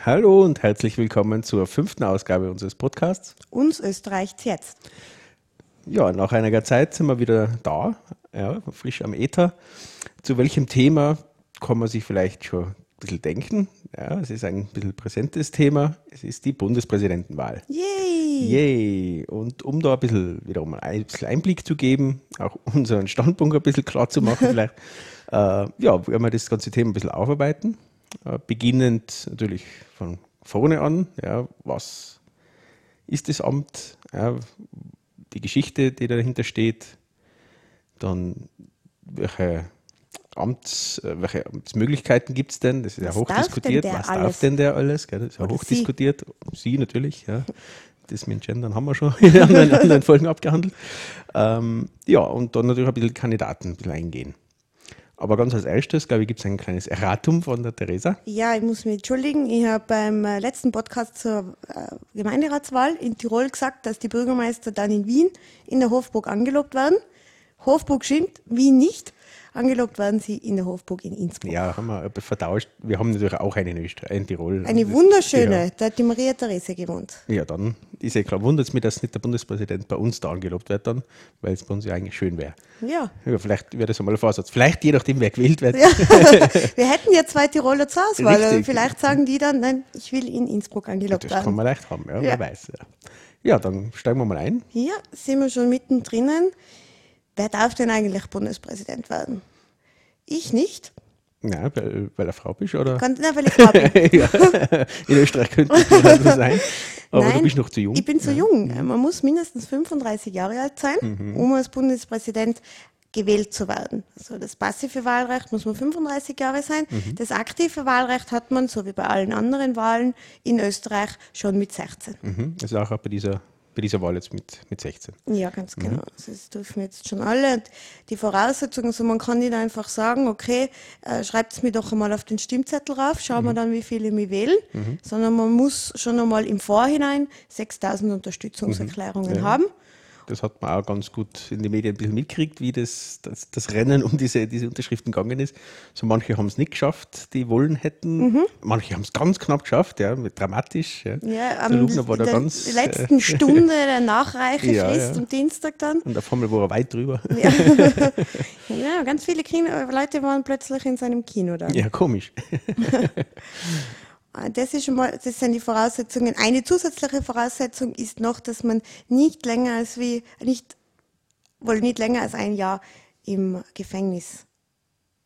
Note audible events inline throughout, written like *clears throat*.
Hallo und herzlich willkommen zur fünften Ausgabe unseres Podcasts. Uns Österreicht jetzt. Ja, nach einiger Zeit sind wir wieder da, ja, frisch am Äther. Zu welchem Thema kann man sich vielleicht schon ein bisschen denken? Ja, es ist ein bisschen präsentes Thema. Es ist die Bundespräsidentenwahl. Yay! Yay! Und um da ein bisschen wiederum ein bisschen Einblick zu geben, auch *laughs* unseren Standpunkt ein bisschen klar zu machen, *laughs* vielleicht, äh, ja, werden wir das ganze Thema ein bisschen aufarbeiten. Äh, beginnend natürlich von vorne an. Ja, was ist das Amt? Ja, die Geschichte, die dahinter steht. Dann, welche, Amts, äh, welche Amtsmöglichkeiten gibt es denn? Das ist ja hochdiskutiert. Was alles? darf denn der alles? Das ist ja hochdiskutiert. Sie natürlich, ja. Das mit Gendern haben wir schon in anderen, anderen Folgen abgehandelt. Ähm, ja, und dann natürlich ein bisschen Kandidaten ein bisschen eingehen. Aber ganz als erstes, glaube ich, gibt es ein kleines Erratum von der Theresa. Ja, ich muss mich entschuldigen. Ich habe beim äh, letzten Podcast zur äh, Gemeinderatswahl in Tirol gesagt, dass die Bürgermeister dann in Wien in der Hofburg angelobt werden. Hofburg stimmt, Wien nicht. Angelockt werden sie in der Hofburg in Innsbruck. Ja, haben wir vertauscht. Wir haben natürlich auch eine in, Österreich, in Tirol. Eine wunderschöne, da hat die Maria Therese gewohnt. Ja, dann ist ja klar. Wundert es mich, dass nicht der Bundespräsident bei uns da angelobt wird, dann, weil es bei uns ja eigentlich schön wäre. Ja. ja. Vielleicht wäre das einmal ein Vorsatz. Vielleicht je nachdem, wer gewählt wird. Ja. *laughs* wir hätten ja zwei Tiroler zur Auswahl. Richtig. Vielleicht sagen die dann, nein, ich will in Innsbruck angelockt werden. Das kann man leicht haben, ja, wer weiß. Ja. ja, dann steigen wir mal ein. Hier sind wir schon mittendrin. Wer darf denn eigentlich Bundespräsident werden? Ich nicht. Ja, weil, weil er Frau bist, oder? Kann, nein, weil ich Frau bin. *laughs* ja, in Österreich könnte es so sein. Aber nein, du bist noch zu jung. Ich bin zu jung. Man muss mindestens 35 Jahre alt sein, mhm. um als Bundespräsident gewählt zu werden. Also das passive Wahlrecht muss man 35 Jahre sein. Mhm. Das aktive Wahlrecht hat man, so wie bei allen anderen Wahlen in Österreich, schon mit 16. Mhm. Das ist auch bei dieser bei dieser Wahl jetzt mit, mit 16. Ja, ganz genau. Mhm. Also das dürfen jetzt schon alle. Und die Voraussetzungen, also man kann nicht einfach sagen, okay, äh, schreibt es mir doch einmal auf den Stimmzettel rauf, schauen mhm. wir dann, wie viele mich wählen, mhm. sondern man muss schon einmal im Vorhinein 6000 Unterstützungserklärungen mhm. ja. haben. Das hat man auch ganz gut in den Medien ein bisschen mitgekriegt, wie das, das, das Rennen um diese, diese Unterschriften gegangen ist. So manche haben es nicht geschafft, die wollen hätten. Mhm. Manche haben es ganz knapp geschafft, ja, dramatisch. Ja, ja der Lugner war da ganz. Die letzten äh, Stunde der *laughs* Nachreichefrist ja, ja. am Dienstag dann. Und auf einmal war er weit drüber. Ja, *laughs* *laughs* ja ganz viele Kino Leute waren plötzlich in seinem Kino da. Ja, komisch. Das, ist schon mal, das sind die Voraussetzungen. Eine zusätzliche Voraussetzung ist noch, dass man nicht länger als wie, nicht, wohl nicht länger als ein Jahr im Gefängnis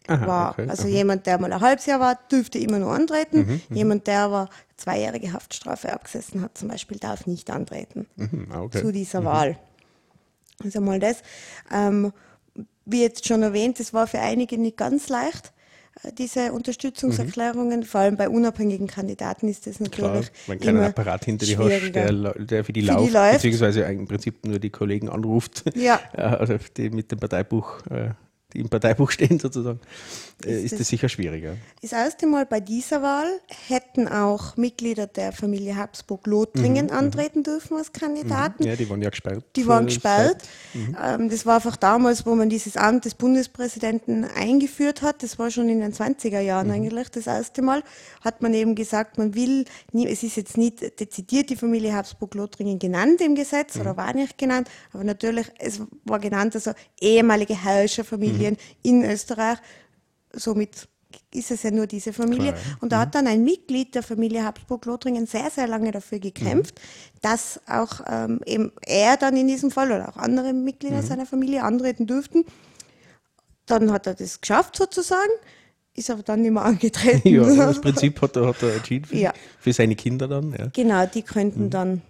Aha, war. Okay, also aha. jemand, der mal ein halbes Jahr war, dürfte immer nur antreten. Mhm, mhm. jemand, der aber zweijährige Haftstrafe abgesessen hat, zum Beispiel, darf nicht antreten mhm, ah, okay. zu dieser mhm. Wahl. Also mal das. Ähm, wie jetzt schon erwähnt, das war für einige nicht ganz leicht diese Unterstützungserklärungen. Mhm. Vor allem bei unabhängigen Kandidaten ist das natürlich. Klar, wenn kein Apparat hinter dir hast, der, der für die, für läuft, die läuft, beziehungsweise im Prinzip nur die Kollegen anruft, ja. *laughs* also die mit dem Parteibuch äh, die im Parteibuch *laughs* stehen sozusagen, äh, ist, ist das sicher schwieriger. Das erste Mal bei dieser Wahl hätten auch Mitglieder der Familie Habsburg-Lothringen mhm, mhm, antreten dürfen als Kandidaten. Ja, die waren ja gesperrt. Die waren gesperrt. Mhm. Ähm, das war einfach damals, wo man dieses Amt des Bundespräsidenten eingeführt hat. Das war schon in den 20er Jahren mhm. eigentlich das erste Mal. Hat man eben gesagt, man will, nie, es ist jetzt nicht dezidiert die Familie Habsburg-Lothringen genannt im Gesetz mhm. oder war nicht genannt, aber natürlich, es war genannt, also ehemalige Herrscherfamilie Familien in Österreich. Somit ist es ja nur diese Familie. Klar, ja. Und da mhm. hat dann ein Mitglied der Familie Habsburg-Lothringen sehr, sehr lange dafür gekämpft, mhm. dass auch ähm, eben er dann in diesem Fall oder auch andere Mitglieder mhm. seiner Familie antreten dürften. Dann hat er das geschafft sozusagen, ist aber dann nicht mehr angetreten. *laughs* Ja, das *laughs* Prinzip hat er, hat er entschieden für, ja. für seine Kinder dann. Ja. Genau, die könnten mhm. dann,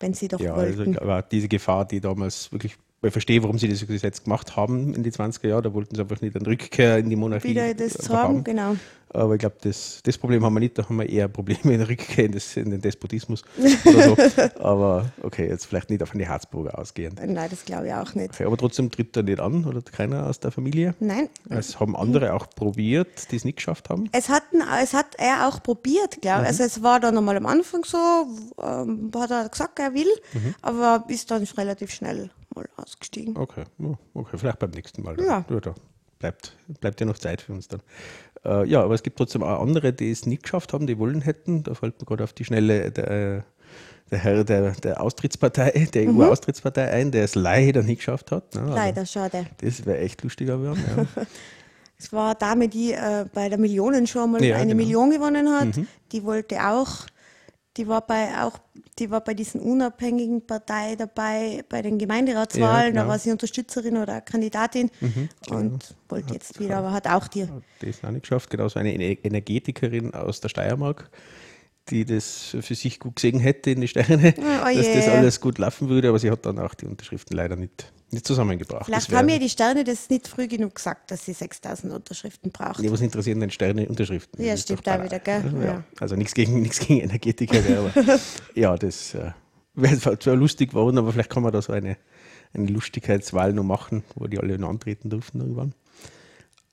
wenn sie doch ja, also wollten. Also, aber diese Gefahr, die damals wirklich ich verstehe, warum sie das Gesetz gemacht haben in die 20er Jahre. Da wollten sie einfach nicht eine Rückkehr in die Monarchie Wieder das zu haben, genau. Aber ich glaube, das, das Problem haben wir nicht. Da haben wir eher Probleme in der Rückkehr in, das, in den Despotismus oder so. *laughs* aber okay, jetzt vielleicht nicht auf eine Habsburger ausgehend. Nein, das glaube ich auch nicht. Okay, aber trotzdem tritt er nicht an oder keiner aus der Familie? Nein. Es haben andere auch probiert, die es nicht geschafft haben? Es, hatten, es hat er auch probiert, glaube ich. Mhm. Also es war dann einmal am Anfang so, ähm, hat er gesagt, er will, mhm. aber ist dann relativ schnell mal ausgestiegen. Okay, okay, vielleicht beim nächsten Mal. Ja. ja bleibt, bleibt ja noch Zeit für uns dann. Äh, ja, aber es gibt trotzdem auch andere, die es nicht geschafft haben, die wollen hätten. Da fällt mir gerade auf die Schnelle der, der Herr der, der Austrittspartei, der mhm. EU-Austrittspartei ein, der es leider nicht geschafft hat. Ne? Also leider, schade. Das wäre echt lustiger geworden. Ja. *laughs* es war eine Dame, die äh, bei der Millionen schon mal ja, eine genau. Million gewonnen hat. Mhm. Die wollte auch die war bei auch, die war bei diesen unabhängigen Partei dabei, bei den Gemeinderatswahlen, ja, genau. da war sie Unterstützerin oder Kandidatin mhm, genau. und wollte jetzt wieder, aber hat auch die. Die ist auch nicht geschafft, genauso eine Energetikerin aus der Steiermark, die das für sich gut gesehen hätte in die Sterne, oh, *laughs* dass das alles gut laufen würde, aber sie hat dann auch die Unterschriften leider nicht nicht zusammengebracht. Vielleicht haben mir die Sterne das nicht früh genug gesagt, dass sie 6000 Unterschriften braucht. Nee, was interessieren denn Sterne Unterschriften? Ja, stimmt da wieder, gell? Ja. Ja. Also nichts gegen, nichts gegen Energetiker, aber *laughs* ja, das äh, wäre zwar lustig geworden, aber vielleicht kann man da so eine, eine Lustigkeitswahl noch machen, wo die alle noch antreten durften irgendwann.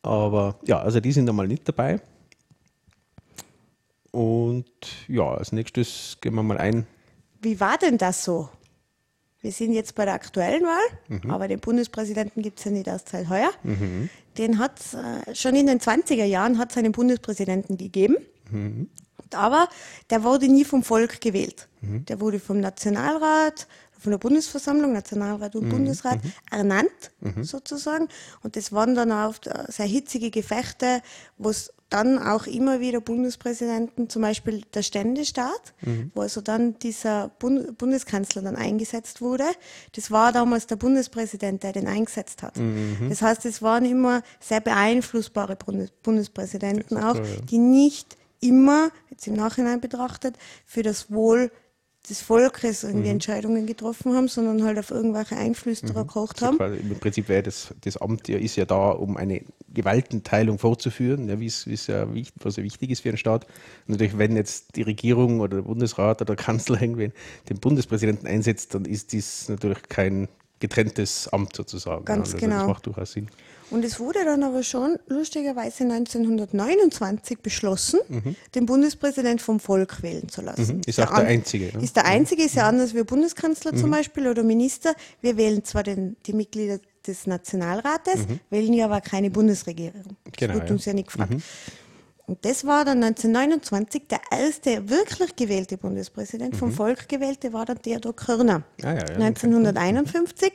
Aber ja, also die sind einmal nicht dabei. Und ja, als nächstes gehen wir mal ein. Wie war denn das so? Wir sind jetzt bei der aktuellen Wahl, mhm. aber den Bundespräsidenten gibt es ja nicht erst seit heuer. Mhm. Den hat es äh, schon in den 20er Jahren hat einen Bundespräsidenten gegeben. Mhm. Aber der wurde nie vom Volk gewählt. Mhm. Der wurde vom Nationalrat, von der Bundesversammlung, Nationalrat und mhm. Bundesrat, mhm. ernannt, sozusagen. Und das waren dann auch sehr hitzige Gefechte, wo es dann auch immer wieder Bundespräsidenten, zum Beispiel der Ständestaat, mhm. wo also dann dieser Bund Bundeskanzler dann eingesetzt wurde. Das war damals der Bundespräsident, der den eingesetzt hat. Mhm. Das heißt, es waren immer sehr beeinflussbare Bundespräsidenten auch, klar, ja. die nicht immer, jetzt im Nachhinein betrachtet, für das Wohl des Volkes irgendwie mhm. Entscheidungen getroffen haben, sondern halt auf irgendwelche Einflüsterer mhm. gekocht haben. Also Im Prinzip wäre das, das Amt ja, ist ja da, um eine Gewaltenteilung vorzuführen, ja, wie's, wie's ja wichtig, was ja wichtig ist für einen Staat. Und natürlich, wenn jetzt die Regierung oder der Bundesrat oder der Kanzler *laughs* irgendwen den Bundespräsidenten einsetzt, dann ist dies natürlich kein getrenntes Amt sozusagen. Ganz also genau. Das macht durchaus Sinn. Und es wurde dann aber schon lustigerweise 1929 beschlossen, mhm. den Bundespräsident vom Volk wählen zu lassen. Mhm. Ist der auch der einzige. Ne? Ist der einzige, ist ja anders wie Bundeskanzler mhm. zum Beispiel oder Minister. Wir wählen zwar den, die Mitglieder des Nationalrates, mhm. wählen ja aber keine Bundesregierung. Das genau, wird uns ja nicht gefragt. Mhm. Und das war dann 1929 der erste wirklich gewählte Bundespräsident, mhm. vom Volk gewählte, war dann Theodor Körner. Ah, ja, ja, 1951.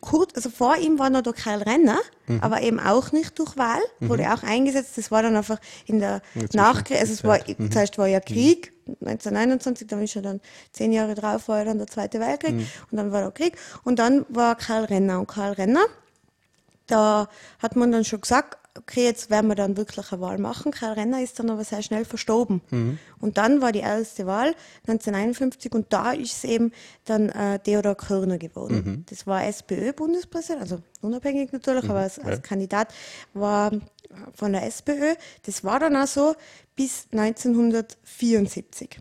Kurz, also vor ihm war noch der Karl Renner, mhm. aber eben auch nicht durch Wahl, wurde mhm. auch eingesetzt. Das war dann einfach in der Nachkrieg, also es war, mhm. zuerst war ja Krieg, 1929, dann ist er dann zehn Jahre drauf, war ja dann der Zweite Weltkrieg mhm. und dann war der Krieg und dann war Karl Renner und Karl Renner, da hat man dann schon gesagt, okay, jetzt werden wir dann wirklich eine Wahl machen. Karl Renner ist dann aber sehr schnell verstorben. Mhm. Und dann war die erste Wahl 1951 und da ist es eben dann äh, Theodor Körner geworden. Mhm. Das war SPÖ-Bundespräsident, also unabhängig natürlich, mhm. aber als, als ja. Kandidat war von der SPÖ. Das war dann auch so bis 1974.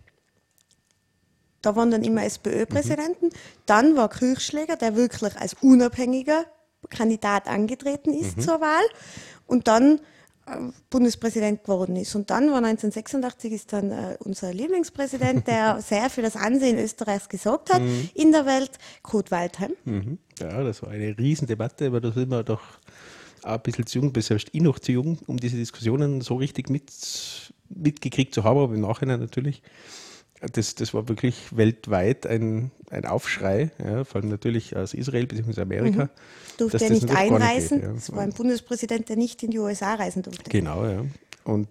Da waren dann immer SPÖ-Präsidenten. Mhm. Dann war Kirchschläger, der wirklich als unabhängiger Kandidat angetreten ist mhm. zur Wahl und dann äh, Bundespräsident geworden ist. Und dann war 1986 ist dann äh, unser Lieblingspräsident, der *laughs* sehr für das Ansehen Österreichs gesorgt hat mhm. in der Welt, Kurt Waldheim. Mhm. Ja, das war eine Riesendebatte, aber da sind wir doch auch ein bisschen zu jung, selbst ich noch zu jung, um diese Diskussionen so richtig mit, mitgekriegt zu haben, aber im Nachhinein natürlich das, das war wirklich weltweit ein, ein Aufschrei, ja, vor allem natürlich aus Israel bzw. Amerika. Mhm. Durfte er nicht einreisen. Nicht geht, ja. Es war ein Bundespräsident, der nicht in die USA reisen durfte. Genau, ja. Und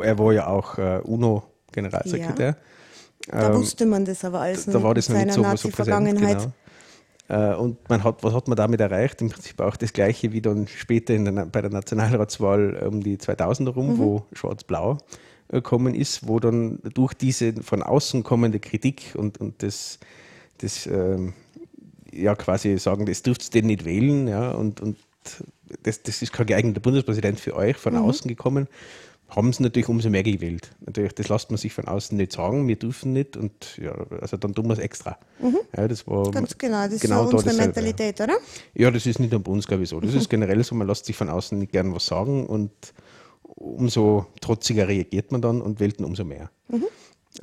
er war ja auch äh, UNO-Generalsekretär. Ja. Da ähm, wusste man das aber alles da, da war das noch nicht so, so präsent, genau. Äh, und man hat, was hat man damit erreicht? Im Prinzip auch das Gleiche wie dann später der, bei der Nationalratswahl um die 2000er rum, mhm. wo Schwarz-Blau gekommen ist, wo dann durch diese von außen kommende Kritik und, und das, das ähm, ja quasi sagen, das dürft ihr denn nicht wählen, ja, und, und das, das ist kein geeigneter Bundespräsident für euch, von mhm. außen gekommen, haben sie natürlich umso mehr gewählt. Natürlich, das lässt man sich von außen nicht sagen, wir dürfen nicht und ja, also dann tun wir es extra. Mhm. Ja, das war Ganz genau, das genau ist so unsere Mentalität, oder? Ja, das ist nicht nur bei uns, glaube ich, so. Das mhm. ist *laughs* generell so, man lässt sich von außen nicht gern was sagen und umso trotziger reagiert man dann und wählt umso mehr. Mhm.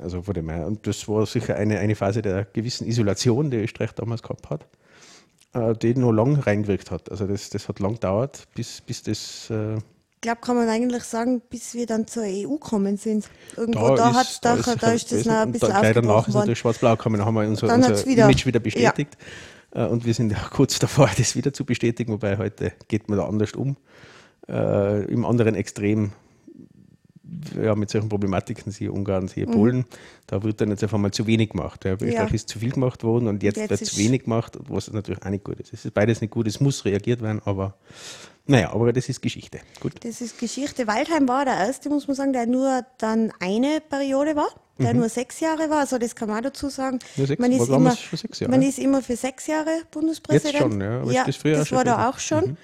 Also von dem her. Und das war sicher eine, eine Phase der gewissen Isolation, die Österreich damals gehabt hat. äh, die noch lang reingewirkt hat. Also das, das hat lang gedauert, bis, bis das. Äh, ich glaube, kann man eigentlich sagen, bis wir dann zur EU gekommen sind. Irgendwo da, da, hat's da, ist, da ist das noch ein bisschen da, Gleich danach ist natürlich Schwarz-Blau gekommen, dann haben wir unser, unser wieder, Image wieder bestätigt. Ja. Äh, und wir sind ja *laughs* kurz davor, *laughs* das wieder zu bestätigen, wobei heute geht man da anders um. Äh, Im anderen Extrem ja, mit solchen Problematiken, siehe Ungarn, siehe mhm. Polen, da wird dann jetzt einfach mal zu wenig gemacht. Ja, Österreich ja. ist zu viel gemacht worden und jetzt, jetzt wird zu wenig gemacht, was natürlich auch nicht gut ist. Es ist beides nicht gut, es muss reagiert werden, aber naja, aber das ist Geschichte. Gut. Das ist Geschichte. Waldheim war der erste, muss man sagen, der nur dann eine Periode war, der mhm. nur sechs Jahre war. Also das kann man auch dazu sagen. Nur sechs, man, ist immer, man ist immer für sechs Jahre Bundespräsident. Jetzt schon, ja. Aber ja, das, das war da auch schon. Mhm.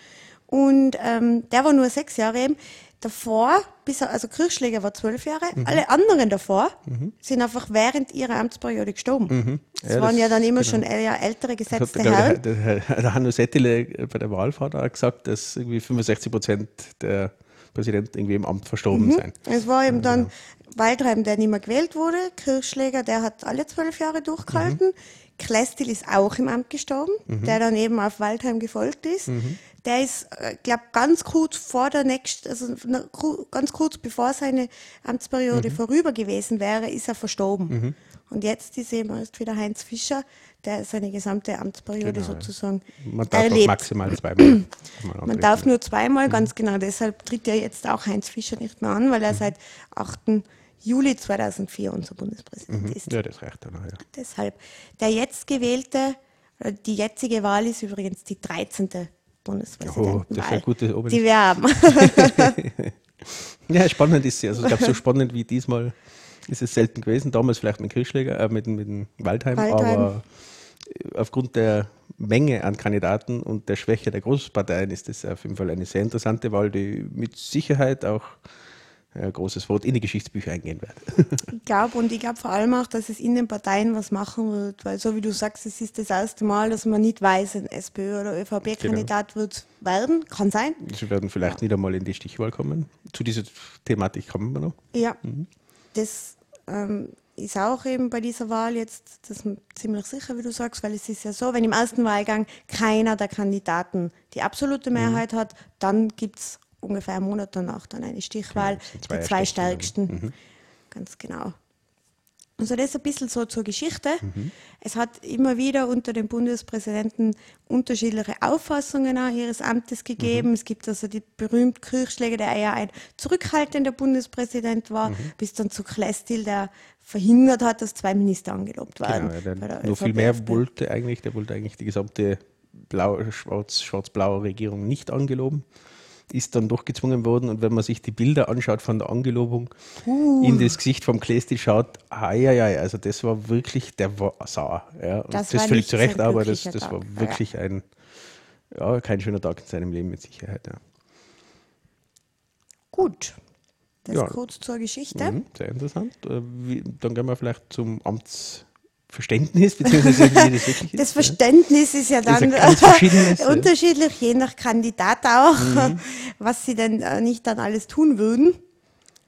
Und ähm, der war nur sechs Jahre eben davor, bis er, also Kirchschläger war zwölf Jahre, mhm. alle anderen davor mhm. sind einfach während ihrer Amtsperiode gestorben. Mhm. Das ja, waren das, ja dann immer genau. schon eher ältere gesetzte hat, Herren. Der, der, Hanno Settele bei der Wahlfahrt auch gesagt, dass irgendwie 65 Prozent der Präsidenten irgendwie im Amt verstorben mhm. sind. Es war eben dann Waldheim, der nicht mehr gewählt wurde, Kirchschläger, der hat alle zwölf Jahre durchgehalten. Mhm. Klestil ist auch im Amt gestorben, mhm. der dann eben auf Waldheim gefolgt ist. Der ist, äh, glaube ganz kurz vor der nächsten, also ganz kurz bevor seine Amtsperiode mhm. vorüber gewesen wäre, ist er verstorben. Mhm. Und jetzt ist eben erst wieder Heinz Fischer, der seine gesamte Amtsperiode genau, sozusagen Man darf erlebt. maximal zweimal. *clears throat* Man darf nur zweimal, ganz mhm. genau. Deshalb tritt ja jetzt auch Heinz Fischer nicht mehr an, weil er mhm. seit 8. Juli 2004 unser Bundespräsident mhm. ist. Ja, das reicht dann auch, ja. Deshalb. Der jetzt gewählte, die jetzige Wahl ist übrigens die 13. Bundespräsidentenwahl. Oh, das ist eine gute Die wir haben. *laughs* ja, spannend ist sie. Also ich glaube, so spannend wie diesmal ist es selten gewesen. Damals vielleicht mit Kirchschläger, äh, mit, mit dem Waldheim, Waldheim, aber aufgrund der Menge an Kandidaten und der Schwäche der Großparteien ist das auf jeden Fall eine sehr interessante Wahl, die mit Sicherheit auch großes Wort, in die Geschichtsbücher eingehen wird. ich glaube und ich glaube vor allem auch, dass es in den Parteien was machen wird, weil so wie du sagst, es ist das erste Mal, dass man nicht weiß, ein SPÖ oder ÖVP-Kandidat genau. wird werden, kann sein. Sie werden vielleicht ja. nicht einmal in die Stichwahl kommen. Zu dieser Thematik kommen wir noch. Ja, mhm. das ähm, ist auch eben bei dieser Wahl jetzt das ziemlich sicher, wie du sagst, weil es ist ja so, wenn im ersten Wahlgang keiner der Kandidaten die absolute mhm. Mehrheit mhm. hat, dann gibt es ungefähr einen Monat danach dann eine Stichwahl, genau, die zwei stärksten. Mhm. Ganz genau. Also das ist ein bisschen so zur Geschichte. Mhm. Es hat immer wieder unter den Bundespräsidenten unterschiedliche Auffassungen ihres Amtes gegeben. Mhm. Es gibt also die berühmten Kirchschläge, der eher ein zurückhaltender Bundespräsident war, mhm. bis dann zu Klestil, der verhindert hat, dass zwei Minister angelobt waren. Genau, der noch viel mehr wollte eigentlich, der wollte eigentlich die gesamte schwarz-blaue Regierung nicht angeloben ist dann doch gezwungen worden. Und wenn man sich die Bilder anschaut von der Angelobung, uh. in das Gesicht vom Klesti schaut, ai, also das war wirklich, der war sauer. Ja. Das, das völlig zu Recht, aber das, das war wirklich ja. ein, ja, kein schöner Tag in seinem Leben mit Sicherheit. Ja. Gut. Das ja. kurz zur Geschichte. Mhm, sehr interessant. Äh, dann gehen wir vielleicht zum Amts. Verständnis, beziehungsweise wie das wirklich ist. Das Verständnis ist ja dann ist *laughs* unterschiedlich, je nach Kandidat auch, mhm. was sie denn äh, nicht dann alles tun würden.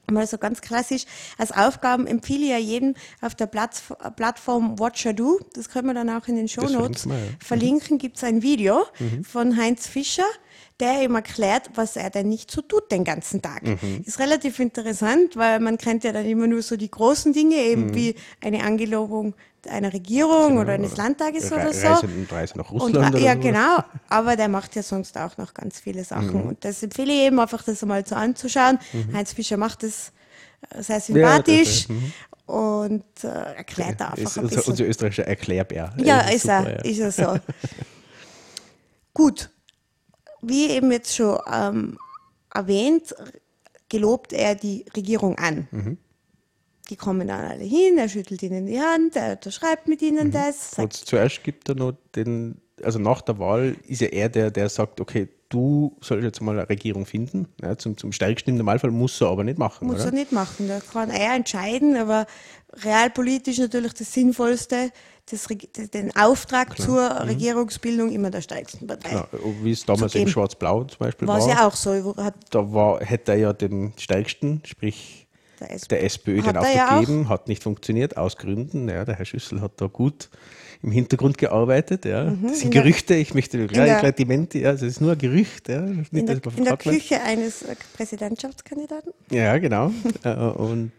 Mal so ganz klassisch, als Aufgaben empfehle ich ja jedem auf der Plattform Watcher Do, das können wir dann auch in den Show Notes ja. verlinken, gibt es ein Video mhm. von Heinz Fischer, der ihm erklärt, was er denn nicht so tut den ganzen Tag. Mhm. Ist relativ interessant, weil man kennt ja dann immer nur so die großen Dinge, eben mhm. wie eine Angelobung einer Regierung genau. oder eines Landtages Re oder so. Reise, Reise nach Russland. Und, ja, so. genau. Aber der macht ja sonst auch noch ganz viele Sachen. Mhm. Und das empfehle ich eben einfach, das einmal so anzuschauen. Mhm. Heinz Fischer macht das sehr sympathisch. Ja, mhm. und äh, erklärt da einfach ist ein bisschen. Unser österreichischer Erklärbär. Ja, ist, super, er, ja. ist er so. *laughs* Gut, wie eben jetzt schon ähm, erwähnt, gelobt er die Regierung an. Mhm. Die kommen dann alle hin, er schüttelt ihnen die Hand, er unterschreibt mit ihnen mhm. das. Und zuerst gibt er noch den, also nach der Wahl ist ja er der, der sagt, okay, du sollst jetzt mal eine Regierung finden. Ja, zum, zum stärksten im Normalfall muss er aber nicht machen. Muss oder? er nicht machen, da kann er entscheiden, aber realpolitisch natürlich das Sinnvollste, das, den Auftrag Klar. zur mhm. Regierungsbildung immer der stärksten Partei. Klar. Wie es damals in Schwarz-Blau zum Beispiel war. War es ja auch so. da war, hätte er ja den stärksten, sprich der SPÖ, der SPÖ den Auftrag ja gegeben, hat nicht funktioniert, aus Gründen. Ja, der Herr Schüssel hat da gut im Hintergrund gearbeitet. Ja. Mhm, das sind Gerüchte, ich möchte gleich, gleich die ja, das ist nur ein Gerücht. Ja, nicht, in der, in der Küche eines Präsidentschaftskandidaten. Ja, genau. Äh, und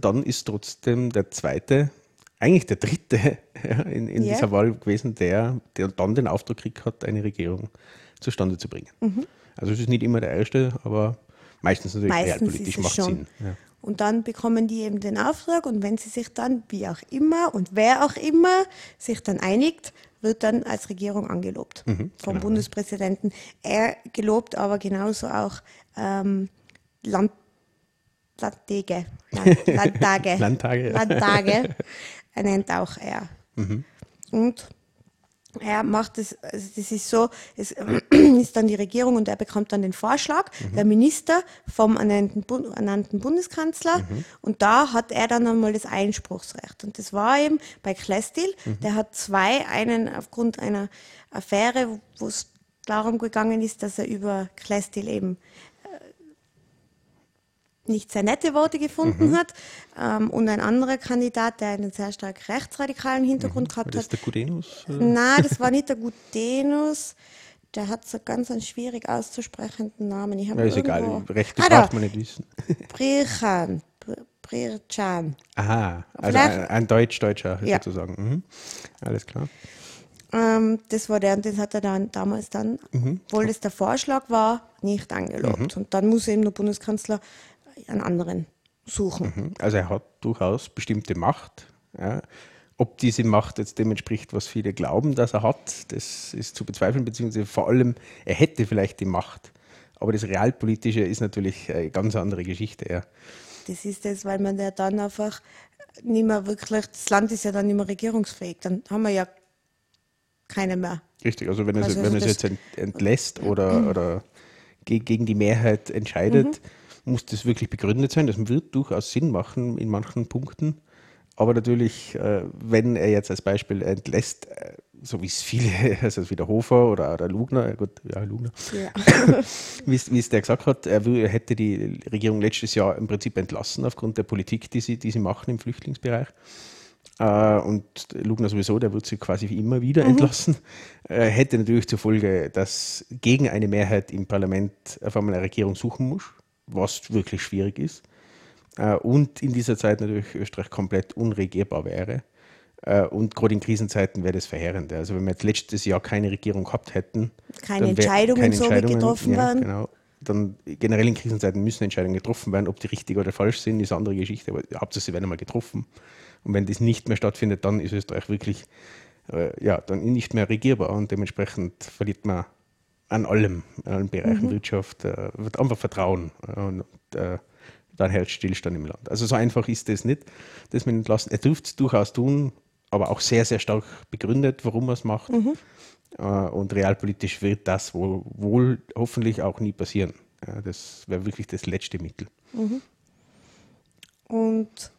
dann ist trotzdem der zweite, eigentlich der dritte ja, in, in yeah. dieser Wahl gewesen, der, der dann den Auftrag gekriegt hat, eine Regierung zustande zu bringen. Mhm. Also es ist nicht immer der erste, aber meistens natürlich meistens realpolitisch macht schon. Sinn. Ja. Und dann bekommen die eben den Auftrag und wenn sie sich dann, wie auch immer und wer auch immer sich dann einigt, wird dann als Regierung angelobt mhm, vom genau. Bundespräsidenten. Er gelobt aber genauso auch ähm, Land, Landtage, Land, *laughs* Landtage, Landtage, Landtage. Er nennt auch er. Mhm. Und er macht es, also das ist so, es *clears throat* ist dann die Regierung und er bekommt dann den Vorschlag, mhm. der Minister vom ernannten, ernannten Bundeskanzler mhm. und da hat er dann einmal das Einspruchsrecht und das war eben bei Klestil, mhm. der hat zwei, einen aufgrund einer Affäre, wo es darum gegangen ist, dass er über Klestil eben nicht sehr nette Worte gefunden mhm. hat. Ähm, und ein anderer Kandidat, der einen sehr stark rechtsradikalen Hintergrund mhm. gehabt war das hat. der Gudenus? Nein, das war nicht *laughs* der Gudenus. Der hat so ganz einen schwierig auszusprechenden Namen. Ich ja, ist egal, Rechte ah, braucht man nicht wissen. *laughs* Brichan. Brirchan. Aha, also ein, ein Deutsch-Deutscher ja. sozusagen. Mhm. Alles klar. Ähm, das war der und den hat er dann damals dann, mhm. obwohl das der Vorschlag war, nicht angelobt. Mhm. Und dann muss eben der Bundeskanzler einen anderen suchen. Mhm. Also er hat durchaus bestimmte Macht. Ja. Ob diese Macht jetzt dem entspricht, was viele glauben, dass er hat, das ist zu bezweifeln, beziehungsweise vor allem, er hätte vielleicht die Macht. Aber das Realpolitische ist natürlich eine ganz andere Geschichte. Ja. Das ist das, weil man ja dann einfach nicht mehr wirklich, das Land ist ja dann nicht mehr regierungsfähig. Dann haben wir ja keine mehr. Richtig, also wenn, also, es, wenn also es jetzt entlässt oder, oder gegen die Mehrheit entscheidet, mhm muss das wirklich begründet sein. Das wird durchaus Sinn machen in manchen Punkten. Aber natürlich, äh, wenn er jetzt als Beispiel entlässt, äh, so wie es viele, *laughs* also wie der Hofer oder, oder Lugner, gut, ja, Lugner, ja. *laughs* wie, es der gesagt hat, er, hätte die Regierung letztes Jahr im Prinzip entlassen aufgrund der Politik, die sie, die sie machen im Flüchtlingsbereich. Uh, und Lugner sowieso, der wird sie quasi immer wieder mhm. entlassen, uh, hätte natürlich zur Folge, dass gegen eine Mehrheit im Parlament auf einmal eine Regierung suchen muss was wirklich schwierig ist. Äh, und in dieser Zeit natürlich Österreich komplett unregierbar wäre. Äh, und gerade in Krisenzeiten wäre das verheerend. Also wenn wir jetzt letztes Jahr keine Regierung gehabt hätten, keine Entscheidungen, keine so Entscheidungen getroffen ja, werden. Genau, dann generell in Krisenzeiten müssen Entscheidungen getroffen werden. Ob die richtig oder falsch sind, ist eine andere Geschichte. Aber hauptsächlich sie werden einmal getroffen. Und wenn das nicht mehr stattfindet, dann ist Österreich wirklich äh, ja, dann nicht mehr regierbar und dementsprechend verliert man an allem, an allen Bereichen mhm. Wirtschaft, äh, wird einfach Vertrauen äh, und äh, dann hält Stillstand im Land. Also so einfach ist das nicht, das mit entlassen. Er dürfte es durchaus tun, aber auch sehr, sehr stark begründet, warum er es macht. Mhm. Äh, und realpolitisch wird das wohl, wohl, hoffentlich auch nie passieren. Ja, das wäre wirklich das letzte Mittel. Mhm. Und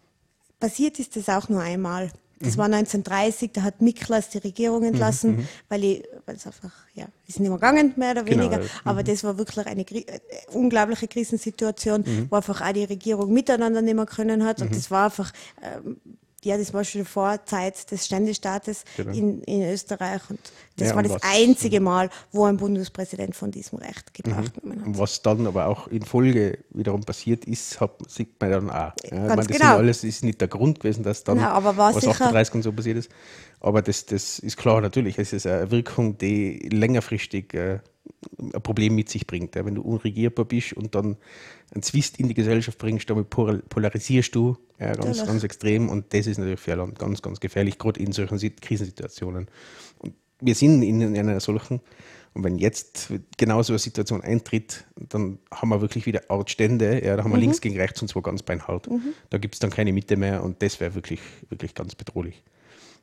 passiert ist das auch nur einmal. Das mhm. war 1930, da hat Miklas die Regierung mhm, entlassen, mhm. weil, es einfach, ja, ist nicht mehr gegangen, mehr oder genau, weniger. Genau, Aber das war wirklich eine äh, unglaubliche Krisensituation, mhm. wo einfach auch die Regierung miteinander nicht mehr können hat. Und mhm. das war einfach, ähm, ja, das war schon vor Zeit des Ständestaates genau. in, in Österreich. Und das ja, war das was, einzige Mal, wo ein Bundespräsident von diesem Recht Gebrauch mhm. hat. Was dann aber auch in Folge wiederum passiert ist, hat, sieht man dann auch. Ja, Ganz meine, das genau. alles ist nicht der Grund gewesen, dass dann Nein, aber was sicher, 38 und so passiert ist. Aber das, das ist klar, natürlich. Es ist eine Wirkung, die längerfristig äh, ein Problem mit sich bringt. Wenn du unregierbar bist und dann einen Zwist in die Gesellschaft bringst, damit polarisierst du ja, ganz, ganz extrem und das ist natürlich für ein Land ganz, ganz gefährlich, gerade in solchen Krisensituationen. Und wir sind in, in einer solchen und wenn jetzt genau so eine Situation eintritt, dann haben wir wirklich wieder Ortstände, ja, da haben wir mhm. links gegen rechts und zwar ganz beinhart. Mhm. Da gibt es dann keine Mitte mehr und das wäre wirklich, wirklich ganz bedrohlich.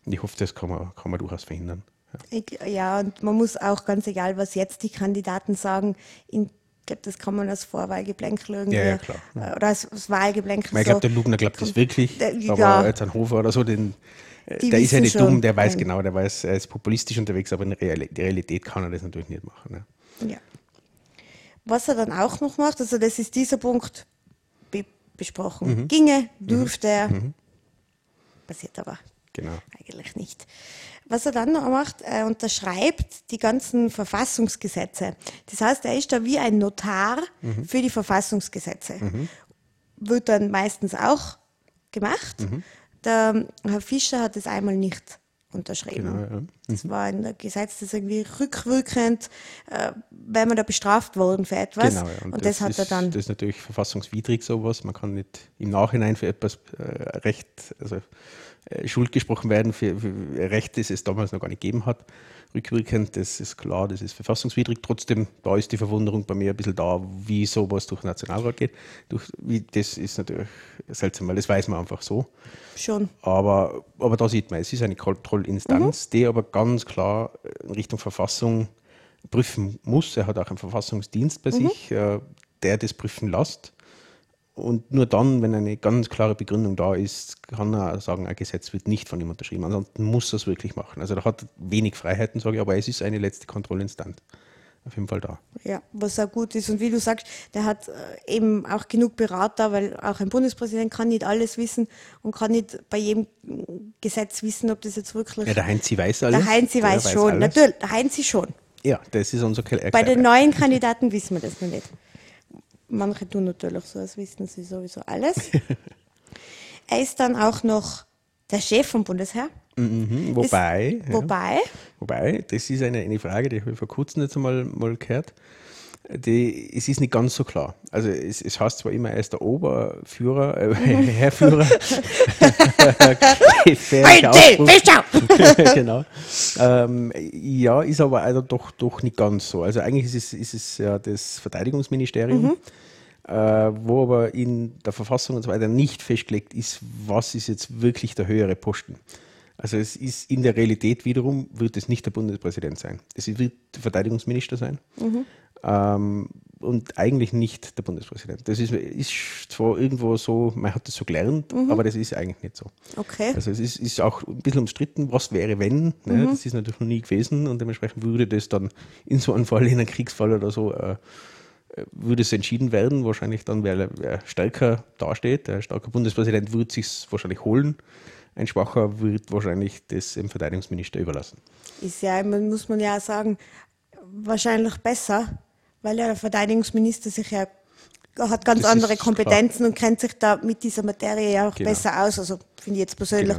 Und ich hoffe, das kann man, kann man durchaus verhindern. Ja. Ich, ja, und man muss auch ganz egal, was jetzt die Kandidaten sagen, in ich glaube, das kann man als Vorwahlgeplänkel irgendwie. Ja, ja, klar. Ja. Oder als, als Wahlgeplänkel. Ich glaube, der Lugner glaubt das wirklich. Der, aber ja. jetzt ein Hofer oder so, den, der ist ja nicht schon, dumm, der weiß genau, der weiß, er ist populistisch unterwegs, aber in der Realität kann er das natürlich nicht machen. Ja. ja. Was er dann auch noch macht, also das ist dieser Punkt, besprochen. Ginge, durfte, passiert aber Genau. eigentlich nicht. Was er dann noch macht, er unterschreibt die ganzen Verfassungsgesetze. Das heißt, er ist da wie ein Notar für die Verfassungsgesetze. Wird dann meistens auch gemacht. Der Herr Fischer hat es einmal nicht unterschrieben. Genau, ja. Das war ein Gesetz, das irgendwie rückwirkend, äh, wenn man da bestraft worden für etwas. Genau, ja. Und, das, hat ist, er dann. Das ist natürlich verfassungswidrig, sowas. Man kann nicht im Nachhinein für etwas äh, Recht, also Schuld gesprochen werden für, für Recht, das es damals noch gar nicht gegeben hat. Rückwirkend, das ist klar, das ist verfassungswidrig. Trotzdem, da ist die Verwunderung bei mir ein bisschen da, wie sowas durch den Nationalrat geht. Durch, wie, das ist natürlich seltsam, weil das weiß man einfach so. Schon. Aber, aber da sieht man, es ist eine Kontrollinstanz, die aber ganz klar in Richtung Verfassung prüfen muss. Er hat auch einen Verfassungsdienst bei sich, äh, der das prüfen lässt. Und nur dann, wenn eine ganz klare Begründung da ist, kann er sagen, ein Gesetz wird nicht von ihm unterschrieben. Ansonsten muss er es wirklich machen. Also da hat wenig Freiheiten, sage ich, aber es ist eine letzte Kontrollinstanz. Auf jeden Fall da. Ja, was auch gut ist. Und wie du sagst, der hat äh, eben auch genug Berater, weil auch ein Bundespräsident kann nicht alles wissen und kann nicht bei jedem Gesetz wissen, ob das jetzt wirklich. Ja, der Heinzi weiß alles. Der Heinzi weiß, schon, alles. natürlich, der Heinzi schon. Ja, das ist unser Ke- Bei den neuen Kandidaten wissen wir das noch nicht. Manche tun natürlich so, als wissen sie sowieso alles. *laughs* er ist dann auch noch der Chef vom Bundesheer. Mhm, wobei, Ist, ja. Wobei, Wobei, das ist eine, eine Frage, die habe ich vor kurzem jetzt einmal mal gehört. Die, es ist nicht ganz so klar. Also es, es heißt zwar immer, er ist der Oberführer, äh, *laughs* Herrführer. *laughs* Fischer! *laughs* genau. Ähm, ja, ist aber also doch, doch nicht ganz so. Also eigentlich ist es, ist es ja das Verteidigungsministerium, äh, wo aber in der Verfassung und so weiter nicht festgelegt ist, was ist jetzt wirklich der höhere Posten. Also es ist in der Realität wiederum, wird es nicht der Bundespräsident sein. Es wird der Verteidigungsminister sein. Ähm, und eigentlich nicht der Bundespräsident. Das ist, ist zwar irgendwo so, man hat das so gelernt, aber das ist eigentlich nicht so. Okay. Also es ist, ist auch ein bisschen umstritten, was wäre, wenn. Ne? Das ist natürlich noch nie gewesen und dementsprechend würde das dann in so einem Fall, in einem Kriegsfall oder so, äh, äh, würde es entschieden werden. Wahrscheinlich dann, wer, wer stärker dasteht. Der starke Bundespräsident wird sich wahrscheinlich holen. Ein Schwacher wird wahrscheinlich das dem Verteidigungsminister überlassen. Ist ja, muss man ja sagen, wahrscheinlich besser, weil ja der Verteidigungsminister sich ja hat ganz Das andere Kompetenzen und kennt sich da mit dieser Materie ja auch Genau. besser aus. Also finde ich jetzt persönlich.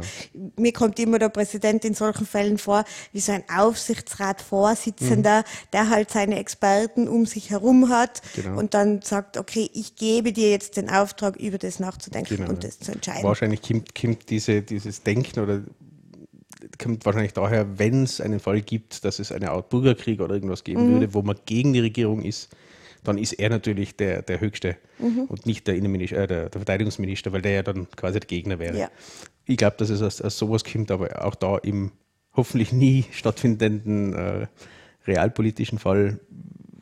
Mir kommt immer der Präsident in solchen Fällen vor, wie so ein Aufsichtsratsvorsitzender, Mhm. der halt seine Experten um sich herum hat Genau. und dann sagt, okay, ich gebe dir jetzt den Auftrag, über das nachzudenken Genau, und das zu entscheiden. Wahrscheinlich kommt, kommt diese, dieses Denken oder kommt wahrscheinlich daher, wenn es einen Fall gibt, dass es eine Art Bürgerkrieg oder irgendwas geben Mhm. würde, wo man gegen die Regierung ist, dann ist er natürlich der, der Höchste Mhm. und nicht der, Innenminister, äh, der, der Verteidigungsminister, weil der ja dann quasi der Gegner wäre. Ja. Ich glaube, dass es aus, aus sowas kommt, aber auch da im hoffentlich nie *laughs* stattfindenden äh, realpolitischen Fall,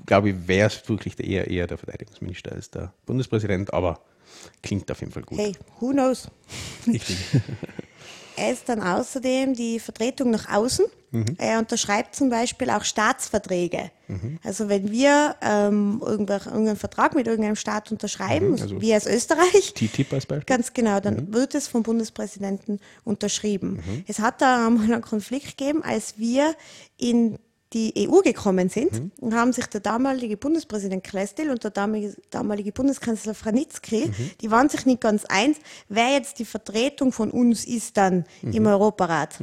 glaube ich, wäre es wirklich der, eher, eher der Verteidigungsminister als der Bundespräsident, aber klingt auf jeden Fall gut. Hey, who knows? Richtig. *laughs* Er ist dann außerdem die Vertretung nach außen. Mhm. Er unterschreibt zum Beispiel auch Staatsverträge. Also wenn wir ähm, irgendeinen Vertrag mit irgendeinem Staat unterschreiben, also wie als Österreich, TTIP als Beispiel. ganz genau, dann wird es vom Bundespräsidenten unterschrieben. Es hat da *laughs* einmal einen Konflikt gegeben, als wir in die EU gekommen sind und haben sich der damalige Bundespräsident Klestil und der damalige, damalige Bundeskanzler Franitzky, die waren sich nicht ganz eins, wer jetzt die Vertretung von uns ist dann im Europarat.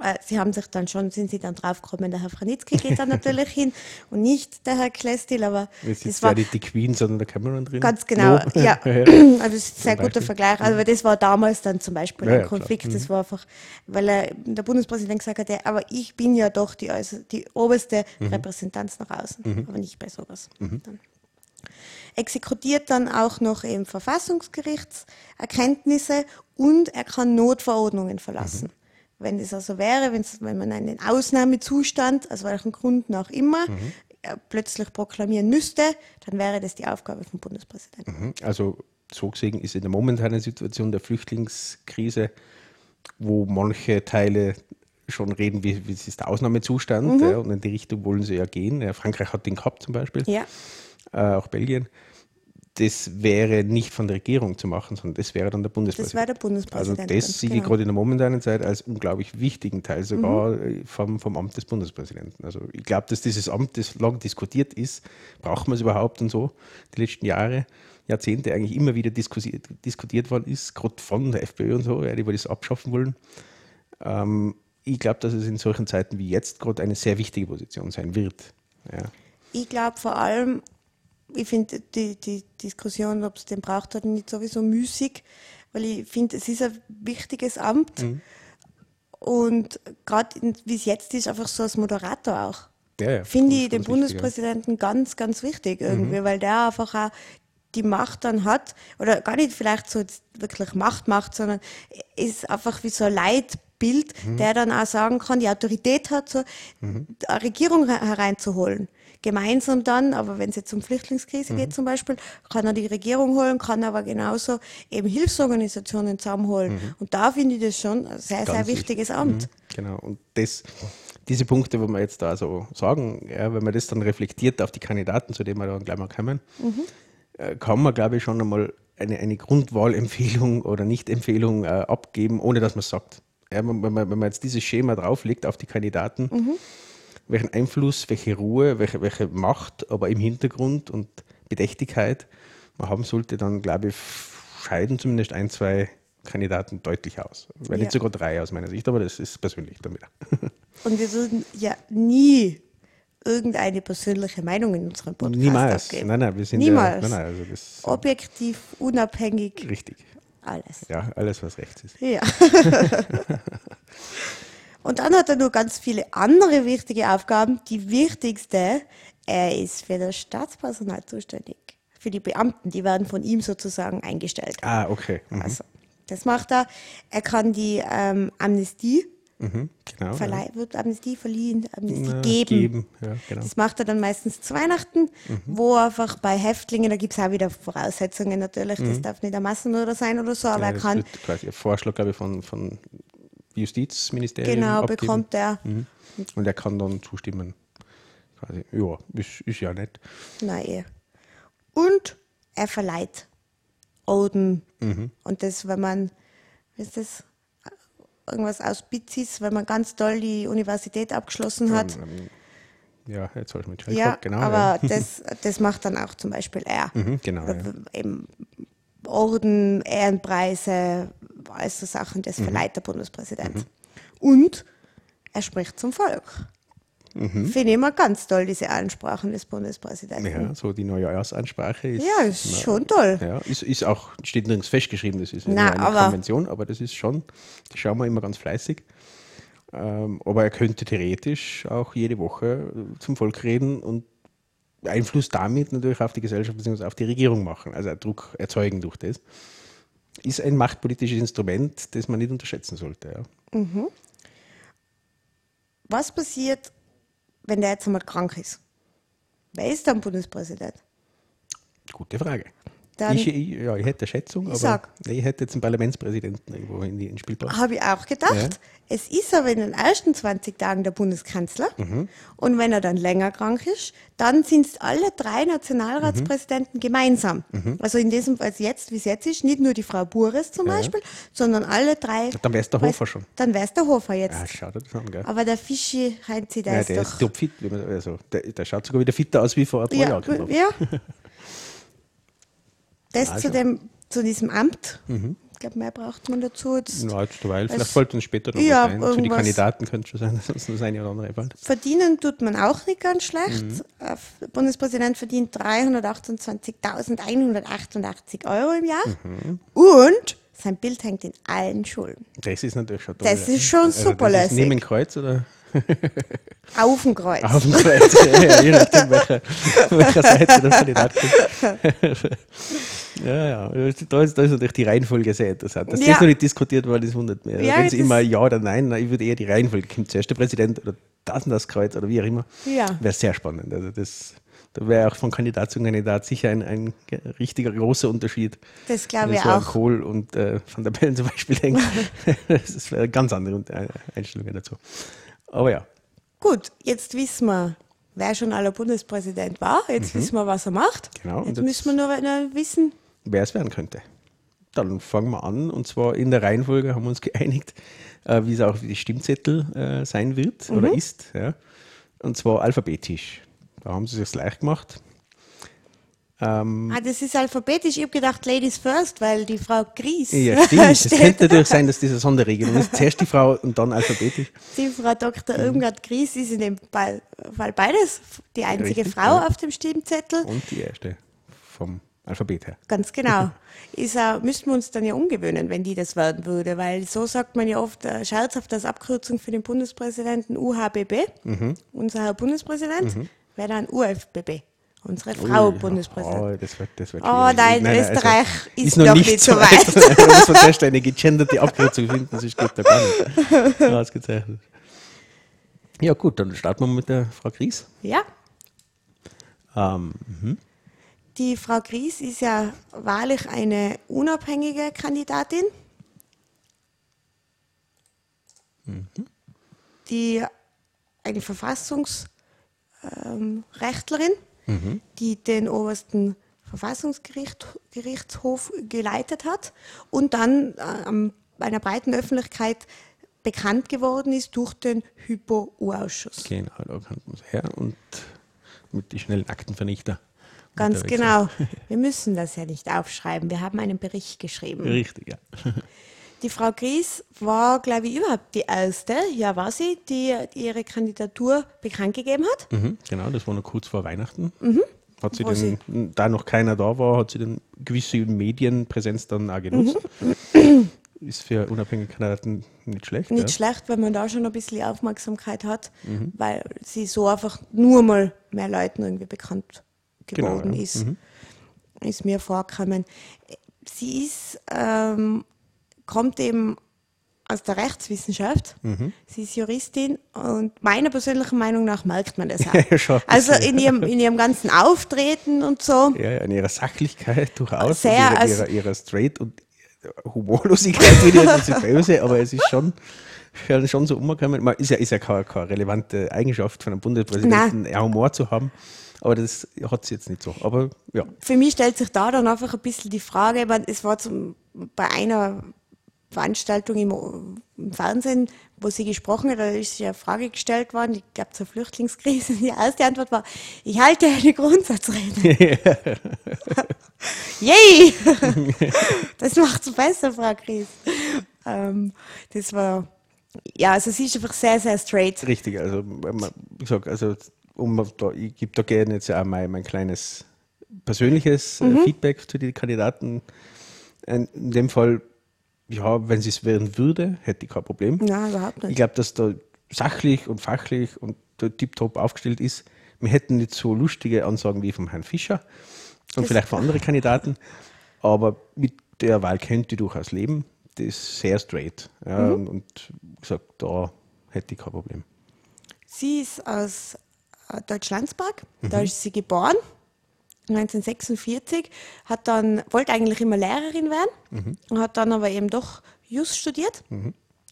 Äh, Sie haben sich dann schon, sind Sie dann draufgekommen, der Herr Franitzky geht dann natürlich hin *laughs* und nicht der Herr Klestil, aber das ist war ja nicht die Queen, sondern der Cameron drin. Ganz genau, *laughs* Wo? ja. Also das ist ein sehr guter. Vergleich. Also das war damals dann zum Beispiel Ja, ein ja, klar. Konflikt. Das war einfach, weil er, der Bundespräsident gesagt hat, ja, aber ich bin ja doch die, äußer- die oberste Repräsentanz nach außen, aber nicht bei sowas. Dann. Exekutiert dann auch noch eben Verfassungsgerichtserkenntnisse und er kann Notverordnungen verlassen. Wenn es also wäre, wenn's, wenn man einen Ausnahmezustand, aus welchen Gründen auch immer, äh, plötzlich proklamieren müsste, dann wäre das die Aufgabe vom Bundespräsidenten. Mhm. Also so gesehen ist in der momentanen Situation der Flüchtlingskrise, wo manche Teile schon reden, wie, wie ist der Ausnahmezustand ja, und in die Richtung wollen sie ja gehen. Ja, Frankreich hat den gehabt zum Beispiel, Ja. äh, auch Belgien. Das wäre nicht von der Regierung zu machen, sondern das wäre dann der Bundespräsident. Das wäre der Bundespräsident. Also das sehe ich genau. gerade in der momentanen Zeit als unglaublich wichtigen Teil sogar mhm. vom, vom Amt des Bundespräsidenten. Also ich glaube, dass dieses Amt, das lang diskutiert ist, braucht man es überhaupt und so, die letzten Jahre, Jahrzehnte eigentlich immer wieder diskutiert, diskutiert worden ist, gerade von der FPÖ und so, ja, die das abschaffen wollen. Ähm, ich glaube, dass es in solchen Zeiten wie jetzt gerade eine sehr wichtige Position sein wird. Ja. Ich glaube vor allem, ich finde die, die Diskussion, ob es den braucht hat, nicht sowieso müßig, weil ich finde, es ist ein wichtiges Amt. Mhm. Und gerade wie es jetzt ist, einfach so als Moderator auch. Ja, ja, finde ich den Bundespräsidenten wichtig, ja. ganz, ganz wichtig irgendwie, mhm. weil der einfach auch die Macht dann hat, oder gar nicht vielleicht so wirklich Macht macht, sondern ist einfach wie so ein Leitbild, mhm. der dann auch sagen kann, die Autorität hat, so mhm. eine Regierung hereinzuholen gemeinsam dann, aber wenn es jetzt um Flüchtlingskrise mhm. geht zum Beispiel, kann er die Regierung holen, kann aber genauso eben Hilfsorganisationen zusammenholen. Mhm. Und da finde ich das schon ein sehr, Ganz sehr wichtiges Amt. Mhm. Genau, und das, diese Punkte, wo wir jetzt da so sagen, ja, wenn man das dann reflektiert auf die Kandidaten, zu denen wir dann gleich mal kommen, mhm. äh, kann man, glaube ich, schon einmal eine, eine Grundwahlempfehlung *laughs* oder Nichtempfehlung äh, abgeben, ohne dass man es sagt. Ja, wenn, man, wenn man jetzt dieses Schema drauflegt auf die Kandidaten, mhm welchen Einfluss, welche Ruhe, welche, welche Macht, aber im Hintergrund und Bedächtigkeit man haben sollte, dann glaube ich, scheiden zumindest ein, zwei Kandidaten deutlich aus. Wenn ja. nicht sogar drei aus meiner Sicht, aber das ist persönlich dann wieder. *laughs* Und wir würden ja nie irgendeine persönliche Meinung in unserem Podcast Niemals. abgeben. Nein, nein, wir sind Niemals. Ja, nein, nein, also Objektiv, unabhängig. Richtig. Alles. Ja, alles, was rechts ist. Ja. *laughs* *laughs* Und dann hat er nur ganz viele andere wichtige Aufgaben. Die wichtigste, er ist für das Staatspersonal zuständig. Für die Beamten, die werden von ihm sozusagen eingestellt. Ah, okay. Mhm. Also, das macht er. Er kann die ähm, Amnestie Mhm, genau, Verleih, wird Amnestie verliehen, Amnestie Na, geben. geben. Ja, genau. Das macht er dann meistens zu Weihnachten, mhm. wo einfach bei Häftlingen, da gibt es auch wieder Voraussetzungen natürlich, mhm. das darf nicht ein Massenmörder sein oder so, aber ja, er kann. quasi ein Vorschlag, glaube ich, von, von Justizministerium. Genau, abgeben. bekommt er. Mhm. Und er kann dann zustimmen. Quasi. Ja, ist, ist ja nett. Nein. Eh. Und er verleiht Orden. Mhm. Und das, wenn man, ist das irgendwas aus Bizis, wenn man ganz toll die Universität abgeschlossen hat. Um, um, ja, jetzt habe ich mit ja, genau. Aber ja. das, das macht dann auch zum Beispiel er. Mhm, genau. Ja. Eben Orden, Ehrenpreise, all so Sachen, das mhm. verleiht der Bundespräsident. Mhm. Und er spricht zum Volk. Mhm. Finde ich immer ganz toll, diese Ansprachen des Bundespräsidenten. Ja, so die neue Jahresansprache ist. Ja, ist na, schon toll. Ja, ist, ist auch, steht nirgends festgeschrieben, das ist na, eine aber, Konvention, aber das ist schon, das schauen wir immer ganz fleißig. Ähm, aber er könnte theoretisch auch jede Woche zum Volk reden und Einfluss damit natürlich auf die Gesellschaft bzw. auf die Regierung machen, also Druck erzeugen durch das ist ein machtpolitisches Instrument, das man nicht unterschätzen sollte. Ja. Mhm. Was passiert, wenn der jetzt einmal krank ist? Wer ist dann Bundespräsident? Gute Frage. Dann, ich, ich, ja, ich hätte eine Schätzung, ich aber sag, ich hätte jetzt einen Parlamentspräsidenten irgendwo in die Spiel Habe ich auch gedacht. Ja. Es ist aber in den ersten 20 Tagen der Bundeskanzler. Mhm. Und wenn er dann länger krank ist, dann sind es alle drei Nationalratspräsidenten mhm. gemeinsam. Mhm. Also in diesem, also jetzt, wie es jetzt ist, nicht nur die Frau Bures zum ja. Beispiel, sondern alle drei. Dann wäre es der Hofer schon. Dann wäre es der Hofer jetzt. Ja, schau dir das an, gell? Aber der Fischi Heinzi, der ja, ist der doch... ist topfit. Also, der, der schaut sogar wieder fitter aus wie vor ja, Jahren. Ja. *laughs* Das also. zu, dem, zu diesem Amt. Mhm. Ich glaube, mehr braucht man dazu. Jetzt, ja, jetzt weil vielleicht fällt uns später noch ja, was. Zu den Kandidaten könnte schon sein, *laughs* sonst das eine oder andere bald. Verdienen tut man auch nicht ganz schlecht. Mhm. Der Bundespräsident verdient 328.188 Euro im Jahr. Mhm. Und sein Bild hängt in allen Schulen. Das ist natürlich schon toll. Das ist schon also super ist Neben Kreuz oder? Auf dem Kreuz. Auf dem Kreuz, ja, je nachdem, welcher, welcher Seite der Kandidat kommt. *laughs* ja, ja, da ist, da ist natürlich die Reihenfolge sehr interessant. Dass ja. das noch nicht diskutiert worden ist, wundert mich. Ja, Wenn es immer Ja oder Nein, ich würde eher die Reihenfolge, kommt zuerst der Präsident oder das und das Kreuz oder wie auch immer, ja. wäre sehr spannend. Also das, da wäre auch von Kandidat zu Kandidat sicher ein, ein richtiger großer Unterschied. Das glaube ich so auch. Kohl und äh, Van der Bellen zum Beispiel denkt. *laughs* das wäre eine ganz andere Einstellung dazu. Aber ja. Gut, jetzt wissen wir, wer schon aller Bundespräsident war. Jetzt wissen wir, was er macht. Mhm. Genau, und Jetzt jetzt- müssen wir nur noch wissen, wer es werden könnte. Dann fangen wir an und zwar in der Reihenfolge haben wir uns *laughs* geeinigt, äh, wie es auch die Stimmzettel äh, sein wird oder ist. Ja. Und zwar alphabetisch. Da haben sie es sich leicht gemacht. Ähm, ah, das ist alphabetisch. Ich habe gedacht, Ladies first, weil die Frau Gries ja, *laughs* stimmt. Es könnte natürlich sein, dass diese Sonderregelung ist. Zuerst die Frau und dann alphabetisch. Die Frau Dr. Mhm. Irmgard Gries ist in dem Fall beides die einzige Richtig, Frau ja. auf dem Stimmzettel. Und die erste vom Alphabet her. Ganz genau. Ist auch, müssten wir uns dann ja umgewöhnen, wenn die das werden würde, weil so sagt man ja oft äh, scherzhaft als Abkürzung für den Bundespräsidenten UHBB, Mhm. unser Herr Bundespräsident, wäre dann UFBB, unsere Frau Ui, Bundespräsidentin. Oh, das wird, das wird Oh, schwierig. nein, also Österreich ist noch nicht so weit. *laughs* da muss man zuerst eine gegenderte Abkürzung finden, sonst geht da gar nicht. *laughs* Ausgezeichnet. Ja gut, dann starten wir mit der Frau Gries. Ja, Ähm, mhm. die Frau Gries ist ja wahrlich eine unabhängige Kandidatin, die eine Verfassungsrechtlerin, die den obersten Verfassungsgerichtshof geleitet hat und dann äh, am- einer breiten Öffentlichkeit bekannt geworden ist durch den Hypo-U-Ausschuss. Genau, da kommt man her und mit die schnellen Aktenvernichter. Ganz genau. Wir müssen das ja nicht aufschreiben. Wir haben einen Bericht geschrieben. Richtig, ja. *laughs* Die Frau Gries war, glaube ich, überhaupt die erste, ja war sie, die, die ihre Kandidatur bekannt gegeben hat. Mhm, genau, das war noch kurz vor Weihnachten. Hat sie Wo den, da noch keiner da war, hat sie dann gewisse Medienpräsenz dann auch genutzt. Ist für unabhängige Kandidaten nicht schlecht. Nicht ja. schlecht, wenn man da schon ein bisschen Aufmerksamkeit hat, Mhm. weil sie so einfach nur mal mehr Leuten irgendwie bekannt Genau, geworden ja. ist. Ist mir vorgekommen. Sie ist, ähm, kommt eben aus der Rechtswissenschaft. Mhm. Sie ist Juristin und meiner persönlichen Meinung nach merkt man das *laughs* auch. Also in *laughs* ihrem, in ihrem ganzen Auftreten und so. Ja, in ihrer Sachlichkeit durchaus, Sehr, ihrer, also- ihrer, ihrer Straight und Humorlosigkeit wieder jetzt nicht so *laughs* böse, aber es ist schon, schon, so umgekommen. Man ist ja, ist ja keine, keine relevante Eigenschaft von einem Bundespräsidenten, ja, Humor zu haben, aber das hat sie jetzt nicht so. Aber ja, Für mich stellt sich da dann einfach ein bisschen die Frage, es war zum, bei einer Veranstaltung im, im Fernsehen, wo sie gesprochen hat, da ist ja eine Frage gestellt worden, ich glaube zur Flüchtlingskrise. *laughs* Die erste Antwort war, ich halte eine Grundsatzrede. *laughs* Yay! *laughs* das macht es besser, Frau Kries. Ähm, das war, ja, also sie ist einfach sehr, sehr straight. richtig. Also, wie gesagt, also, um, da, ich gebe da gerne jetzt auch mein, mein kleines persönliches Mhm. äh, Feedback zu den Kandidaten. In dem Fall, ja, wenn sie es werden würde, hätte ich kein Problem. Nein, überhaupt Ich nicht. glaube, dass da sachlich und fachlich und tiptop aufgestellt ist. Wir hätten nicht so lustige Ansagen wie vom Herrn Fischer und vielleicht von anderen Kandidaten, aber mit der Wahl könnte ich durchaus leben. Das ist sehr straight. Ja, Mhm. und, und gesagt, da hätte ich kein Problem. Sie ist aus äh, Deutschlandsberg, da ist sie geboren, 1946, hat dann, wollte eigentlich immer Lehrerin werden, und hat dann aber eben doch Jus studiert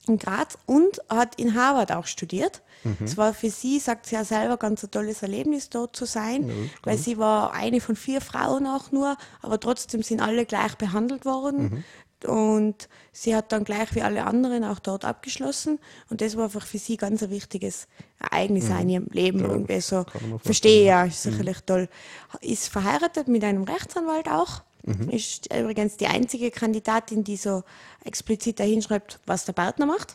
in Graz und hat in Harvard auch studiert. Es war für sie, sagt sie ja selber, ganz ein tolles Erlebnis, dort zu sein, weil sie war eine von vier Frauen auch nur, aber trotzdem sind alle gleich behandelt worden. Und sie hat dann gleich wie alle anderen auch dort abgeschlossen. Und das war einfach für sie ganz ein wichtiges Ereignis auch in ihrem Leben. Ja, Irgendwie so, verstehe ja, ist sicherlich toll. Ist verheiratet mit einem Rechtsanwalt auch. Ist übrigens die einzige Kandidatin, die so explizit dahinschreibt, was der Partner macht.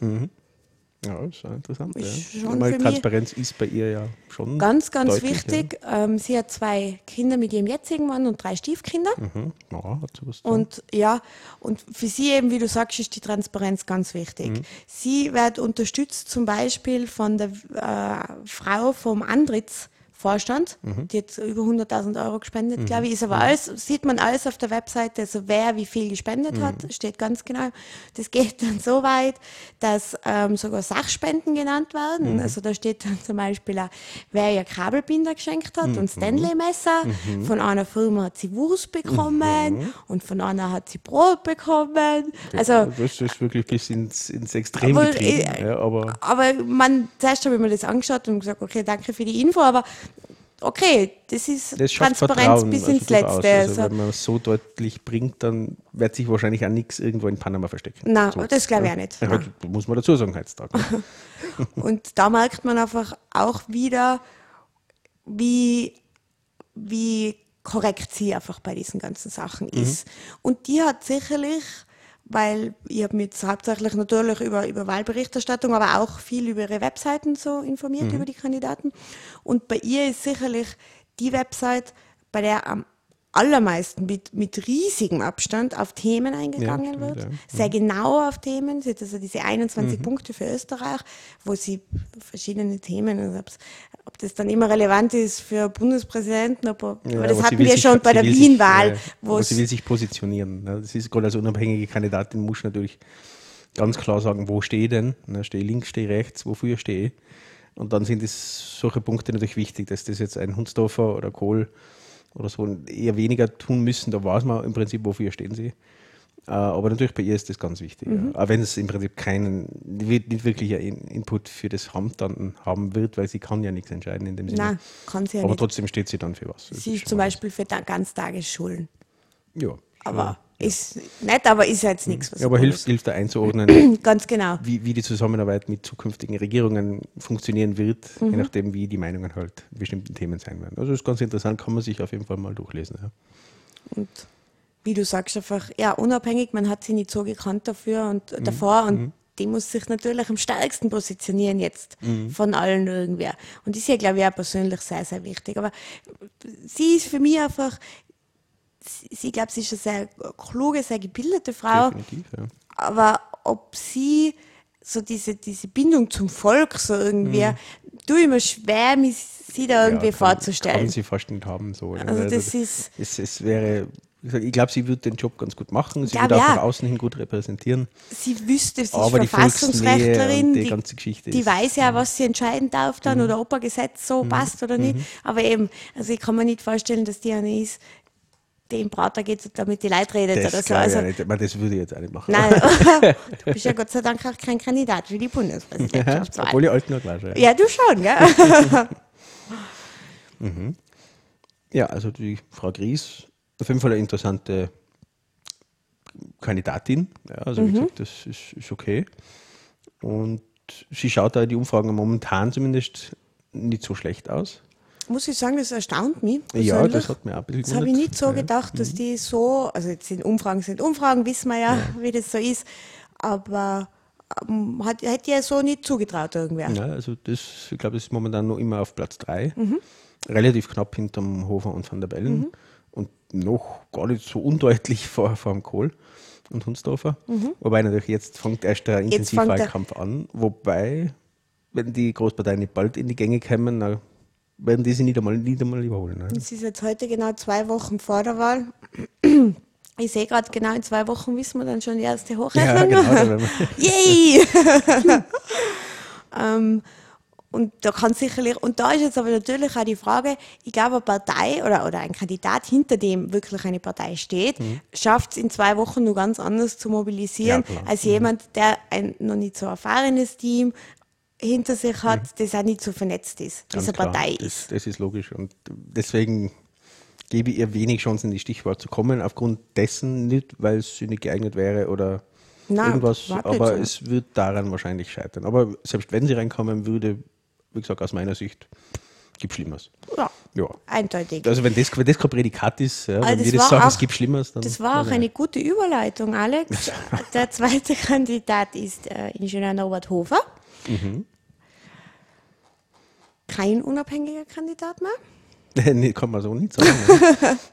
Ja, ist auch interessant. Ist ja. schon Transparenz ist bei ihr ja schon. Ganz, ganz deutlich, wichtig. Ähm, sie hat zwei Kinder mit ihrem jetzigen Mann und drei Stiefkinder. Ja. Mhm. Ja, hat sie was. Und ja, und für sie eben, wie du sagst, ist die Transparenz ganz wichtig. Mhm. Sie wird unterstützt zum Beispiel von der äh, Frau vom Andritz. Vorstand, Mhm. die hat über 100.000 Euro gespendet, glaube ich, ist aber alles, sieht man alles auf der Webseite, also wer wie viel gespendet Mhm. hat, steht ganz genau. Das geht dann so weit, dass ähm, sogar Sachspenden genannt werden. Mhm. Also da steht dann zum Beispiel auch, wer ihr Kabelbinder geschenkt hat Mhm. und Stanley-Messer. Von einer Firma hat sie Wurst bekommen Mhm. und von einer hat sie Brot bekommen. Also, das ist wirklich bis ins, ins Extrem Aber, getrieben. äh, ja, aber aber man, zuerst habe ich mir das angeschaut und gesagt, okay, danke für die Info, aber okay, das ist Das Transparenz Vertrauen, bis also ins durchaus. Letzte. Also, Also, wenn man es so deutlich bringt, dann wird sich wahrscheinlich auch nichts irgendwo in Panama verstecken. Nein, so. das glaube ich auch nicht. Ja, muss man dazu sagen heutzutage. *laughs* Und da merkt man einfach auch wieder, wie, wie korrekt sie einfach bei diesen ganzen Sachen ist. Und die hat sicherlich, weil ich habe mich jetzt hauptsächlich natürlich über, über Wahlberichterstattung, aber auch viel über ihre Webseiten so informiert über die Kandidaten. Und bei ihr ist sicherlich die Website, bei der am allermeisten mit, mit riesigem Abstand auf Themen eingegangen stimmt, wird, ja. sehr genau auf Themen. Sie hat also diese 21 Punkte für Österreich, wo sie verschiedene Themen, also das dann immer relevant ist für Bundespräsidenten, aber, Ja, aber das aber hatten wir sich- schon bei der Wien-Wahl, es sie will sich positionieren. ne? Das ist gerade als unabhängige Kandidatin muss natürlich ganz klar sagen, wo stehe ich denn? Ne, Stehe ich links, stehe ich rechts, wofür stehe ich? Und dann sind es solche Punkte natürlich wichtig, dass das jetzt ein Hunsdorfer oder Kohl oder so eher weniger tun müssen. Da weiß man im Prinzip, wofür stehen sie. Äh, Aber natürlich bei ihr ist das ganz wichtig. Mhm. Ja. Auch wenn es im Prinzip keinen, nicht wirklich einen Input für das Amt dann haben wird, weil sie kann ja nichts entscheiden in dem Sinne. Nein, kann sie ja Aber nicht. trotzdem steht sie dann für was. Das Sie ist zum Beispiel für da- Ganztagesschulen. was. Ja. Aber ist nett, aber ist ja jetzt nichts. was Ja, aber hilft, hilft da einzuordnen. *clears throat* Ganz genau. wie, wie die Zusammenarbeit mit zukünftigen Regierungen funktionieren wird, Mhm. je nachdem, wie die Meinungen halt bestimmten Themen sein werden. Also ist ganz interessant, kann man sich auf jeden Fall mal durchlesen. Ja. Und wie du sagst, einfach, ja, unabhängig, man hat sie nicht so gekannt dafür und Mhm. davor und die muss sich natürlich am stärksten positionieren jetzt Mhm. von allen irgendwer. Und das ist ja, glaube ich, auch persönlich sehr, sehr wichtig. Aber sie ist für mich einfach, sie, glaube, sie ist eine sehr kluge, sehr gebildete Frau. Definitiv, ja. Aber ob sie so diese, diese Bindung zum Volk so irgendwie, tue ich mir schwer, mich sie da irgendwie Mhm. Ja, kann, vorzustellen. Kann sie fast nicht haben. So. ne? Also das ist- es, es wäre, gesagt, ich glaube, sie wird den Job ganz gut machen, sie Glaub, wird auch ja. nach außen hin gut repräsentieren. sie wüsste, sie Aber ist Verfassungsrechtlerin, die die, ganze Geschichte die Mhm. weiß ja, was sie entscheiden darf dann oder ob ein Gesetz so passt oder nicht. Aber eben, also ich kann mir nicht vorstellen, dass die eine ist, die im Prater geht und damit die Leute redet oder Das, so. glaube ich Also. Ich meine, das würde ich jetzt auch nicht machen. nein, *laughs* du bist ja Gott sei Dank auch kein Kandidat für die Bundespräsidentschaftswahl. Obwohl ich alt noch gleich ja. Ja, du schon, gell? *laughs* Ja, also die Frau Gries, auf jeden Fall eine interessante Kandidatin. Ja, also Mhm. wie gesagt, das ist, ist okay. Und sie schaut da die Umfragen momentan zumindest nicht so schlecht aus. Muss ich sagen, das erstaunt mich. Ja, das hat mir auch ein bisschen Das habe ich nicht so gedacht, dass die so, also jetzt sind Umfragen sind Umfragen, wissen wir ja, wie das so ist, aber ähm, hat, hätte ich ja so nicht zugetraut irgendwer. Ja, also das, ich glaube, das ist momentan noch immer auf Platz 3. Mhm. Relativ knapp hinterm Hofer und Van der Bellen. Und noch gar nicht so undeutlich *laughs* vor, vor dem Kohl und Hunsdorfer. Wobei natürlich jetzt fängt erst der Mhm. Intensivwahlkampf an. Wobei, wenn die Großparteien nicht bald in die Gänge kommen, dann werden die sie nicht einmal, nicht einmal überholen. Ne? Es ist jetzt heute genau zwei Wochen vor der Wahl. Ich sehe gerade, genau in zwei Wochen wissen wir dann schon die erste Ja, Hochrechnung. genau. werden *laughs* wir- Yay! *laughs* ähm, und da kann sicherlich, und da ist jetzt aber natürlich auch die Frage, ich glaube, eine Partei oder, oder ein Kandidat, hinter dem wirklich eine Partei steht, schafft es in zwei Wochen nur ganz anders zu mobilisieren, Mhm. Ja, als jemand, der ein noch nicht so erfahrenes Team hinter sich hat, das auch nicht so vernetzt ist, Mhm. Ganz es eine Partei das, ist. Das ist logisch. Und deswegen gebe ich ihr wenig Chancen, in die Stichwahl zu kommen. Aufgrund dessen nicht, weil sie nicht geeignet wäre oder Nein, irgendwas. Aber so. es wird daran wahrscheinlich scheitern. Aber selbst wenn sie reinkommen würde, wie gesagt, aus meiner Sicht, gibt Schlimmeres. Ja, Ja. eindeutig. Also wenn das, wenn das kein Prädikat ist, ja, wenn wir das war sagen, es auch- gibt Schlimmeres, dann. Das war auch dann, eine gute Überleitung, Alex. *laughs* Der zweite Kandidat ist äh, Ingenieur Norbert Hofer. Mhm. Kein unabhängiger Kandidat mehr. *laughs* nee, kann man so nicht sagen.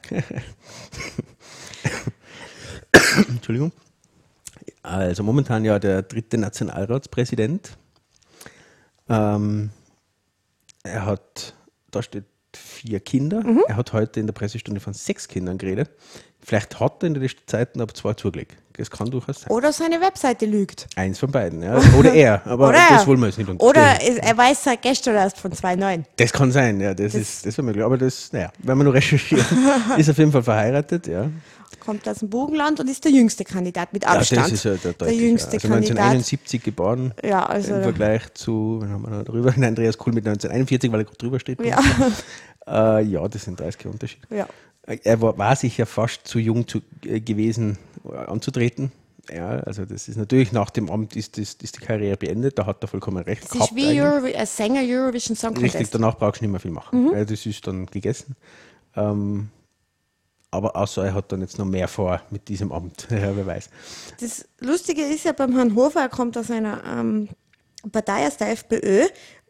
ne? *laughs* Entschuldigung. Also momentan ja der dritte Nationalratspräsident. Ähm, er hat, da steht vier Kinder. Mhm. Er hat heute in der Pressestunde von sechs Kindern geredet. Vielleicht hat er in den letzten Zeiten aber zwei zugelegt. Das kann durchaus sein. Oder seine Webseite lügt. Eins von beiden, ja. *laughs* Oder er, aber Oder das wollen wir jetzt nicht unterstellen. Oder er weiß seit gestern erst von 2.9. Das kann sein, ja, das, ist das möglich. Aber das, naja, wenn wir nur recherchieren, *laughs* ist auf jeden Fall verheiratet, ja. Kommt aus dem Burgenland und ist der jüngste Kandidat mit Abstand. Ja, das ist ja der, der jüngste also Kandidat. 1971 geboren. Ja, also Im Vergleich zu, wann haben wir noch drüber? Andreas Kohl mit 1941, weil er gut drüber steht. Ja. *laughs* Äh, ja, das sind 30 Unterschiede. Ja. Er war, war sich ja fast zu jung zu, äh, gewesen, äh, anzutreten. Ja, also das ist natürlich nach dem Amt ist, das, ist die Karriere beendet, da hat er vollkommen recht Das ist wie Euro, ein Sänger Eurovision Song Contest. Richtig, danach brauchst du nicht mehr viel machen. Mhm. Ja, das ist dann gegessen. Ähm, aber außer er hat dann jetzt noch mehr vor mit diesem Amt, *laughs* ja, wer weiß. Das Lustige ist ja beim Herrn Hofer, er kommt aus einer ähm, Partei, aus der FPÖ,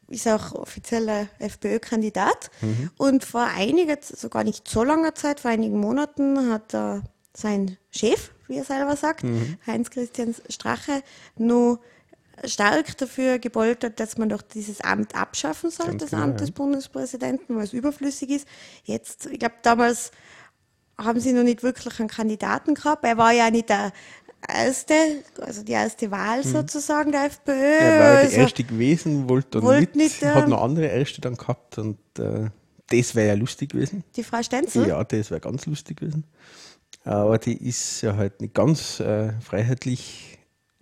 ist auch offizieller FPÖ-Kandidat. Mhm. Und vor einiger, sogar nicht so langer Zeit, vor einigen Monaten, hat er sein Chef, wie er selber sagt, mhm. Heinz-Christian Strache, nur stark dafür gepoltert, dass man doch dieses Amt abschaffen soll, Ganz das genau, Amt des Bundespräsidenten, weil es überflüssig ist. Jetzt, ich glaube, damals haben sie noch nicht wirklich einen Kandidaten gehabt. Er war ja nicht der erste, also die erste Wahl mhm. sozusagen der FPÖ. Er war die also erste gewesen, wollte dann wollt nicht, nicht hat noch andere erste dann gehabt und äh, das wäre ja lustig gewesen. Die Frau Stenzel? Ja, das wäre ganz lustig gewesen. Aber die ist ja halt nicht ganz äh, freiheitlich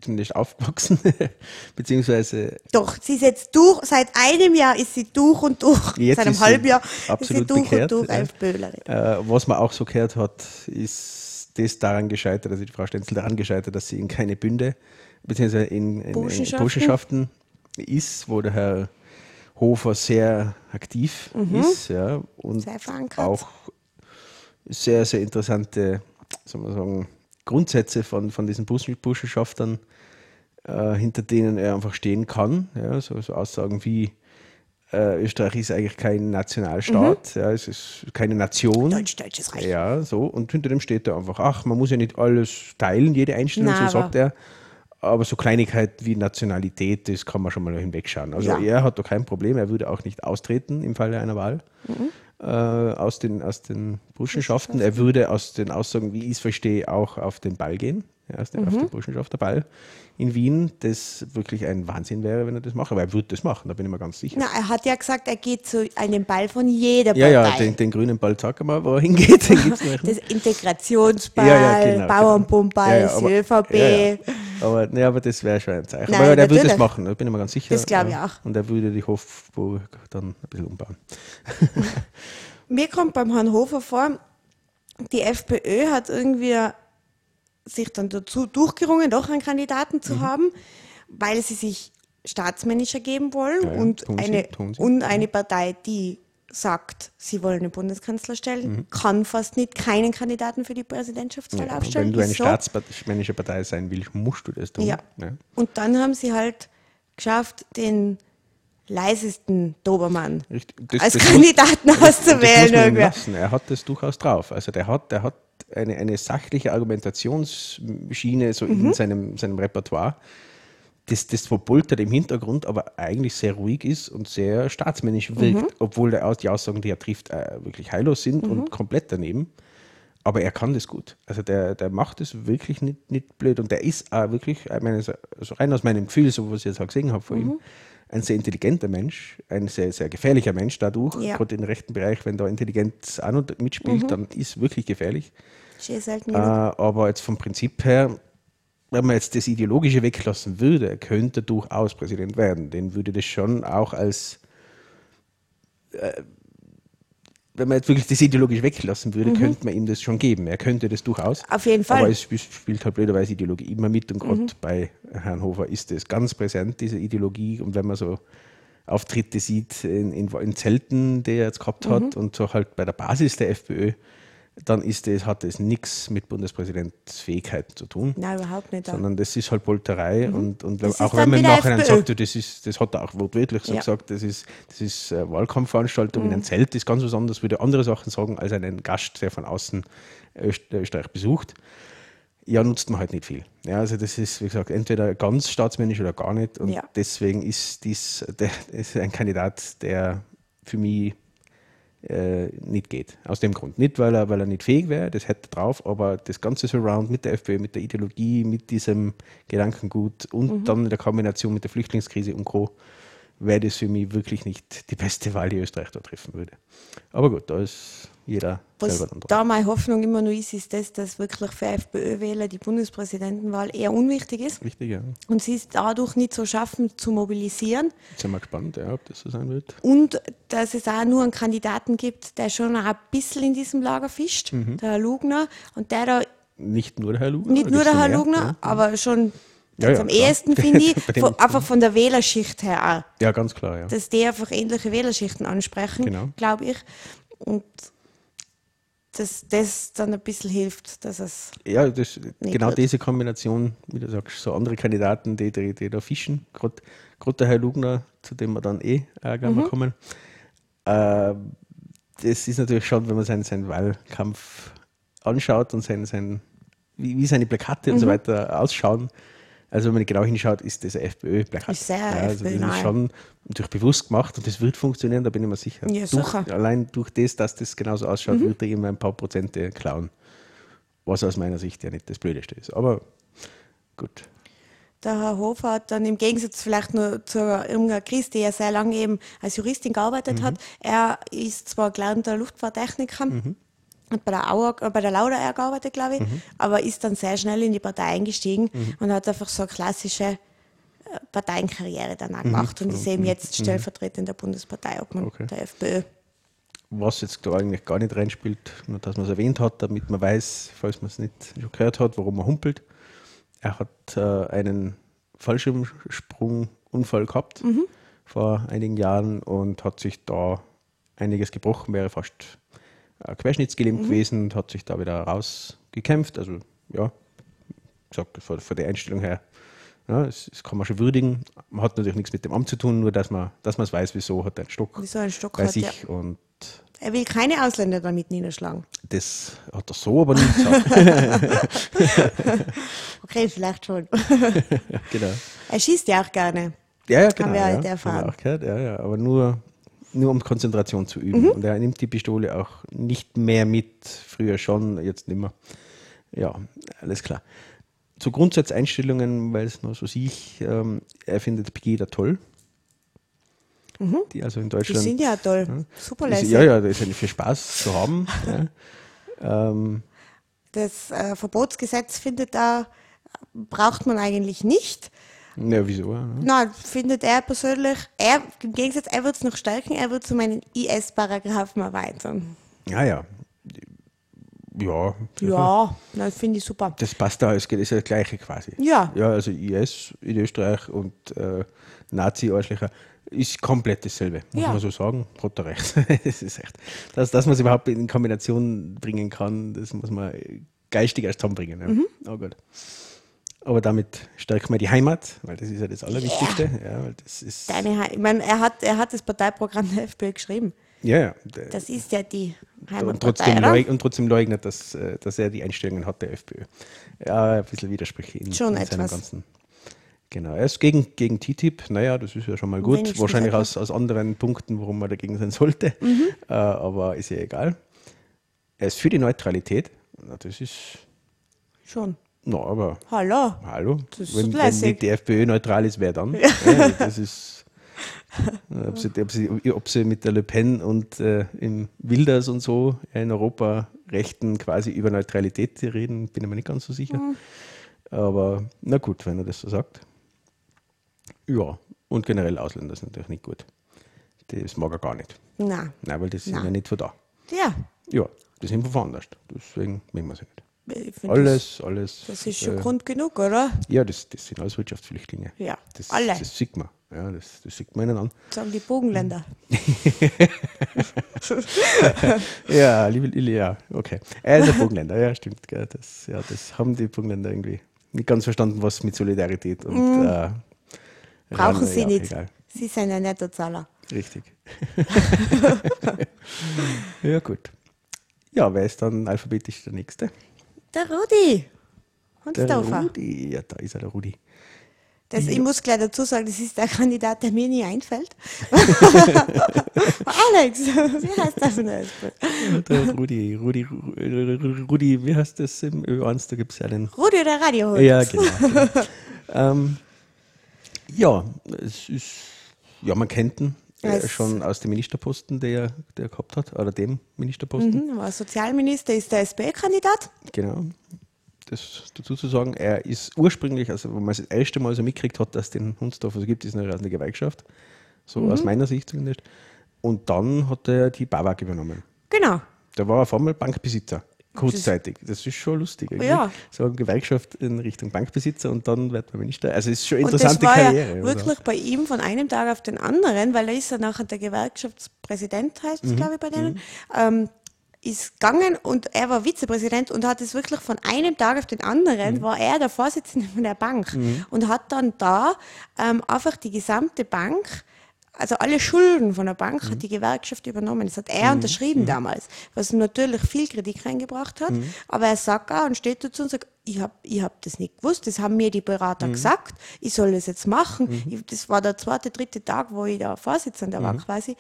zumindest aufgewachsen, *laughs* beziehungsweise. Doch, sie ist jetzt durch, seit einem Jahr ist sie durch und durch, jetzt seit einem halben Jahr absolut ist sie durch bekehrt, und durch FPÖlerin. Äh, was man auch so gehört hat, ist das daran gescheitert, also die Frau Stenzel daran gescheitert, dass sie in keine Bünde, beziehungsweise in, in, in Burschenschaften ist, wo der Herr Hofer sehr aktiv mhm. ist ja, und sehr auch sehr, sehr interessante soll man sagen, Grundsätze von, von diesen Burschenschaftern, äh, hinter denen er einfach stehen kann. Ja, so, so Aussagen wie, äh, Österreich ist eigentlich kein Nationalstaat, mhm. ja, es ist keine Nation. Deutsch, deutsches Reich. Ja, so. Und hinter dem steht er einfach, ach, man muss ja nicht alles teilen, jede Einstellung, Na, so sagt er. Aber so Kleinigkeit wie Nationalität, das kann man schon mal hinwegschauen. Also ja. er hat da kein Problem, er würde auch nicht austreten im Falle einer Wahl. Mhm äh, aus, den, aus den Burschenschaften. Er würde aus den Aussagen, wie ich es verstehe, auch auf den Ball gehen, aus den, mhm. den Burschenschafterball in Wien, das wirklich ein Wahnsinn wäre, wenn er das macht. Aber er würde das machen, da bin ich mir ganz sicher. Na, er hat ja gesagt, er geht zu einem Ball von jeder Partei. Ja, ja, den, den grünen Ball, sag mal, wo er hingeht. Den gibt's noch das Integrationsball, ja, ja, genau, Bauernbumball, ja, ja, ÖVP. Ja, aber, nee, aber das wäre schon ein Zeichen. Nein, aber er würde das machen, da bin ich mir ganz sicher. Das glaube ich auch. Und er würde die Hofburg dann ein bisschen umbauen. *laughs* Mir kommt beim Herrn Hofer vor, die FPÖ hat irgendwie sich dann dazu durchgerungen, doch einen Kandidaten zu mhm. haben, weil sie sich staatsmännischer geben wollen ja, ja, und, eine, und eine Partei, die sagt, sie wollen den Bundeskanzler stellen, mhm. kann fast nicht keinen Kandidaten für die Präsidentschaftswahl ja, aufstellen. Wenn du eine so. staatsmännische Partei sein willst, musst du das tun. Ja. ja. Und dann haben sie halt geschafft, den leisesten Dobermann das, als das Kandidaten muss, auszuwählen. Er hat das durchaus drauf. Also der hat, der hat eine, eine sachliche Argumentationsschiene so mhm. in seinem, seinem Repertoire das, das verpultert im Hintergrund, aber eigentlich sehr ruhig ist und sehr staatsmännisch wirkt, mhm. obwohl der, die Aussagen, die er trifft, äh, wirklich heillos sind mhm. und komplett daneben. Aber er kann das gut. Also der, der macht es wirklich nicht, nicht blöd und der ist auch wirklich, ich meine, also rein aus meinem Gefühl, so was ich jetzt auch gesehen habe von mhm. ihm, ein sehr intelligenter Mensch, ein sehr, sehr gefährlicher Mensch dadurch, ja. gerade im rechten Bereich, wenn da Intelligenz auch noch mitspielt, mhm. dann ist wirklich gefährlich. Äh, aber jetzt vom Prinzip her, wenn man jetzt das Ideologische weglassen würde, könnte er durchaus Präsident werden. Den würde das schon auch als, äh, wenn man jetzt wirklich das Ideologische weglassen würde, mhm. könnte man ihm das schon geben. Er könnte das durchaus. Auf jeden Fall. Aber es spielt halt blöderweise Ideologie immer mit und gerade mhm. bei Herrn Hofer ist das ganz präsent, diese Ideologie. Und wenn man so Auftritte sieht in, in, in Zelten, die er jetzt gehabt mhm. hat und so halt bei der Basis der FPÖ, dann ist das, hat das nichts mit Bundespräsidentsfähigkeiten zu tun. Nein, überhaupt nicht. Sondern das ist halt Polterei mhm. und, und auch wenn man im Nachhinein sagt, das, ist, das hat er auch wortwörtlich so ja. gesagt, das ist, das ist äh, Wahlkampfveranstaltung mhm. in einem Zelt, das ist ganz was anderes, würde andere Sachen sagen, als einen Gast, der von außen Österreich besucht. Ja, nutzt man halt nicht viel. Ja, also das ist, wie gesagt, entweder ganz staatsmännisch oder gar nicht. Und ja. deswegen ist dies der, ist ein Kandidat, der für mich äh, nicht geht. Aus dem Grund. Nicht, weil er, weil er nicht fähig wäre, das hätte er drauf, aber das ganze Surround mit der FPÖ, mit der Ideologie, mit diesem Gedankengut und mhm. dann in der Kombination mit der Flüchtlingskrise und Co. wäre das für mich wirklich nicht die beste Wahl, die Österreich da treffen würde. Aber gut, da ist jeder Was da meine Hoffnung immer noch ist, ist das, dass wirklich für FPÖ-Wähler die Bundespräsidentenwahl eher unwichtig ist Wichtig, ja. und sie es dadurch nicht so schaffen zu mobilisieren Jetzt sind wir gespannt, ja, ob das so sein wird. und dass es auch nur einen Kandidaten gibt, der schon ein bisschen in diesem Lager fischt, Mhm. der Herr Lugner, und der da Nicht nur der Herr Lugner. nicht nur der Herr mehr, Lugner, Ja, aber schon Ja, ja, am klar. ehesten, finde ich, *laughs* von, einfach *laughs* von der Wählerschicht her auch. ja ganz klar, ja. dass die einfach ähnliche Wählerschichten ansprechen, Genau. glaube ich. Und dass das dann ein bisschen hilft, dass es. Ja, das, genau wird. diese Kombination, wie du sagst, so andere Kandidaten, die, die, die da fischen, gerade der Herr Lugner, zu dem wir dann eh äh, Mhm. kommen. Äh, das ist natürlich schon, wenn man seinen, seinen Wahlkampf anschaut und sein, sein, wie, wie seine Plakate Mhm. und so weiter ausschauen. Also wenn man genau hinschaut, ist das FPÖ-Plakat. Ist sehr also das FPÖ-nahe. ist schon natürlich bewusst gemacht und das wird funktionieren, da bin ich mir sicher. Ja, durch. Mhm. Allein durch das, dass das genauso ausschaut, wird er immer ein paar Prozente klauen. Was aus meiner Sicht ja nicht das Blödeste ist. Aber gut. Der Herr Hofer hat dann im Gegensatz vielleicht nur zu Irmgard Christ, die ja sehr lange eben als Juristin gearbeitet hat, er ist zwar gelernter Luftfahrttechniker, hat bei der, Auer, äh, bei der Lauda gearbeitet, glaube ich, aber ist dann sehr schnell in die Partei eingestiegen und hat einfach so eine klassische äh, Parteienkarriere dann auch gemacht und ist eben jetzt stellvertretend in der Bundesparteiobmann Okay. der FPÖ. Was jetzt da eigentlich gar nicht reinspielt, nur dass man es erwähnt hat, damit man weiß, falls man es nicht schon gehört hat, warum er humpelt. Er hat äh, einen Fallschirmsprungunfall gehabt vor einigen Jahren und hat sich da einiges gebrochen, wäre fast äh, querschnittsgelähmt gewesen und hat sich da wieder rausgekämpft. Also ja, ich sag, von, von der Einstellung her, ja, das, das kann man schon würdigen. Man hat natürlich nichts mit dem Amt zu tun, nur dass man, dass man es weiß, wieso hat er einen Stock Wieso ein Stock bei hat, sich ja. und Er will keine Ausländer damit niederschlagen. das hat er so aber nicht gesagt. *laughs* Okay, vielleicht schon. *laughs* genau. er schießt ja auch gerne. Ja, ja, genau. wir ja, heute haben wir erfahren. auch gehört, ja, ja, aber nur, nur um Konzentration zu üben. Und er nimmt die Pistole auch nicht mehr mit, früher schon, jetzt nicht mehr. Ja, alles klar. Zu Grundsatzeinstellungen, weil es nur so sich, ähm, er findet Pegida toll. Die also in Die Deutschland. sind ja toll. Super ist, lässig. ja, ja, das ist ja für Spaß zu haben. ja. *laughs* ähm, Das äh, Verbotsgesetz findet da, braucht man eigentlich nicht. Ja, wieso? Ne? Nein, findet er persönlich, er, im Gegensatz, er wird es noch stärken, er wird zu meinen IS-Paragraphen erweitern. ja. ja. Ja, Ja, das finde ich super. Das passt da, es ist ja das Gleiche quasi. Ja. Ja, also IS in Österreich und äh, Nazi-Arschlöcher ist komplett dasselbe, muss Ja. man so sagen. Hat er recht. *laughs* das ist echt. Dass, dass man es überhaupt in Kombination bringen kann, das muss man geistig erst zusammenbringen. Ja. Mhm. Oh gut. Aber damit stärkt man die Heimat, weil das ist ja das Allerwichtigste. Ja, weil das ist, Deine, Hei- ich meine, er hat, er hat das Parteiprogramm der FPÖ geschrieben. ja, ja. Das ist ja die und, Heimatpartei, trotzdem leug, und trotzdem leugnet, dass, äh, dass er die Einstellungen hat der FPÖ. Ja, ein bisschen Widersprüche in, Schon in seinem etwas. ganzen. Genau, er ist gegen, gegen TTIP, naja, das ist ja schon mal gut. Wenigstens Wahrscheinlich aus, aus anderen Punkten, warum man dagegen sein sollte. Mhm. Äh, aber ist ja egal. Er ist für die Neutralität. Na, das ist, Schon. Na, aber Hallo. hallo. Das ist wenn, wenn nicht die FPÖ neutral ist, wer dann? Ja, das ist. Ob sie, ob, sie, ob sie mit der Le Pen und äh, im Wilders und so in Europa Rechten quasi über Neutralität reden, bin ich mir nicht ganz so sicher. Mhm. Aber na gut, wenn er das so sagt. Ja, und generell Ausländer ist natürlich nicht gut. Das mag er gar nicht. Na, Nein, weil das sind Nein. ja nicht von da. ja. Ja, das sind von woanders. Deswegen mögen wir sie nicht. Ich find Alles, alles. Das, das ist schon äh, Grund genug, oder? Ja, das, das sind alles Wirtschaftsflüchtlinge. Ja, das, alle. Das sieht man. Ja, das, das sieht man ihnen an. Sagen die Bogenländer. *laughs* Ja, liebe Lili, ja, okay. Er ist ein Burgenländer, ja, stimmt. Gell. Das, ja, das haben die Burgenländer irgendwie nicht ganz verstanden, was mit Solidarität und. Äh, Mhm. Brauchen Ran- sie ja, nicht. Egal. Sie sind ein Nettozahler. Richtig. *laughs* ja, gut. Ja, wer ist dann alphabetisch der Nächste? Der Rudi. Und Der. Rudi. Ja, da ist er, der Rudi. Das, ich muss gleich dazu sagen, das ist der Kandidat, der mir nie einfällt. *laughs* Alex, wie heißt das denn? Der Rudi, Rudi, Rudi, wie heißt das im Ö1? Da gibt es ja den Rudi der Radiohund. Ja, genau. genau. *laughs* ähm, ja, es ist, ja, man kennt ihn. Äh, schon aus dem Ministerposten, der der gehabt hat, oder dem Ministerposten. Mhm, war Sozialminister, ist der SP-Kandidat. Genau. Das dazu zu sagen, er ist ursprünglich, also wenn man das erste Mal so mitgekriegt hat, dass es den Hunsdorfer so gibt, ist eine, eine Gewerkschaft. So Mhm. aus meiner Sicht zumindest. Und dann hat er die BAWAG übernommen. Genau. Da war er auf einmal Bankbesitzer. Kurzzeitig. Das ist schon lustig. irgendwie. Ja. So eine Gewerkschaft in Richtung Bankbesitzer und dann wird man Minister. Also es ist schon eine Und das interessante war Karriere. ja oder? wirklich bei ihm von einem Tag auf den anderen, weil er ist ja nachher der Gewerkschaftspräsident, heißt Mhm. es, glaube ich, bei denen, ähm, ist gegangen und er war Vizepräsident und hat es wirklich von einem Tag auf den anderen, Mhm. war er der Vorsitzende von der Bank und hat dann da ähm, einfach die gesamte Bank also alle Schulden von der Bank Mhm. hat die Gewerkschaft übernommen. Das hat er unterschrieben damals, was natürlich viel Kritik reingebracht hat. Mhm. Aber er sagt auch und steht dazu und sagt, ich habe ich hab das nicht gewusst, das haben mir die Mhm. Berater gesagt, ich soll das jetzt machen. Ich, das war der zweite, dritte Tag, wo ich da Vorsitzender Mhm. war quasi.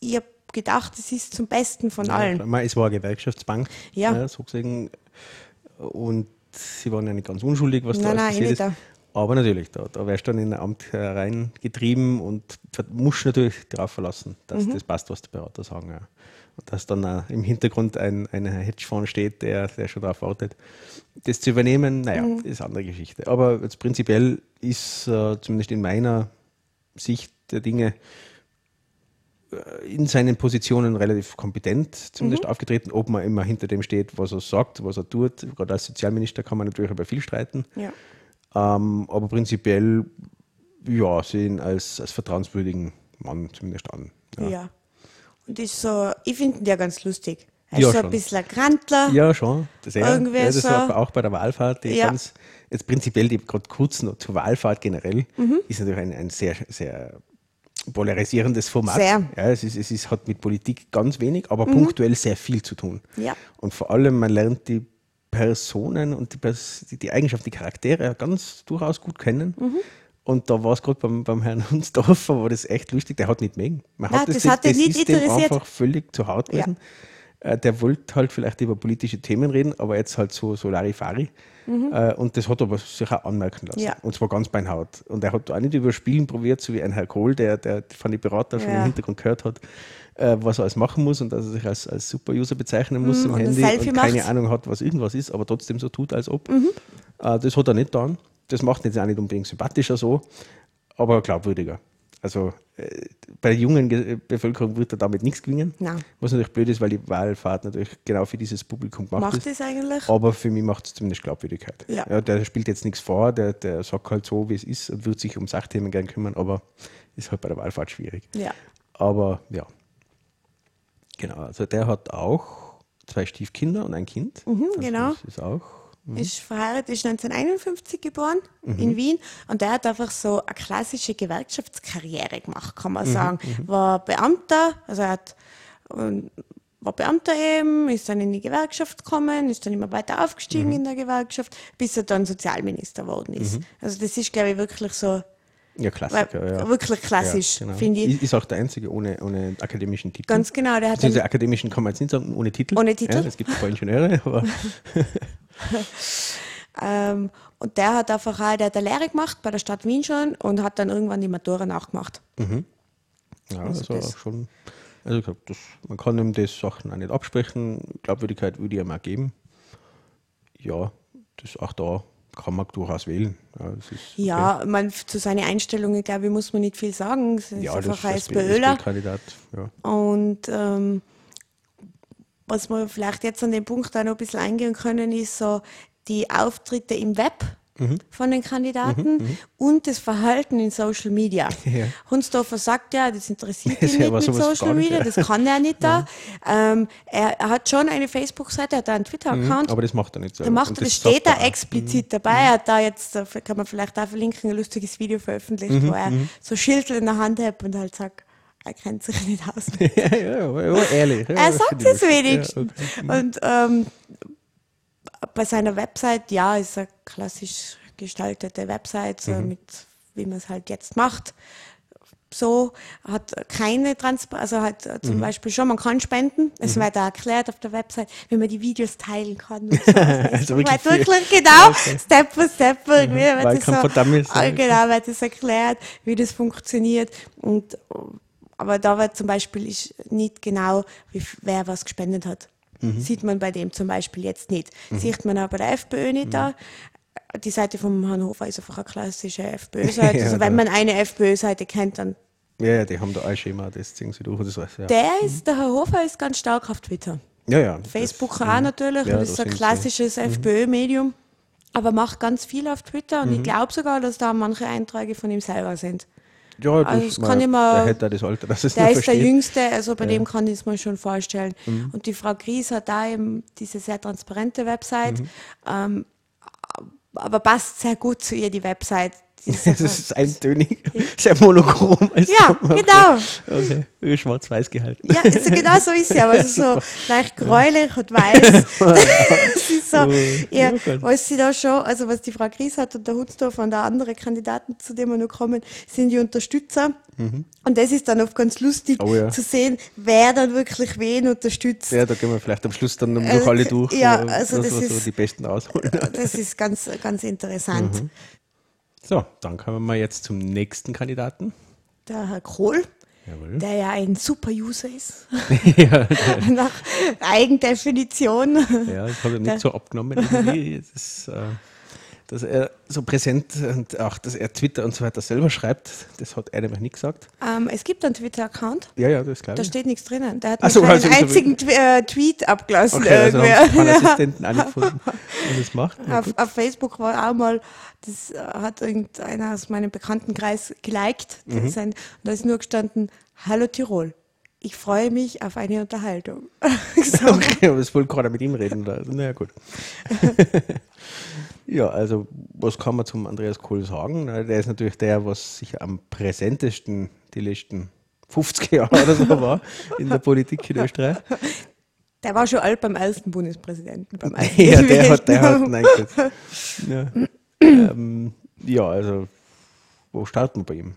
Ich habe gedacht, das ist zum Besten von Ja, allen. klar. Es war eine Gewerkschaftsbank, Ja. äh, so gesehen. Und sie waren ja nicht ganz unschuldig, was da Nein, alles nein, passiert ist. nicht Aber natürlich, da, da wärst du dann in ein Amt äh, reingetrieben und musst natürlich darauf verlassen, dass Mhm. das passt, was die Berater sagen. Ja. Und dass dann auch im Hintergrund ein, ein Hedgefonds steht, der, der schon darauf wartet, das zu übernehmen, naja, Mhm. ist eine andere Geschichte. Aber jetzt prinzipiell ist äh, zumindest in meiner Sicht der Dinge äh, in seinen Positionen relativ kompetent zumindest Mhm. aufgetreten, ob man immer hinter dem steht, was er sagt, was er tut. Gerade als Sozialminister kann man natürlich über viel streiten. Ja. Ähm, aber prinzipiell, ja, sehen als, als vertrauenswürdigen Mann zumindest an. Ja. Und ist so, ich finde ihn ja ganz lustig. Er Ja, ist so schon. ein bisschen ein Grantler. Ja, schon. Das, ja, Irgendwie ja, das so. war auch bei der Wahlfahrt. Die Ja. ganz, jetzt prinzipiell, die gerade kurz noch zur Wahlfahrt generell, Mhm. ist natürlich ein, ein sehr, sehr polarisierendes Format. Sehr. Mhm. Ja, es, ist, es ist, hat mit Politik ganz wenig, aber punktuell sehr viel zu tun. Ja. Und vor allem, man lernt die Personen und die, Pers die, Eigenschaften, die Charaktere ganz durchaus gut kennen. Mhm. Und da war es gerade beim, beim Herrn Hunsdorfer, war das echt lustig, der hat nicht mögen. Man Nein, hat das hat ihn das nicht ist dem interessiert. einfach völlig zu hart Ja. gewesen. Äh, Der wollte halt vielleicht über politische Themen reden, aber jetzt halt so, so Larifari. Äh, Und das hat er aber sich auch anmerken lassen. Mhm. Ja. Und zwar ganz beinhaut. Und er hat auch nicht überspielen probiert, so wie ein Herr Kohl, der, der von den Beratern schon Ja. im Hintergrund gehört hat, äh, was er alles machen muss und dass er sich als, als Super-User bezeichnen muss im und ein Handy und keine macht. Ahnung hat, was irgendwas ist, aber trotzdem so tut, als ob. Mhm. Äh, das hat er nicht getan. Das macht ihn jetzt auch nicht unbedingt sympathischer so, aber glaubwürdiger. Also äh, bei der jungen Ge- Bevölkerung wird er damit nichts gewinnen. Nein. Was natürlich blöd ist, weil die Wahlfahrt natürlich genau für dieses Publikum gemacht Macht ist. das eigentlich? Aber für mich macht es zumindest Glaubwürdigkeit. Ja. der spielt jetzt nichts vor, der, der sagt halt so, wie es ist und wird sich um Sachthemen gern kümmern, aber ist halt bei der Wahlfahrt schwierig. Ja. Aber ja. Genau, also der hat auch zwei Stiefkinder und ein Kind. Mhm, also genau. Ist auch. Ist verheiratet, ist 1951 geboren in Wien und der hat einfach so eine klassische Gewerkschaftskarriere gemacht, kann man sagen. War Beamter, also er hat, ähm, war Beamter eben, ist dann in die Gewerkschaft gekommen, ist dann immer weiter aufgestiegen in der Gewerkschaft, bis er dann Sozialminister geworden ist. Also das ist, glaube ich, wirklich so, Ja, Klassiker. Weil- ja. wirklich klassisch, Ja, genau. finde ich. Ist auch der einzige ohne, ohne akademischen Titel. ganz genau, der hat dann, akademischen kann man jetzt nicht sagen, ohne Titel. Ohne Titel. Ja, es gibt ein paar Ingenieure, aber *laughs* ähm, und der hat einfach auch, der hat eine Lehre gemacht bei der Stadt Wien schon und hat dann irgendwann die Matura nachgemacht. ja, Also also, das- auch schon. Also ich glaub, das, man kann ihm das Sachen auch nicht absprechen. Glaubwürdigkeit würde ich ihm auch geben. Ja, das auch da kann man durchaus wählen. Ja, das ist okay. Ja, man, zu seinen Einstellungen, glaube ich, muss man nicht viel sagen. Es ist ja das einfach ein ist SPÖler. Kandidat. Ja. Und ähm, was wir vielleicht jetzt an den Punkt auch noch ein bisschen eingehen können, ist so die Auftritte im Web Mhm. von den Kandidaten und das Verhalten in Social Media. *laughs* Ja. Hunsdorfer sagt ja, das interessiert Das *laughs* ihn nicht mit Social Media, das kann er nicht da. Ähm, er, er hat schon eine Facebook-Seite, er hat einen Twitter-Account. Mhm, Aber das macht er nicht so. Da macht Und er, das sagt steht da er. Mhm. explizit dabei. Er hat da jetzt, äh, kann man vielleicht auch verlinken, ein lustiges Video veröffentlicht, Mhm, wo er so Schildel in der Hand hat und halt sagt, er kennt sich nicht aus. *laughs* ja, ja, ja, ehrlich. Er sagt es wenigstens. Okay. Und ähm, bei seiner Website, ja, ist eine klassisch gestaltete Website, so Mhm. mit, wie man es halt jetzt macht. so, hat keine Transparenz, also hat zum Beispiel schon, man kann spenden, es wird da erklärt auf der Website, wie man die Videos teilen kann. Und *laughs* so. Also wirklich wirklich genau, Okay. Step for Step irgendwie wird das Dummies. Ah, genau, wird das erklärt, wie das funktioniert und aber da wird zum Beispiel ist nicht genau, wie, wer was gespendet hat. Mhm. Sieht man bei dem zum Beispiel jetzt nicht. Sieht man bei der FPÖ nicht Mhm. da. Die Seite vom Herrn Hofer ist einfach eine klassische FPÖ-Seite. *laughs* Ja, also wenn man eine FPÖ-Seite kennt, dann Ja, ja, die haben da ein Schema, das ziehen sie durch. Das weiß, ja. der ist, der Herr Hofer ist ganz stark auf Twitter. ja, ja. das- Facebook auch natürlich, Ja, das ist ein sie. klassisches FPÖ-Medium. Aber macht ganz viel auf Twitter Mhm. und ich glaube sogar, dass da manche Einträge von ihm selber sind. Ja, das, Also man, kann immer- Der hätte das Alter, dass es Der ist der. Jüngste, also bei dem kann ich es mir schon vorstellen. Mhm. Und die Frau Gries hat da eben diese sehr transparente Website, Mhm. ähm, aber passt sehr gut zu ihr, die Website. Ist *laughs* Das einfach- ist eintönig, *laughs* sehr monochrom. ja, genau. Okay, okay. schwarz-weiß gehalten. Ja, also genau so ist sie, aber so *laughs* leicht gräulich und weiß. das ist so, Oh, ja, was sie da schon, also was die Frau Gries hat und der Hunsdorf und der andere Kandidaten, zu dem wir noch kommen, sind die Unterstützer. Und das ist dann oft ganz lustig Mhm. Oh ja. zu sehen, wer dann wirklich wen unterstützt. Ja, da gehen wir vielleicht am Schluss dann noch Also, alle durch, ja, also was das wir so ist- die Besten rausholen. Das ist ganz, ganz interessant. Mhm. So, dann kommen wir jetzt zum nächsten Kandidaten. Der Herr Kohl, Jawohl. der ja ein super User ist, *laughs* ja, *laughs* nach Eigendefinition. ja, das habe ich nicht so abgenommen. Das ist, äh, dass er so präsent und auch, dass er Twitter und so weiter selber schreibt, das hat er nämlich nicht gesagt. Ähm, es gibt einen Twitter-Account. Ja, ja, das glaube Da ich. steht nichts drinnen. Der hat Ach so, keinen also einzigen Tw äh, Tweet abgelassen. Okay, also haben irgendwer. sie keinen *laughs* Assistenten auch nicht gefunden, der das macht. Auf, auf Facebook war auch mal, das äh, hat irgendeiner aus meinem Bekanntenkreis geliked. Mhm. ein, und da ist nur gestanden, Hallo Tirol. Ich freue mich auf eine Unterhaltung. *laughs* so. Okay, aber es wollte keiner mit ihm reden. Da. Naja, gut. *laughs* ja, also, was kann man zum Andreas Kohl sagen? Der ist natürlich der, was sicher am präsentesten die letzten 50 Jahre oder so war in der Politik in Österreich. *laughs* Der war schon alt beim ersten Bundespräsidenten. Beim ersten Ja, der hat, der hat nein, ja. Ähm, *clears throat* ja, also, wo starten wir bei ihm?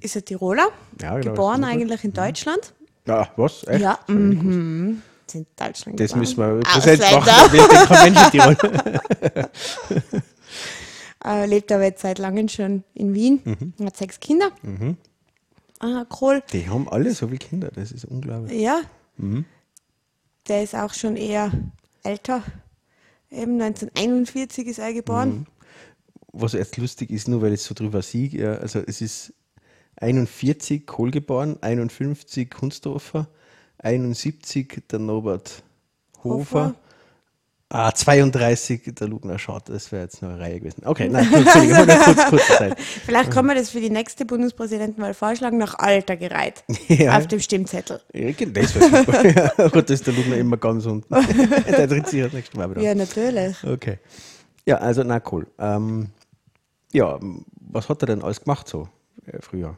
Ist er Tiroler? Ja, genau, Geboren eigentlich in Deutschland. Ja, was? Echt? Ja, Das mhm. Sind in Deutschland Das geboren. müssen wir präsent Ausländer. machen, Mensch in Tirol. *laughs* äh, lebt aber jetzt seit langem schon in Wien, Mhm. hat sechs Kinder. Ah, Kohl, Die haben alle so viele Kinder, das ist unglaublich. ja, Mhm. der ist auch schon eher älter. Eben 1941 ist er Mhm. Was jetzt lustig ist, nur weil ich so drüber sieg, ja, also es ist 41 Kohl geboren, 51 Kunstdorfer, 71 der Norbert Hofer, Hofer. ah, 32 der Lugner Schott, das wäre jetzt noch eine Reihe gewesen. Okay, *laughs* nein, Entschuldigung, kurz, kurze Zeit. Vielleicht kann man das für die nächste Bundespräsidentenwahl vorschlagen, nach Alter gereiht. *laughs* Ja. Auf dem Stimmzettel. Ja, das wäre super. *laughs* ja, gut, das ist der Lugner immer ganz unten. der tritt sich das nächste Mal wieder. Ja, natürlich. Okay. Ja, also na cool. Ähm, ja, was hat er denn alles gemacht so äh, früher?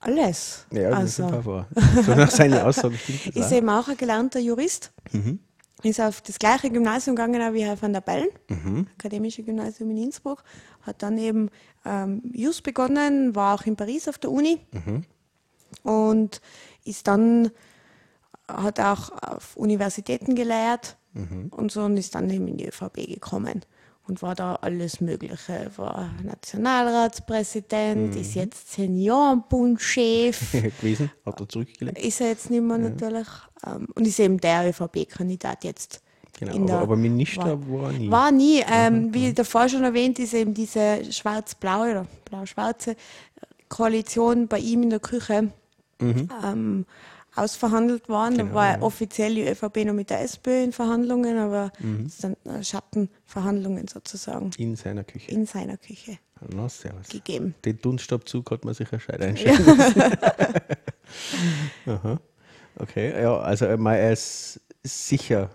Alles. Ja, das ist also, paar vor. So nach seinen *laughs* Aussagen stimmt das ist auch. eben auch ein gelernter Jurist. Mhm. Ist auf das gleiche Gymnasium gegangen wie Herr van der Bellen, Mhm. Akademische Gymnasium in Innsbruck. Hat dann eben ähm, Jus begonnen, war auch in Paris auf der Uni Mhm. und ist dann, hat auch auf Universitäten gelehrt Mhm. und so und ist dann eben in die ÖVP gekommen und war da alles Mögliche. War Nationalratspräsident, Mhm. ist jetzt Seniorenbundchef. *laughs* gewesen, hat er zurückgelegt. ist er jetzt nicht mehr natürlich. Ähm, und ist eben der ÖVP-Kandidat jetzt. Genau, aber, der aber Minister war, er nie. War nie. Ähm, wie davor schon erwähnt, ist eben diese schwarz-blaue oder blau-schwarze Koalition bei ihm in der Küche ähm, ausverhandelt worden. Genau, da war ja. offiziell die ÖVP noch mit der SPÖ in Verhandlungen, aber Mhm. es sind äh, Schattenverhandlungen sozusagen In seiner Küche. in seiner Küche Na, servus. gegeben. Den Dunstabzug hat man sich gescheit einstellen müssen. *laughs* Aha. Okay, ja, also er ist sicher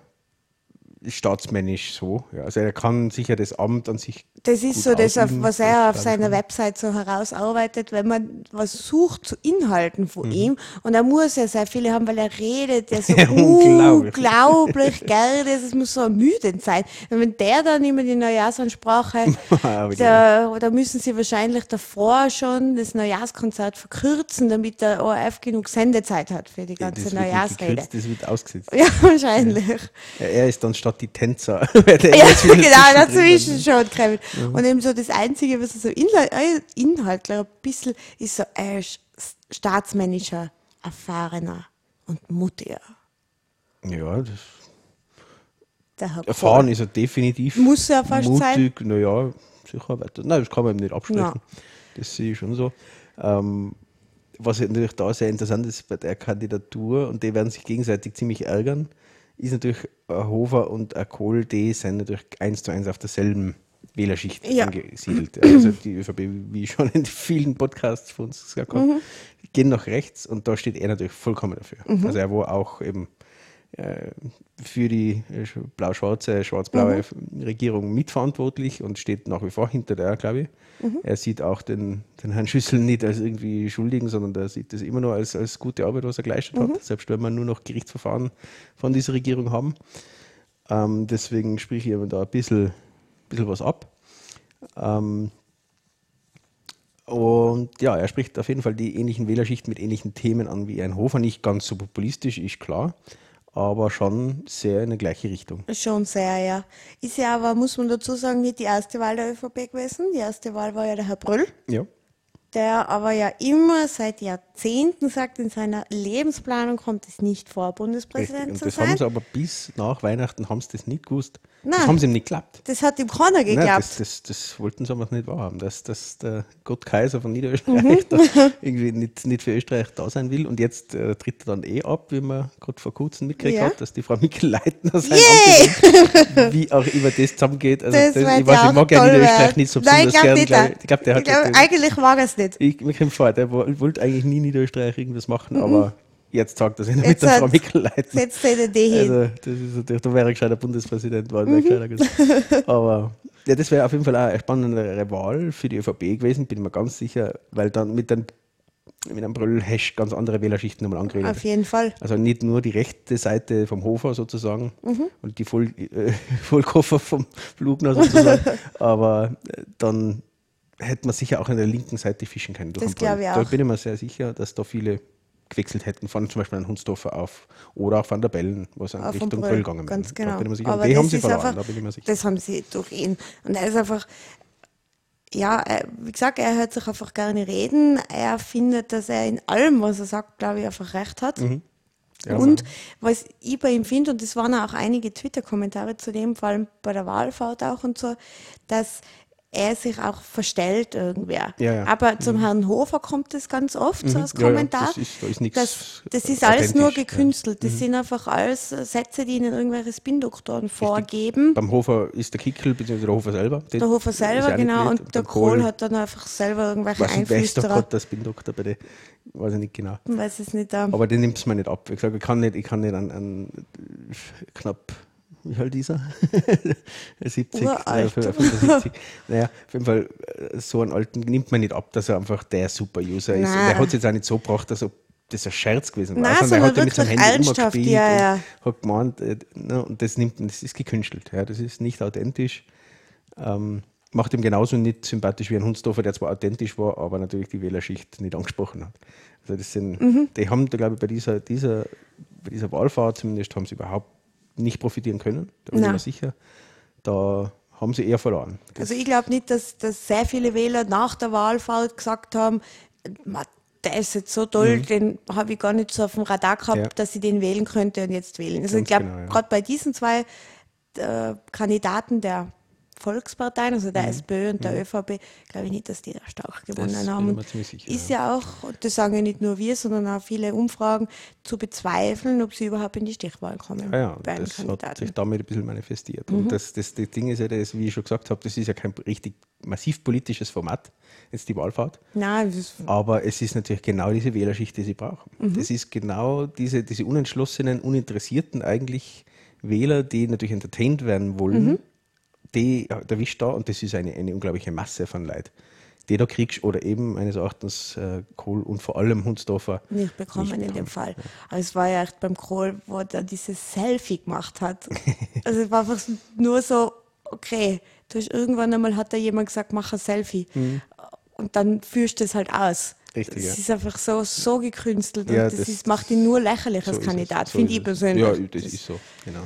staatsmännisch so. Ja. Also er kann sicher das Amt an sich. Das ist so das, was er auf seiner Website so herausarbeitet, wenn man was sucht zu Inhalten von mhm. ihm. Und er muss ja sehr viele haben, weil er redet ja so *laughs* unglaublich, unglaublich gerne. Es muss so ermüdend sein. Und wenn der dann immer die Neujahrsansprache, *laughs* da, da müssen sie wahrscheinlich davor schon das Neujahrskonzert verkürzen, damit der ORF genug Sendezeit hat für die ganze ja, Neujahrsrede. Das wird ausgesetzt. *laughs* Ja, wahrscheinlich. Ja, er ist dann statt die Tänzer. *laughs* ja, genau, dazwischen schon, Kevin. Mhm. Und eben so das Einzige, was so inhalt, äh, inhaltlich ein bisschen ist, so, er ist staatsmännischer, erfahrener und mutiger. Ja, das. Erfahren ist er definitiv. Muss er fast mutig, sein. Naja, sicher weiter. Nein, das kann man ihm nicht absprechen. Ja. Das sehe ich schon so. Ähm, was natürlich da sehr interessant ist bei der Kandidatur, und die werden sich gegenseitig ziemlich ärgern, ist natürlich ein Hofer und ein Kohl, die sind natürlich eins zu eins auf derselben Wählerschicht ja. angesiedelt. Also die ÖVP, wie schon in vielen Podcasts von uns gesagt haben, mhm. gehen nach rechts und da steht er natürlich vollkommen dafür. Mhm. Also er war auch eben für die äh, blau-schwarze, schwarz-blaue mhm. Regierung mitverantwortlich und steht nach wie vor hinter der, glaube ich. Mhm. Er sieht auch den, den, Herrn Schüssel nicht als irgendwie Schuldigen, sondern er sieht das immer nur als, als gute Arbeit, was er geleistet mhm. hat, selbst wenn wir nur noch Gerichtsverfahren von dieser Regierung haben. Ähm, deswegen sprich ich aber da ein bisschen, bisschen was ab. Ähm, und ja, er spricht auf jeden Fall die ähnlichen Wählerschichten mit ähnlichen Themen an wie ein Hofer. Nicht ganz so populistisch, ist klar aber schon sehr in die gleiche Richtung. Schon sehr, ja. Ist ja aber, muss man dazu sagen, nicht die erste Wahl der ÖVP gewesen. Die erste Wahl war ja der Herr Brüll. Ja der aber ja immer seit Jahrzehnten sagt, in seiner Lebensplanung kommt es nicht vor, Bundespräsident und zu das sein. Das haben sie aber bis nach Weihnachten haben sie das nicht gewusst. Nein, das haben sie ihm nicht geklappt. Das hat ihm keiner geklappt. Nein, das, das, das, wollten sie aber nicht wahrhaben, dass, dass der Gott Kaiser von Niederösterreich mhm. *laughs* *laughs* irgendwie nicht, nicht für Österreich da sein will. Und jetzt äh, tritt er dann eh ab, wie man gerade vor kurzem mitgekriegt ja. hat, dass die Frau Mikl-Leitner sein Amt *laughs* Wie auch immer das zusammengeht. Also das, das ich, weiß, ich mag ja Niederösterreich nicht so besonders Nein, ich gern. Ich glaube, der hat. Glaub, eigentlich mag er es nicht. Ich, mir kommt vor, der wollte eigentlich nie Niederösterreich irgendwas machen, mhm. aber jetzt sagt er sich mit der Frau Mikl-Leitner. Setzt er die hin. Also, das ist natürlich, da wäre ich gescheiter Bundespräsident, war mhm. *laughs* Aber ja, das wäre auf jeden Fall auch eine spannende Wahl für die ÖVP gewesen, bin ich mir ganz sicher, weil dann mit dem mit einem Brüll-Hash ganz andere Wählerschichten nochmal angeredet. Auf jeden Fall. Also nicht nur die rechte Seite vom Hofer sozusagen mhm. und die Voll, äh, *laughs* Vollkoffer vom Flugner sozusagen, *laughs* aber äh, dann hätte man sicher auch an der linken Seite fischen können. das glaube ich auch. Da bin ich mir sehr sicher, dass da viele gewechselt hätten, von zum Beispiel an Hunsdorfer auf oder auch Van der Bellen, wo sie in Richtung Brüll gegangen Ganz genau. Da bin ich mir sicher. Aber die haben sie verloren, einfach, da bin ich mir sicher. Das haben sie durch ihn. Und er ist einfach, ja, wie gesagt, er hört sich einfach gerne reden. Er findet, dass er in allem, was er sagt, glaube ich, einfach recht hat. Mhm. Ja, und was ich bei ihm finde, und das waren auch einige Twitter-Kommentare zu dem, vor allem bei der Wahlfahrt auch und so, dass er sich auch verstellt irgendwer. Ja, ja. Aber zum mhm. Herrn Hofer kommt das ganz oft mhm. so als Kommentar. das ist, da ist das, das ist alles nur gekünstelt. Das mhm. sind einfach alles Sätze, die ihnen irgendwelche Spindoktoren vorgeben. Beim Hofer ist der Kickel, beziehungsweise der Hofer selber. Der Hofer selber, genau. Und, und der Kohl hat dann einfach selber irgendwelche Einflüsse. Wer ist doch gerade der Spindoktor bei der? Weiß ich nicht genau. Ich weiß es nicht. Um. Aber den nimmt es mir nicht ab. Wie gesagt, ich kann nicht, ich kann nicht an, an knapp wie alt ist er? 70, äh, 75. Naja, auf jeden Fall, äh, so einen alten nimmt man nicht ab, dass er einfach der Super-User ist. Und er hat es jetzt auch nicht so gebracht, dass das ein Scherz gewesen war. Nein, er hat mit seinem Handy umgespielt ja, ja. und hat gemeint, äh, und das, nimmt, das ist gekünstelt. Ja, das ist nicht authentisch. Ähm, macht ihm genauso nicht sympathisch wie ein Hundsdorfer, der zwar authentisch war, aber natürlich die Wählerschicht nicht angesprochen hat. Also das sind, mhm. die haben, da glaube ich, bei dieser, dieser, bei dieser Wahlfahrt zumindest haben sie überhaupt nicht profitieren können. Da bin ich mir sicher. Da haben sie eher verloren. Das also ich glaube nicht, dass, dass sehr viele Wähler nach der Wahlfahrt gesagt haben, der ist jetzt so toll, mhm. den habe ich gar nicht so auf dem Radar gehabt, ja. dass ich den wählen könnte und jetzt wählen. Also Ganz ich glaube, genau, ja. gerade bei diesen zwei äh, Kandidaten der Volksparteien, also der mhm. SPÖ und der mhm. ÖVP, glaube ich nicht, dass die da stark gewonnen das haben. Sicher, ist ja. auch, das sagen ja nicht nur wir, sondern auch viele Umfragen, zu bezweifeln, ob sie überhaupt in die Stichwahl kommen. Ah ja, ja das Kandidaten. hat sich damit ein bisschen manifestiert. Mhm. Und das, das, das Ding ist ja, das, wie ich schon gesagt habe, das ist ja kein richtig massiv politisches Format, jetzt die Wahlfahrt. Nein, Aber es ist natürlich genau diese Wählerschicht, die sie brauchen. Mhm. Das ist genau diese, diese unentschlossenen, uninteressierten eigentlich Wähler, die natürlich entertained werden wollen, mhm. Die erwischt da und das ist eine, eine unglaubliche Masse von Leuten die da kriegst oder eben meines Erachtens äh, Kohl und vor allem Hundsdorfer. Nicht bekommen nicht in dem Fall. Aber es war ja echt beim Kohl, wo er dieses Selfie gemacht hat. *laughs* also es war einfach nur so, okay, du hast irgendwann einmal hat da jemand gesagt, mach ein Selfie. Mhm. Und dann führst du es halt aus. Richtig, das ja. ist einfach so, so gekünstelt ja, und das, das ist, macht ihn nur lächerlich so als Kandidat, so finde ich persönlich. Ja, das, das ist so, genau.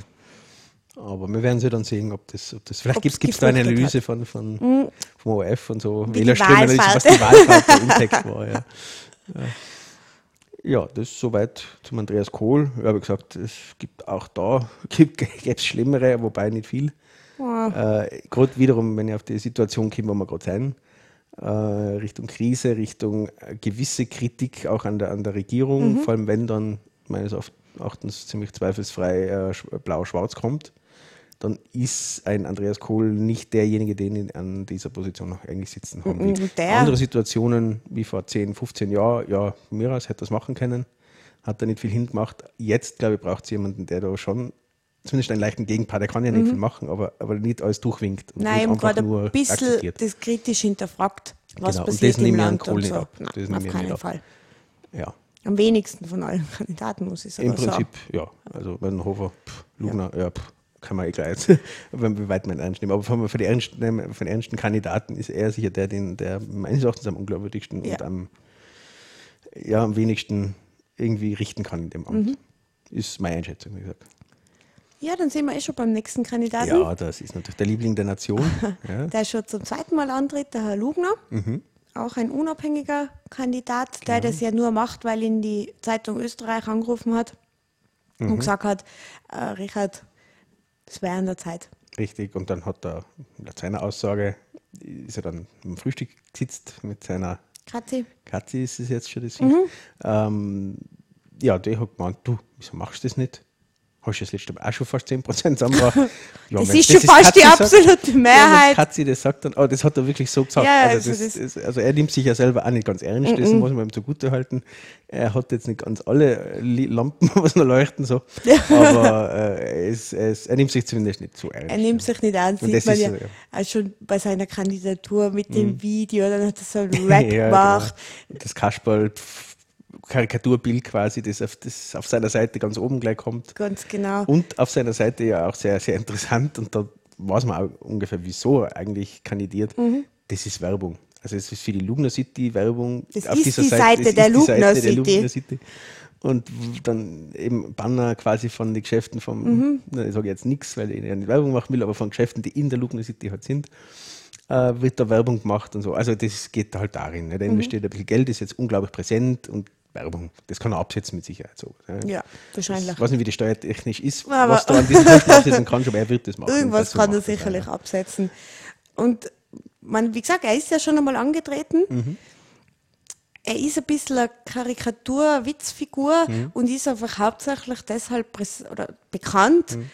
Aber wir werden sie dann sehen, ob das, ob das vielleicht gibt es da eine Analyse von, von, mhm. vom ORF und so, Wählerströme, was die Wahlfahrt im Text *laughs* war. Ja. ja. Ja, das ist soweit zum Andreas Kohl. Ich habe gesagt, es gibt auch da *laughs* gibt es Schlimmere, wobei nicht viel. Wow. Äh, gerade wiederum, wenn ich auf die Situation komme, wo wir gerade sein, äh, Richtung Krise, Richtung äh, gewisse Kritik auch an der, an der Regierung, mhm. vor allem wenn dann meines Erachtens ziemlich zweifelsfrei äh, blau-schwarz kommt dann ist ein Andreas Kohl nicht derjenige, den ihn an dieser Position noch eigentlich sitzen haben will. Andere Situationen wie vor 10, 15 Jahren, ja, Miras hätte das machen können, hat da nicht viel hingemacht. Jetzt, glaube ich, braucht es jemanden, der da schon zumindest einen leichten Gegenpart, der kann ja nicht mhm. viel machen, aber, aber nicht alles durchwinkt. Und Nein, gerade ein bisschen akzeptiert. das kritisch hinterfragt, was genau. passiert und das im Land. Kohl so. ab. Nein, auf keinen Fall. Ja. Am wenigsten von allen *laughs* Kandidaten, muss ich sagen. Im Prinzip, so. ja. Also, wenn Hofer, pff, Lugner, ja, ja pff, kann man eh gleich, *laughs* wenn wir weit man ernst nehmen. Aber von, von, den ernsten, von ernsten Kandidaten ist er sicher der, den, der meines Erachtens am unglaubwürdigsten ja. und am, ja, am wenigsten irgendwie richten kann in dem Amt. Mhm. Ist meine Einschätzung, wie gesagt. Ja, dann sind wir eh schon beim nächsten Kandidaten. Ja, das ist natürlich der Liebling der Nation. *laughs* ja. Der schon zum zweiten Mal antritt, der Herr Lugner. Mhm. Auch ein unabhängiger Kandidat, der genau. das ja nur macht, weil ihn die Zeitung Österreich angerufen hat mhm. und gesagt hat, äh, Richard, das wäre an der Zeit. Richtig, und dann hat er laut seiner Aussage, ist er dann im Frühstück gesitzt mit seiner Katzi. Katzi ist es jetzt schon das mhm. ähm, Ja, der hat gemeint, du, wieso machst du das nicht? Hast du das letzte Mal auch schon fast 10% zusammengebracht. *laughs* Ja, das ist schon fast die absolute Mehrheit. Ja, Katzi das sagt dann, oh, das hat er wirklich so gesagt. Ja, also, das, das, also, er nimmt sich ja selber auch nicht ganz ernst, das muss man ihm zugute halten. Er hat jetzt nicht ganz alle Lampen, *laughs* was noch leuchten, so. aber äh, es, es, er nimmt sich zumindest nicht zu ernst. Er nimmt sich nicht ernst, sieht man ja, so, schon bei seiner Kandidatur mit dem mhm. Video, dann hat er so ein *laughs* Rap genau. gemacht. Genau. Das Kasperl, Karikaturbild quasi, das auf, das auf seiner Seite ganz oben gleich kommt. Ganz genau. Und auf seiner Seite ja auch sehr, sehr interessant und da weiß man auch ungefähr, wieso er eigentlich kandidiert. Mhm. Das ist Werbung. Also es ist für die Lugner City Werbung das auf dieser die Seite, Seite der, Lugner Seite der Lugner City. Und dann eben Banner quasi von den Geschäften vom, mhm. ich sage jetzt nichts, weil ich nicht Werbung machen will, aber von Geschäften, die in der Lugner City halt sind äh, wird da Werbung gemacht und so. Also das geht halt darin. Ne? Da mhm. investiert ein bisschen Geld, ist jetzt unglaublich präsent und Werbung. Das kann er absetzen mit Sicherheit so. Ja, wahrscheinlich. Ich weiß nicht, wie die steuertechnisch ist, aber was da an diesem Punkt absetzen kann, aber er wird das machen. Irgendwas kann er sicherlich ja. absetzen. Und man, wie gesagt, er ist ja schon einmal angetreten. Mhm. Er ist ein bisschen eine Karikatur, Witzfigur mhm. und ist einfach hauptsächlich deshalb bekannt, mhm.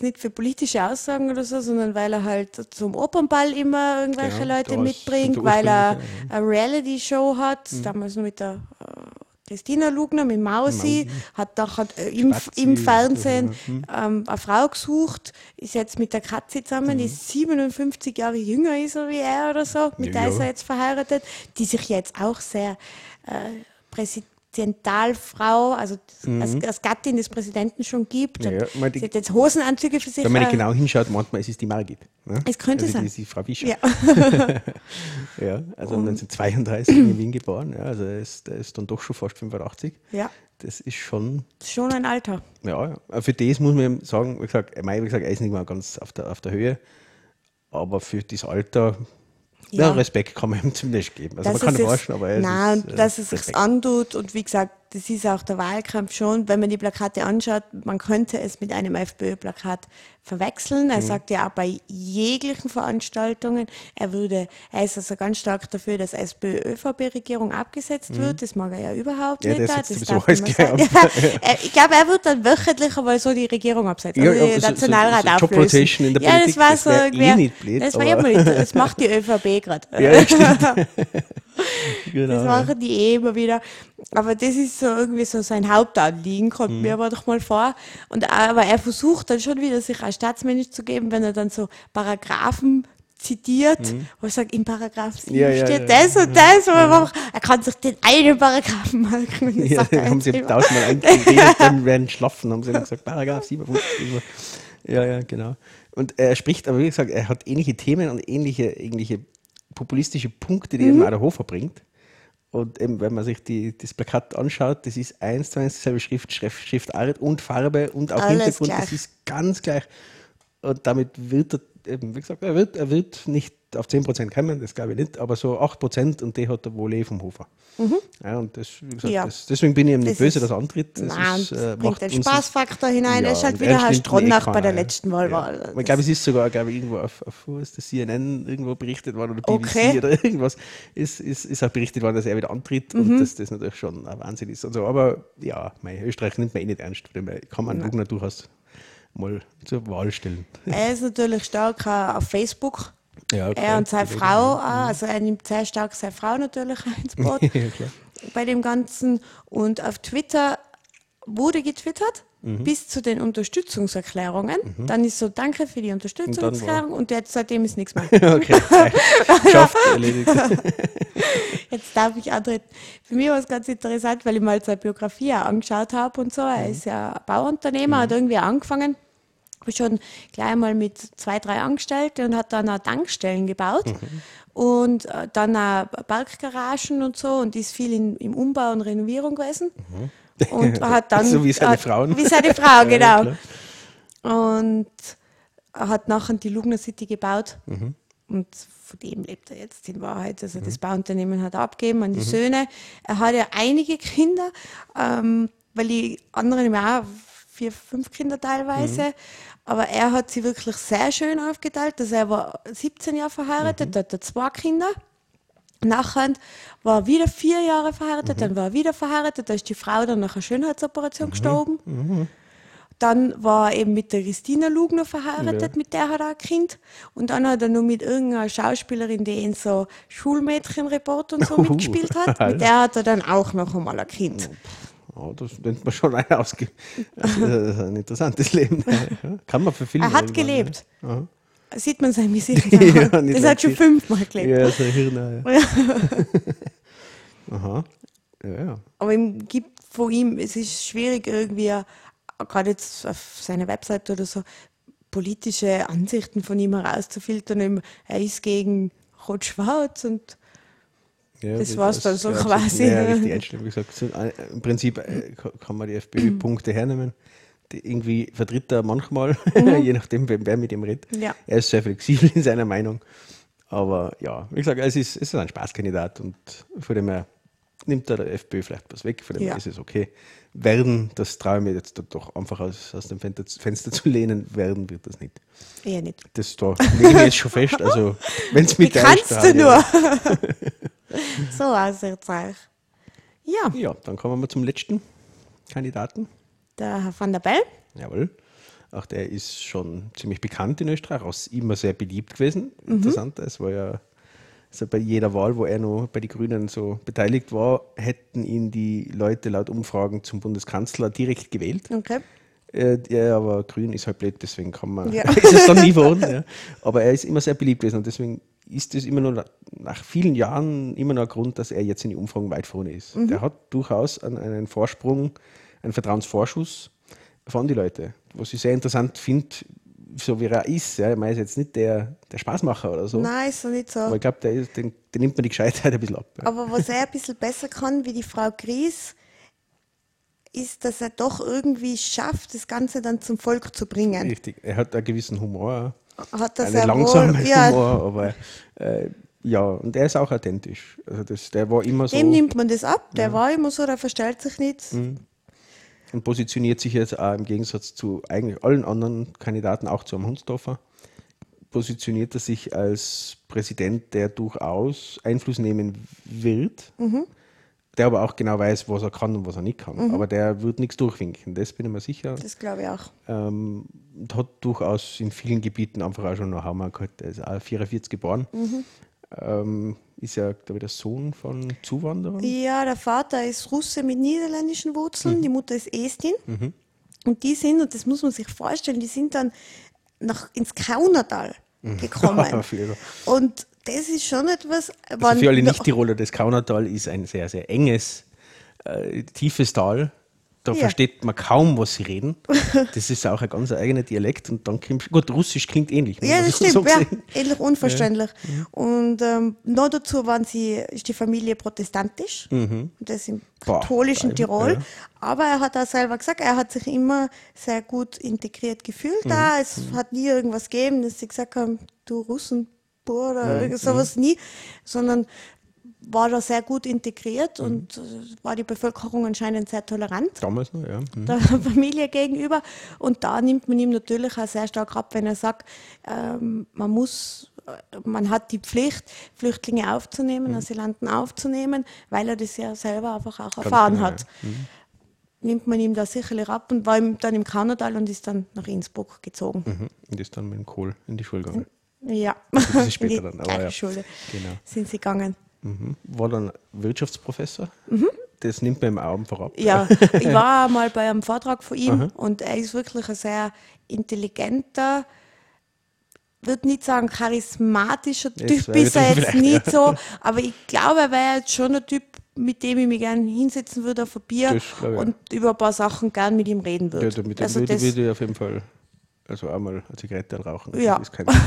nicht für politische Aussagen oder so, sondern weil er halt zum Opernball immer irgendwelche genau, Leute mitbringt, weil er eine Reality-Show hat, mhm. damals nur mit der äh, Christina Lugner mit Mausi, Mausi. hat doch hat, äh, im, im, Fernsehen mhm. ähm, eine Frau gesucht, ist jetzt mit der Katze zusammen, mhm. die 57 Jahre jünger ist wie er oder so, mit ja, der ist er jetzt verheiratet, die sich jetzt auch sehr äh, präsentiert Zentralfrau, also mhm. als, als, Gattin des Präsidenten schon gibt. Ja. Die, sie hat jetzt Hosenanzüge für sich. Wenn man nicht genau hinschaut, meint man, es ist die Margit. Ne? Es könnte also sein. Die, die Frau Fischer. Ja, *laughs* ja also um. 1932 in Wien geboren. Ja, also er ist, er ist dann doch schon fast 85. Ja. Das ist schon. Schon ein Alter. Ja, für das muss man sagen, wie gesagt, wie gesagt, er ist nicht mehr ganz auf der, auf der Höhe. Aber für das Alter ja. Respekt kann man ihm zumindest geben. Also dass man kann ihn waschen, aber er Nein, ist, äh, dass er sich antut und wie gesagt, das ist auch der Wahlkampf schon, wenn man die Plakate anschaut, man könnte es mit einem FPÖ-Plakat verwechseln. Er mhm. sagt ja auch bei jeglichen Veranstaltungen, er würde, er ist also ganz stark dafür, dass SPÖ-ÖVP-Regierung abgesetzt mhm. wird. Das mag er ja überhaupt ja, nicht. Das darf *laughs* man sagen. *laughs* Ja, ich glaube, er wird dann wöchentlich aber so die Regierung absetzen, also ja, die Nationalrat so, so, so auflösen. In der ja, das war so das eh nicht blöd, das war immer das macht die ÖVP gerade. *laughs* Ja, genau. Das machen die eh immer wieder. Aber das ist so irgendwie so sein Hauptanliegen, kommt mir aber doch mal vor. Und aber er versucht dann schon wieder, sich als staatsmännisch zu geben, wenn er dann so Paragraphen zitiert, wo er sagt, im Paragraph 7 Ja, steht ja. das und das, wo er, einfach, er kann sich den einen Paragraphen merken. Und Ja, sagt haben sie tausendmal *laughs* eingeredet, dann werden schlafen, haben sie dann gesagt, Paragraph 57. so. Ja, ja, genau. Und er spricht, aber wie gesagt, er hat ähnliche Themen und ähnliche, ähnliche populistische Punkte, die Mhm. eben der Hofer bringt. Und eben, wenn man sich die, das Plakat anschaut, das ist eins zu eins dieselbe Schrift, Schrift, Schriftart und Farbe und auch Alles Hintergrund, das gleich. ist ganz gleich. Und damit wird er, eben, wie gesagt, er wird, er wird nicht auf 10% kommen, das glaube ich nicht, aber so 8% und die hat er wohl eh vom Hofer. Ja, und das, gesagt, Mhm. Ja. das, deswegen bin ich ihm nicht Das böse, dass er antritt. Das Nein, ist, äh, bringt den Spaßfaktor hinein. er ist halt wieder er Herr Stronach eh bei der letzten Wahlwahl. Ja. Ich glaube, es ist sogar, glaube ich, irgendwo auf, auf ist das CNN irgendwo berichtet worden oder BBC Okay. oder *laughs* irgendwas, ist, ist, ist auch berichtet worden, dass er wieder antritt Mhm. und dass das natürlich schon ein Wahnsinn ist. Und so. Aber ja, mei, Österreich nimmt man eh nicht ernst, kann man Lugner durchaus mal zur Wahl stellen. Er ist natürlich stark auch auf Facebook. Ja, Er klar. und seine Frau auch. Also er nimmt sehr stark seine Frau natürlich ins *laughs* Boot ja, bei dem Ganzen. Und auf Twitter wurde getwittert. Mhm. Bis zu den Unterstützungserklärungen. Dann ist so, danke für die Unterstützungserklärung und jetzt seitdem ist nichts mehr. *laughs* okay, *laughs* geschafft, erledigt. Jetzt darf ich antreten. Für mich war es ganz interessant, weil ich mal seine Biografie auch angeschaut habe und so. Er ist ja Bauunternehmer, hat irgendwie angefangen, schon gleich mal mit zwei, drei Angestellten und hat dann auch Tankstellen gebaut. Und äh, dann auch Parkgaragen und so und ist viel in, im Umbau und Renovierung gewesen. Und *laughs* hat dann. So wie seine Frauen. Wie seine Frau, *laughs* Ja, genau. klar. Und er hat nachher die Lugner City gebaut. Mhm. Und von dem lebt er jetzt in Wahrheit. Also das Bauunternehmen hat er abgegeben an die Söhne. Er hat ja einige Kinder, ähm, weil die anderen ja auch vier, fünf Kinder teilweise. Aber er hat sie wirklich sehr schön aufgeteilt. Also er war 17 Jahre verheiratet, hat er zwei Kinder. Nachher war er wieder vier Jahre verheiratet, dann war er wieder verheiratet, da ist die Frau dann nach einer Schönheitsoperation gestorben. Dann war er eben mit der Christina Lugner verheiratet, mit der hat er ein Kind. Und dann hat er noch mit irgendeiner Schauspielerin, die in so Schulmädchenreport und so *laughs* Uh, mitgespielt hat, mit *laughs* der hat er dann auch noch einmal ein Kind. Oh, das nennt man schon ein, ausge *laughs* also, ein interessantes *laughs* Leben. Kann man verfilmen. Er hat gelebt. Ja. Sieht man sein Gesicht. *laughs* Ja, das sein hat schon fünfmal gelebt. Ja, so ein Hirn. Ja. Aha. Ja, ja. Aber ihm gibt von ihm, es ist schwierig irgendwie, gerade jetzt auf seiner Webseite oder so, politische Ansichten von ihm herauszufiltern. Er ist gegen Rot-Schwarz und Ja, Das war's dann so ja, quasi. Ja, richtig. Wie gesagt, so, im Prinzip äh, ka- kann man die FPÖ-Punkte hernehmen. Die irgendwie vertritt er manchmal, *laughs* je nachdem, wer, mit ihm redet. Mhm. Ja. Er ist sehr flexibel *laughs* in seiner Meinung. Aber ja, wie gesagt, es ist, es ist ein Spaßkandidat und von dem her nimmt er der FPÖ vielleicht was weg, von dem Ja. ist es okay. Werden, das traue ich mir jetzt doch einfach aus, aus dem Fenster, zu lehnen, werden wird das nicht. eher nicht. Das da lege ich jetzt schon fest. Also, *laughs* wenn es Wie mit der kannst du nur? *laughs* so aussichtsreich. Ja, Ja, dann kommen wir zum letzten Kandidaten. der Herr van der Bell. Jawohl. Auch der ist schon ziemlich bekannt in Österreich, auch immer sehr beliebt gewesen. Interessant, es war ja also bei jeder Wahl, wo er noch bei den Grünen so beteiligt war, hätten ihn die Leute laut Umfragen zum Bundeskanzler direkt gewählt. Okay. Äh, ja, aber grün ist halt blöd, deswegen kann man, Ja. *laughs* ist es dann nie *laughs* geworden. Ja. Aber er ist immer sehr beliebt gewesen und deswegen ist es immer noch nach- vielen Jahren immer noch ein Grund, dass er jetzt in die Umfragen weit vorne ist. Der hat durchaus einen, einen Vorsprung, einen Vertrauensvorschuss von die Leute, was ich sehr interessant finde, so wie er ist. Ja. Ich meine, er ist jetzt nicht der, der Spaßmacher oder so, Nein, ist so nicht so. aber ich glaube, der den, den nimmt man die Gescheitheit ein bisschen ab. Ja. Aber was er ein bisschen besser kann wie die Frau Gries, ist, dass er doch irgendwie schafft, das Ganze dann zum Volk zu bringen. Richtig, er hat einen gewissen Humor. Hat sehr langsamen wohl, ja, Humor, aber äh, ja, und er ist auch authentisch. Also das, der war immer so dem nimmt man das ab. Der war immer so, der verstellt sich nicht. Mhm. und positioniert sich jetzt auch im Gegensatz zu eigentlich allen anderen Kandidaten, auch zu einem Hunsdorfer, positioniert er sich als Präsident, der durchaus Einfluss nehmen wird, Mhm. Der aber auch genau weiß, was er kann und was er nicht kann. Aber der wird nichts durchwinken, das bin ich mir sicher. Das glaube ich auch. Ähm, und hat durchaus in vielen Gebieten einfach auch schon noch Hammer gehabt. Er ist auch 44 geboren. ähm, ist ja, glaube ich, der Sohn von Zuwanderern. Ja, der Vater ist Russe mit niederländischen Wurzeln, mhm. die Mutter ist Estin. Mhm. Und die sind, und das muss man sich vorstellen, die sind dann nach, ins Kaunertal mhm. gekommen. *laughs* und das ist schon etwas. Also für alle Nicht-Tiroler, das Kaunertal ist ein sehr, sehr enges, äh, tiefes Tal da ja. versteht man kaum, was sie reden. *laughs* Das ist auch ein ganz eigener Dialekt und dann klingt, gut, Russisch klingt ähnlich. Ja, das stimmt, so ja, ähnlich unverständlich. Ja. Und ähm, noch dazu waren sie, ist die Familie protestantisch, mhm. das im katholischen Boah, Tirol. Ja. Aber er hat auch selber gesagt, er hat sich immer sehr gut integriert gefühlt mhm. da. Es mhm. hat nie irgendwas gegeben, dass sie gesagt haben, du Russen, oder mhm. sowas nie, sondern war da sehr gut integriert mhm. und äh, war die Bevölkerung anscheinend sehr tolerant. Damals noch, ja. Mhm. Der *laughs* Familie gegenüber. Und da nimmt man ihm natürlich auch sehr stark ab, wenn er sagt, ähm, man muss, äh, man hat die Pflicht, Flüchtlinge aufzunehmen, mhm. Asylanten aufzunehmen, weil er das ja selber einfach auch erfahren genau, hat. Ja. Mhm. Nimmt man ihm da sicherlich ab und war dann im Kanadal und ist dann nach Innsbruck gezogen. Mhm. Und ist dann mit dem Kohl in die Schule gegangen. Ja, ist später dann. *laughs* Aber ja. Schule genau. sind sie gegangen. Mhm. War dann Wirtschaftsprofessor. Mhm. Das nimmt man im Augen vorab. Ja, ich war *laughs* mal bei einem Vortrag von ihm Aha. und er ist wirklich ein sehr intelligenter, würde nicht sagen charismatischer Typ, ist er jetzt nicht so, aber ich glaube, er wäre jetzt schon ein Typ, mit dem ich mich gerne hinsetzen würde auf ein Bier das, und über ein paar Sachen gern mit ihm reden würde. Ja, mit dem also würde, würde ich auf jeden Fall also einmal eine Zigarette rauchen. Ja.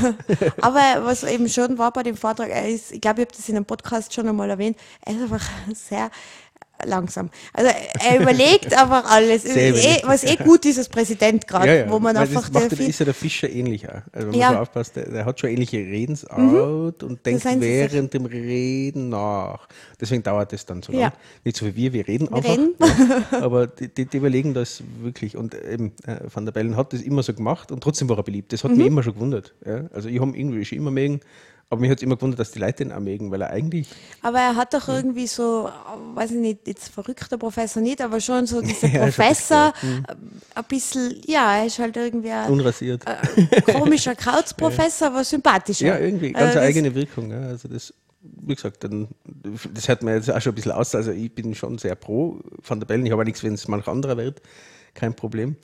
*laughs* Aber was eben schon war bei dem Vortrag, er ist, ich glaube, ich habe das in einem Podcast schon einmal erwähnt, er ist einfach sehr langsam. Also er überlegt *laughs* einfach alles, eh, was eh gut ist als Präsident gerade, ja, ja. wo man Weil einfach der, der ist ja der Fischer ähnlich auch. Also wenn man so aufpasst, der, der, hat schon ähnliche Redensart mhm. und denkt während dem Reden nach. Deswegen dauert es dann so lange. Nicht so wie wir, wir reden wir einfach. Reden. *laughs* aber die, die, die, überlegen das wirklich und eben äh, Van der Bellen hat das immer so gemacht und trotzdem war er beliebt. Das hat mhm. mich immer schon gewundert. Also ich habe irgendwie schon immer mögen aber mich hat es immer gewundert, dass die Leute ihn auch mögen, weil er eigentlich. Aber er hat doch irgendwie so, weiß ich nicht, jetzt verrückter Professor nicht, aber schon so *laughs* dieser ja, Professor, ein, ein bisschen, ja, er ist halt irgendwie ein, Unrasiert. Ein komischer Krautprofessor, *laughs* aber sympathischer. Ja, irgendwie, ganz also eigene Wirkung. Ja. Also das, wie gesagt, dann, das hört mir jetzt auch schon ein bisschen aus. Also ich bin schon sehr pro Van der Bellen. Ich habe auch nichts, wenn es manch anderer wird, kein Problem.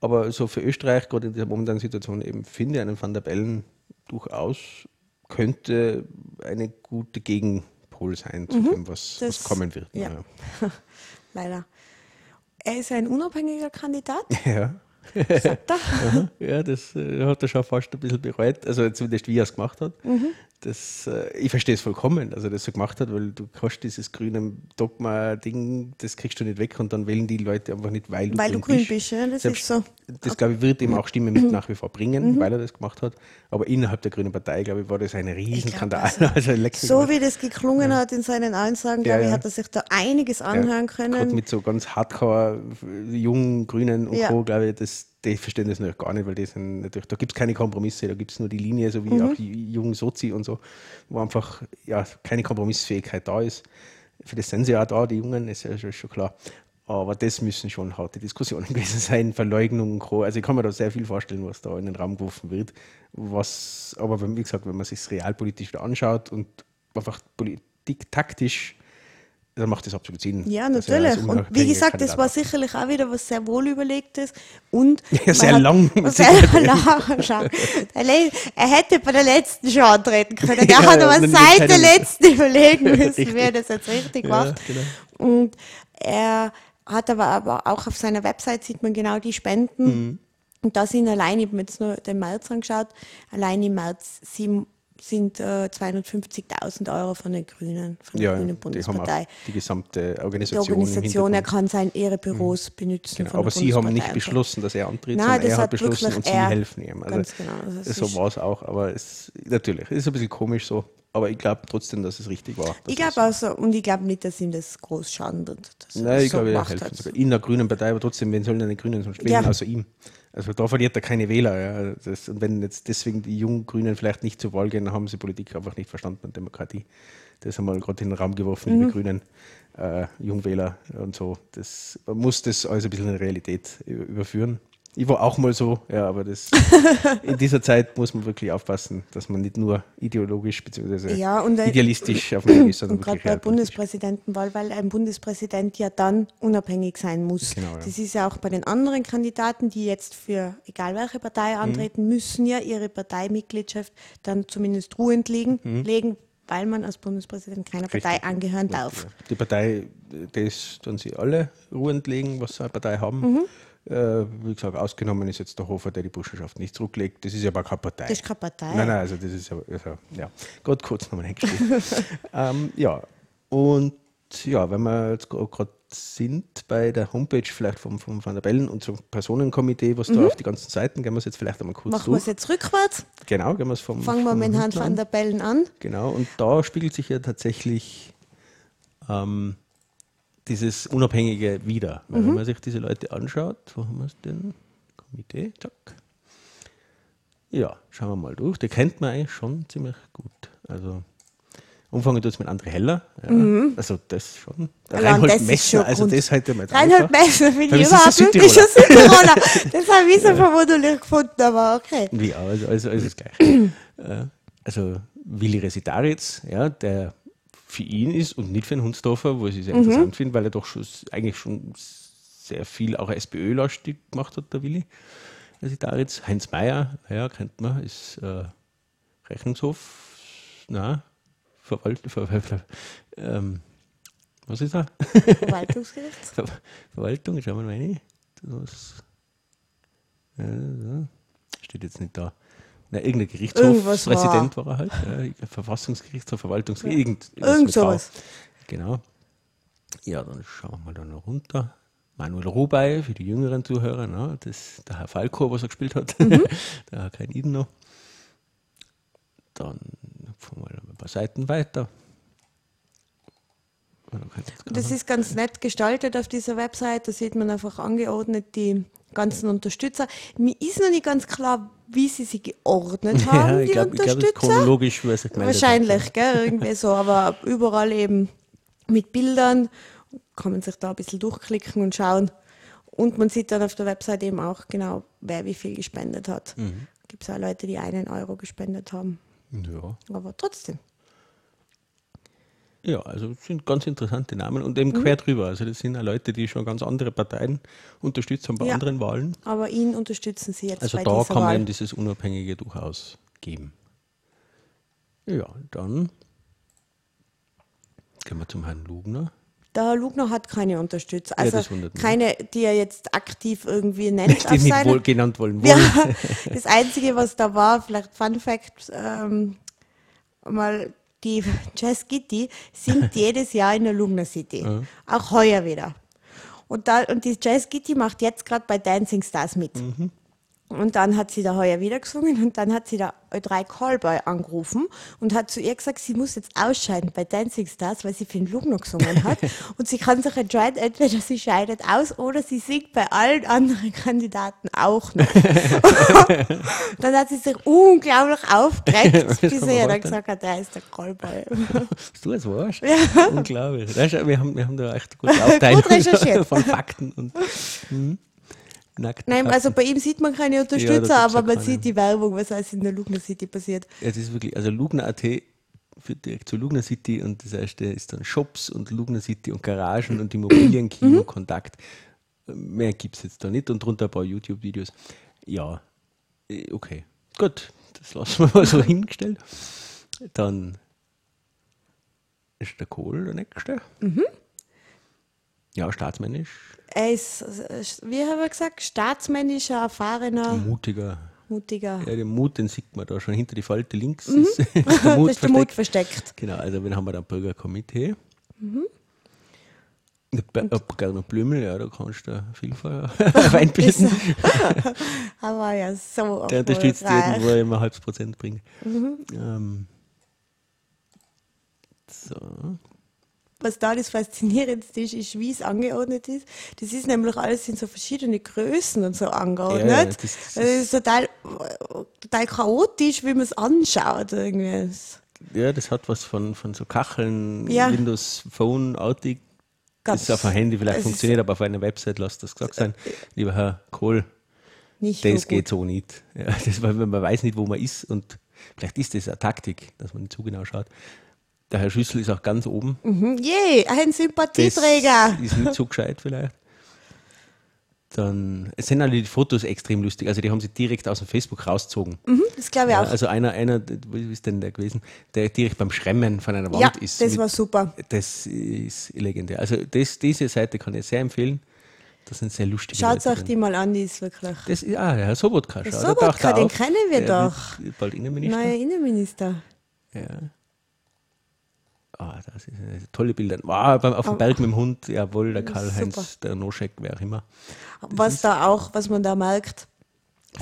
Aber so für Österreich, gerade in dieser momentanen Situation, eben finde ich einen Van der Bellen durchaus könnte eine gute Gegenpol sein zu mhm, dem, was, das, was, kommen wird. Ja. ja. *laughs* Leider. Er ist ein unabhängiger Kandidat. *laughs* Ja. Sagt er? *laughs* ja, das äh, hat er schon fast ein bisschen bereut. Also zumindest wie er es gemacht hat. Mhm das, äh, ich verstehe es vollkommen, dass er das so gemacht hat, weil du hast dieses grüne Dogma-Ding, das kriegst du nicht weg und dann wählen die Leute einfach nicht, weil du weil grün, du grün bist. bist ja, das Selbst, ist so. Das, glaube ich, wird ihm auch Stimmen *clears throat* mit nach wie vor bringen, mhm. weil er das gemacht hat. Aber innerhalb der Grünen Partei, glaube ich, war das ein Riesenskandal. Also, *laughs* also so wie das geklungen ja. hat in seinen Ansagen, glaube ja, ich, hat er sich da einiges anhören können. Gerade mit so ganz hardcore jungen Grünen und Co., glaube ich, das, die verstehen das natürlich gar nicht, weil die sind natürlich, da gibt es keine Kompromisse, da gibt es nur die Linie, so wie mhm. auch die jungen Sozi und so, wo einfach ja, keine Kompromissfähigkeit da ist. Für das sind sie ja da, die Jungen, ist ja schon klar. Aber das müssen schon harte Diskussionen *laughs* gewesen sein, Verleugnung und Co. Also ich kann mir da sehr viel vorstellen, was da in den Raum geworfen wird. Was, aber wie gesagt, wenn man sich realpolitisch anschaut und einfach Politik taktisch dann macht das absolut Sinn. Ja, natürlich. Und wie gesagt, das war sicherlich auch wieder was sehr wohl überlegtes und *laughs* ja, sehr lang. Sehr *laughs* lang. er hätte bei der letzten schon antreten können. Er *laughs* ja, hat aber seit der letzten überlegen müssen, wie er das jetzt richtig ja, macht. Genau. Und er hat aber, aber auch auf seiner Website sieht man genau die Spenden. Mhm. Und da sind allein, ich habe mir jetzt nur den März angeschaut, allein im März sieben sind äh, 250.000 Euro von den Grünen, von der ja, Grünen Bundespartei. Die, die, gesamte Organisation. Die Organisation, er kann sein, ihre Büros mhm. benutzen. Genau, aber Sie haben nicht beschlossen, dass er antritt, Nein, sondern er hat beschlossen und Sie helfen ihm. Also ganz genau. Also so war es auch, aber es, natürlich, es ist ein bisschen komisch so. Aber ich glaube trotzdem, dass es richtig war. Ich glaube auch so. Und ich glaube nicht, dass ihm das groß schadet. Nein, ich so glaube, er helfen sogar. In der grünen Partei, aber trotzdem, wen sollen denn die Grünen sonst wählen, ja. außer ihm? Also da verliert er keine Wähler. Ja. Das, und wenn jetzt deswegen die jungen Grünen vielleicht nicht zur Wahl gehen, dann haben sie Politik einfach nicht verstanden und Demokratie. Das haben wir gerade in den Raum geworfen, mhm. liebe Grünen, äh, Jungwähler und so. Das, man muss das alles ein bisschen in Realität überführen. Ich war auch mal so, ja, aber das *laughs* in dieser Zeit muss man wirklich aufpassen, dass man nicht nur ideologisch bzw. Ja, äh, idealistisch auf dem ist, sondern Und gerade bei. Bundespräsidentenwahl, weil ein Bundespräsident ja dann unabhängig sein muss. Genau, ja. Das ist ja auch bei den anderen Kandidaten, die jetzt für egal welche Partei Mhm. antreten, müssen ja ihre Parteimitgliedschaft dann zumindest ruhend legen, Mhm. legen, weil man als Bundespräsident keiner Partei angehören darf. Die Partei, das tun sie alle ruhend legen, was sie eine Partei haben. Mhm. Äh, wie gesagt, ausgenommen ist jetzt der Hofer, der die Burschenschaft nicht zurücklegt. Das ist ja aber keine Partei. Das ist keine Partei. Nein, nein, also das ist ja, also, ja. Gott kurz nochmal hingestellt. *laughs* ähm, ja, und ja, wenn wir jetzt gerade sind bei der Homepage vielleicht vom, vom Van der Bellen und zum Personenkomitee, was da auf die ganzen Seiten, gehen wir es jetzt vielleicht einmal kurz Mhm. Machen wir es jetzt rückwärts, Genau, gehen wir es vom fangen wir mit Herrn van an. der Bellen an. Genau, und da spiegelt sich ja tatsächlich ähm, dieses Unabhängige wieder. Weil Mhm. Wenn man sich diese Leute anschaut, wo haben wir es denn? Komitee, zack. Ja, schauen wir mal durch. Der kennt man eigentlich schon ziemlich gut. Also umfangen tut es mit André Heller. Ja. Also das schon. Der Mhm. Allein Reinhold ist Messner, also das heute mal jetzt Reinhold. Messner finde ich ist überhaupt ist ein Südtiroler. *laughs* Das habe ich so verwunderlich gefunden, aber okay. Ja, also, also, also das Gleiche. Äh, also Willi Resitaritz, ja, der für ihn ist und nicht für den Hundsdorfer, wo ich es sehr interessant finde, weil er doch schon, eigentlich schon sehr viel auch SPÖ-lastig gemacht hat, der Willi Resitaritz. Heinz Mayer, ja, kennt man, ist äh, Rechnungshof, na, Verwalt, Ver, Ver, Ver, ähm, was ist er? Verwaltungsgericht. *laughs* Ver Verwaltung, schauen wir mal rein. Das, ja, steht jetzt nicht da. Na, irgendein Irgendwas war. Gerichtshofpräsident war. er halt. Ja, Verfassungsgerichtshof, Verwaltungsgericht, irgend, irgendwas Irgend V. sowas. Genau. Ja, dann schauen wir mal da noch runter. Manuel Robey für die jüngeren Zuhörer, ne? das, der Herr Falco, was er gespielt hat, Mhm. *laughs* der Herr Kein Iden noch. Dann fahren wir ein paar Seiten weiter. Ja, gar Das ist ganz nett gestaltet auf dieser Website. Da sieht man einfach angeordnet die ganzen Unterstützer. Mir ist noch nicht ganz klar, wie sie sie geordnet *laughs* haben, ja, ich die glaub, ist Unterstützer. chronologisch, sich gemeldet hat. Wahrscheinlich, gell, irgendwie so, aber überall eben mit Bildern kann man sich da ein bisschen durchklicken und schauen. Und man sieht dann auf der Website eben auch genau, wer wie viel gespendet hat. Mhm. Gibt es auch Leute, die einen Euro gespendet haben. Ja. Aber trotzdem. Ja, also sind ganz interessante Namen und Mhm. eben quer drüber. Also das sind auch Leute, die schon ganz andere Parteien unterstützt haben bei Ja. anderen Wahlen. Aber ihn unterstützen sie jetzt Also bei da kann man Wahl. eben dieses Unabhängige durchaus geben. Ja, dann gehen wir zum Herrn Lugner. Der Herr Lugner hat keine Unterstützer. Ja, Also mich. keine, die er jetzt aktiv irgendwie nennt. *laughs* Die nicht wohl genannt wollen. Ja, wollen. *laughs* das Einzige, was da war, vielleicht Fun Fact, ähm, mal die Jazz Kitty singt *laughs* jedes Jahr in der Lugner City. Auch heuer wieder. Und, da, und die Jazz Kitty macht jetzt gerade bei Dancing Stars mit. Mhm. Und dann hat sie da heuer wieder gesungen und dann hat sie da drei Callboy angerufen und hat zu ihr gesagt, sie muss jetzt ausscheiden bei Dancing Stars, weil sie für den Lugner gesungen hat. *laughs* und sie kann sich entscheiden, entweder sie scheidet aus oder sie singt bei allen anderen Kandidaten auch noch. *laughs* dann hat sie sich unglaublich aufgeregt, bis sie ja dann gesagt hat, er ist der Callboy. Was *laughs* du als warst? Unglaublich. Das ist, wir, haben, wir haben da echt gute Aufteilung recherchiert. von Fakten und mhm. Nackten Nein, also bei ihm sieht man keine Unterstützer, ja aber man keine. sieht die Werbung, was alles in der Lugner City passiert. Es ist wirklich, also Lugner.at führt direkt zu Lugner City und das erste ist dann Shops und Lugner City und Garagen und Immobilienkino, Kontakt. Mehr gibt es jetzt da nicht und drunter ein paar YouTube-Videos. Ja, äh, okay. Gut, das lassen wir mal so *laughs* hingestellt. Dann ist der Kohl der nächste. Ja, staatsmännisch, Er ist, äh, wie haben wir gesagt, staatsmännischer, erfahrener, mutiger. mutiger. Ja, den Mut, den sieht man da schon hinter die Falte links. Ist, *laughs* *laughs* ist der da Mut ist der Mut versteckt. versteckt. Genau, also wen haben wir da? Bürgerkomitee. Mhm. Gernot Blümel, ja, da kannst du viel Feuer *laughs* reinbilden. Aber ja, so Der unterstützt jeden, wo er immer ein halbes Prozent bringt. Mhm. Ähm, so. Was da das Faszinierendste ist, ist, wie es angeordnet ist. Das ist nämlich alles in so verschiedene Größen und so angeordnet. Ja, das- das das, ist total, total chaotisch, wie man es anschaut. Irgendwie. Ja, das hat was von, von so Kacheln, Ja. Windows Phone-artig. Ganz- Das ist auf einem Handy vielleicht es funktioniert, aber auf einer Website lasst das gesagt sein. Lieber Herr Kohl, Nicht das so geht so nicht. Ja, *laughs* das, weil man weiß nicht, wo man ist und vielleicht ist das eine Taktik, dass man nicht zu genau schaut. Der Herr Schüssel ist auch ganz oben. Mhm. Je, ein Das Sympathieträger. ist nicht so gescheit vielleicht. Dann, es sind alle die Fotos extrem lustig. Also die haben sie direkt aus dem Facebook rausgezogen. Mhm, das glaube ich Ja, auch. also einer, einer, wie ist denn der gewesen, der direkt beim Schremmen von einer Wand Ja, ist. das mit- war super. Das ist legendär. Also das, diese Seite kann ich sehr empfehlen. Das sind sehr lustige Schaut euch die mal an, die ist wirklich. Das ist, ah, der Herr Sobotka. Der Sobotka, den kennen wir Der doch. Bald Innenminister. Neuer Innenminister. Ja. Ah, das ist tolle Bilder. Beim, auf dem Berg mit dem Hund, jawohl, der. Karl-Heinz, der Noschek, wer auch immer. Was da auch, was man da merkt,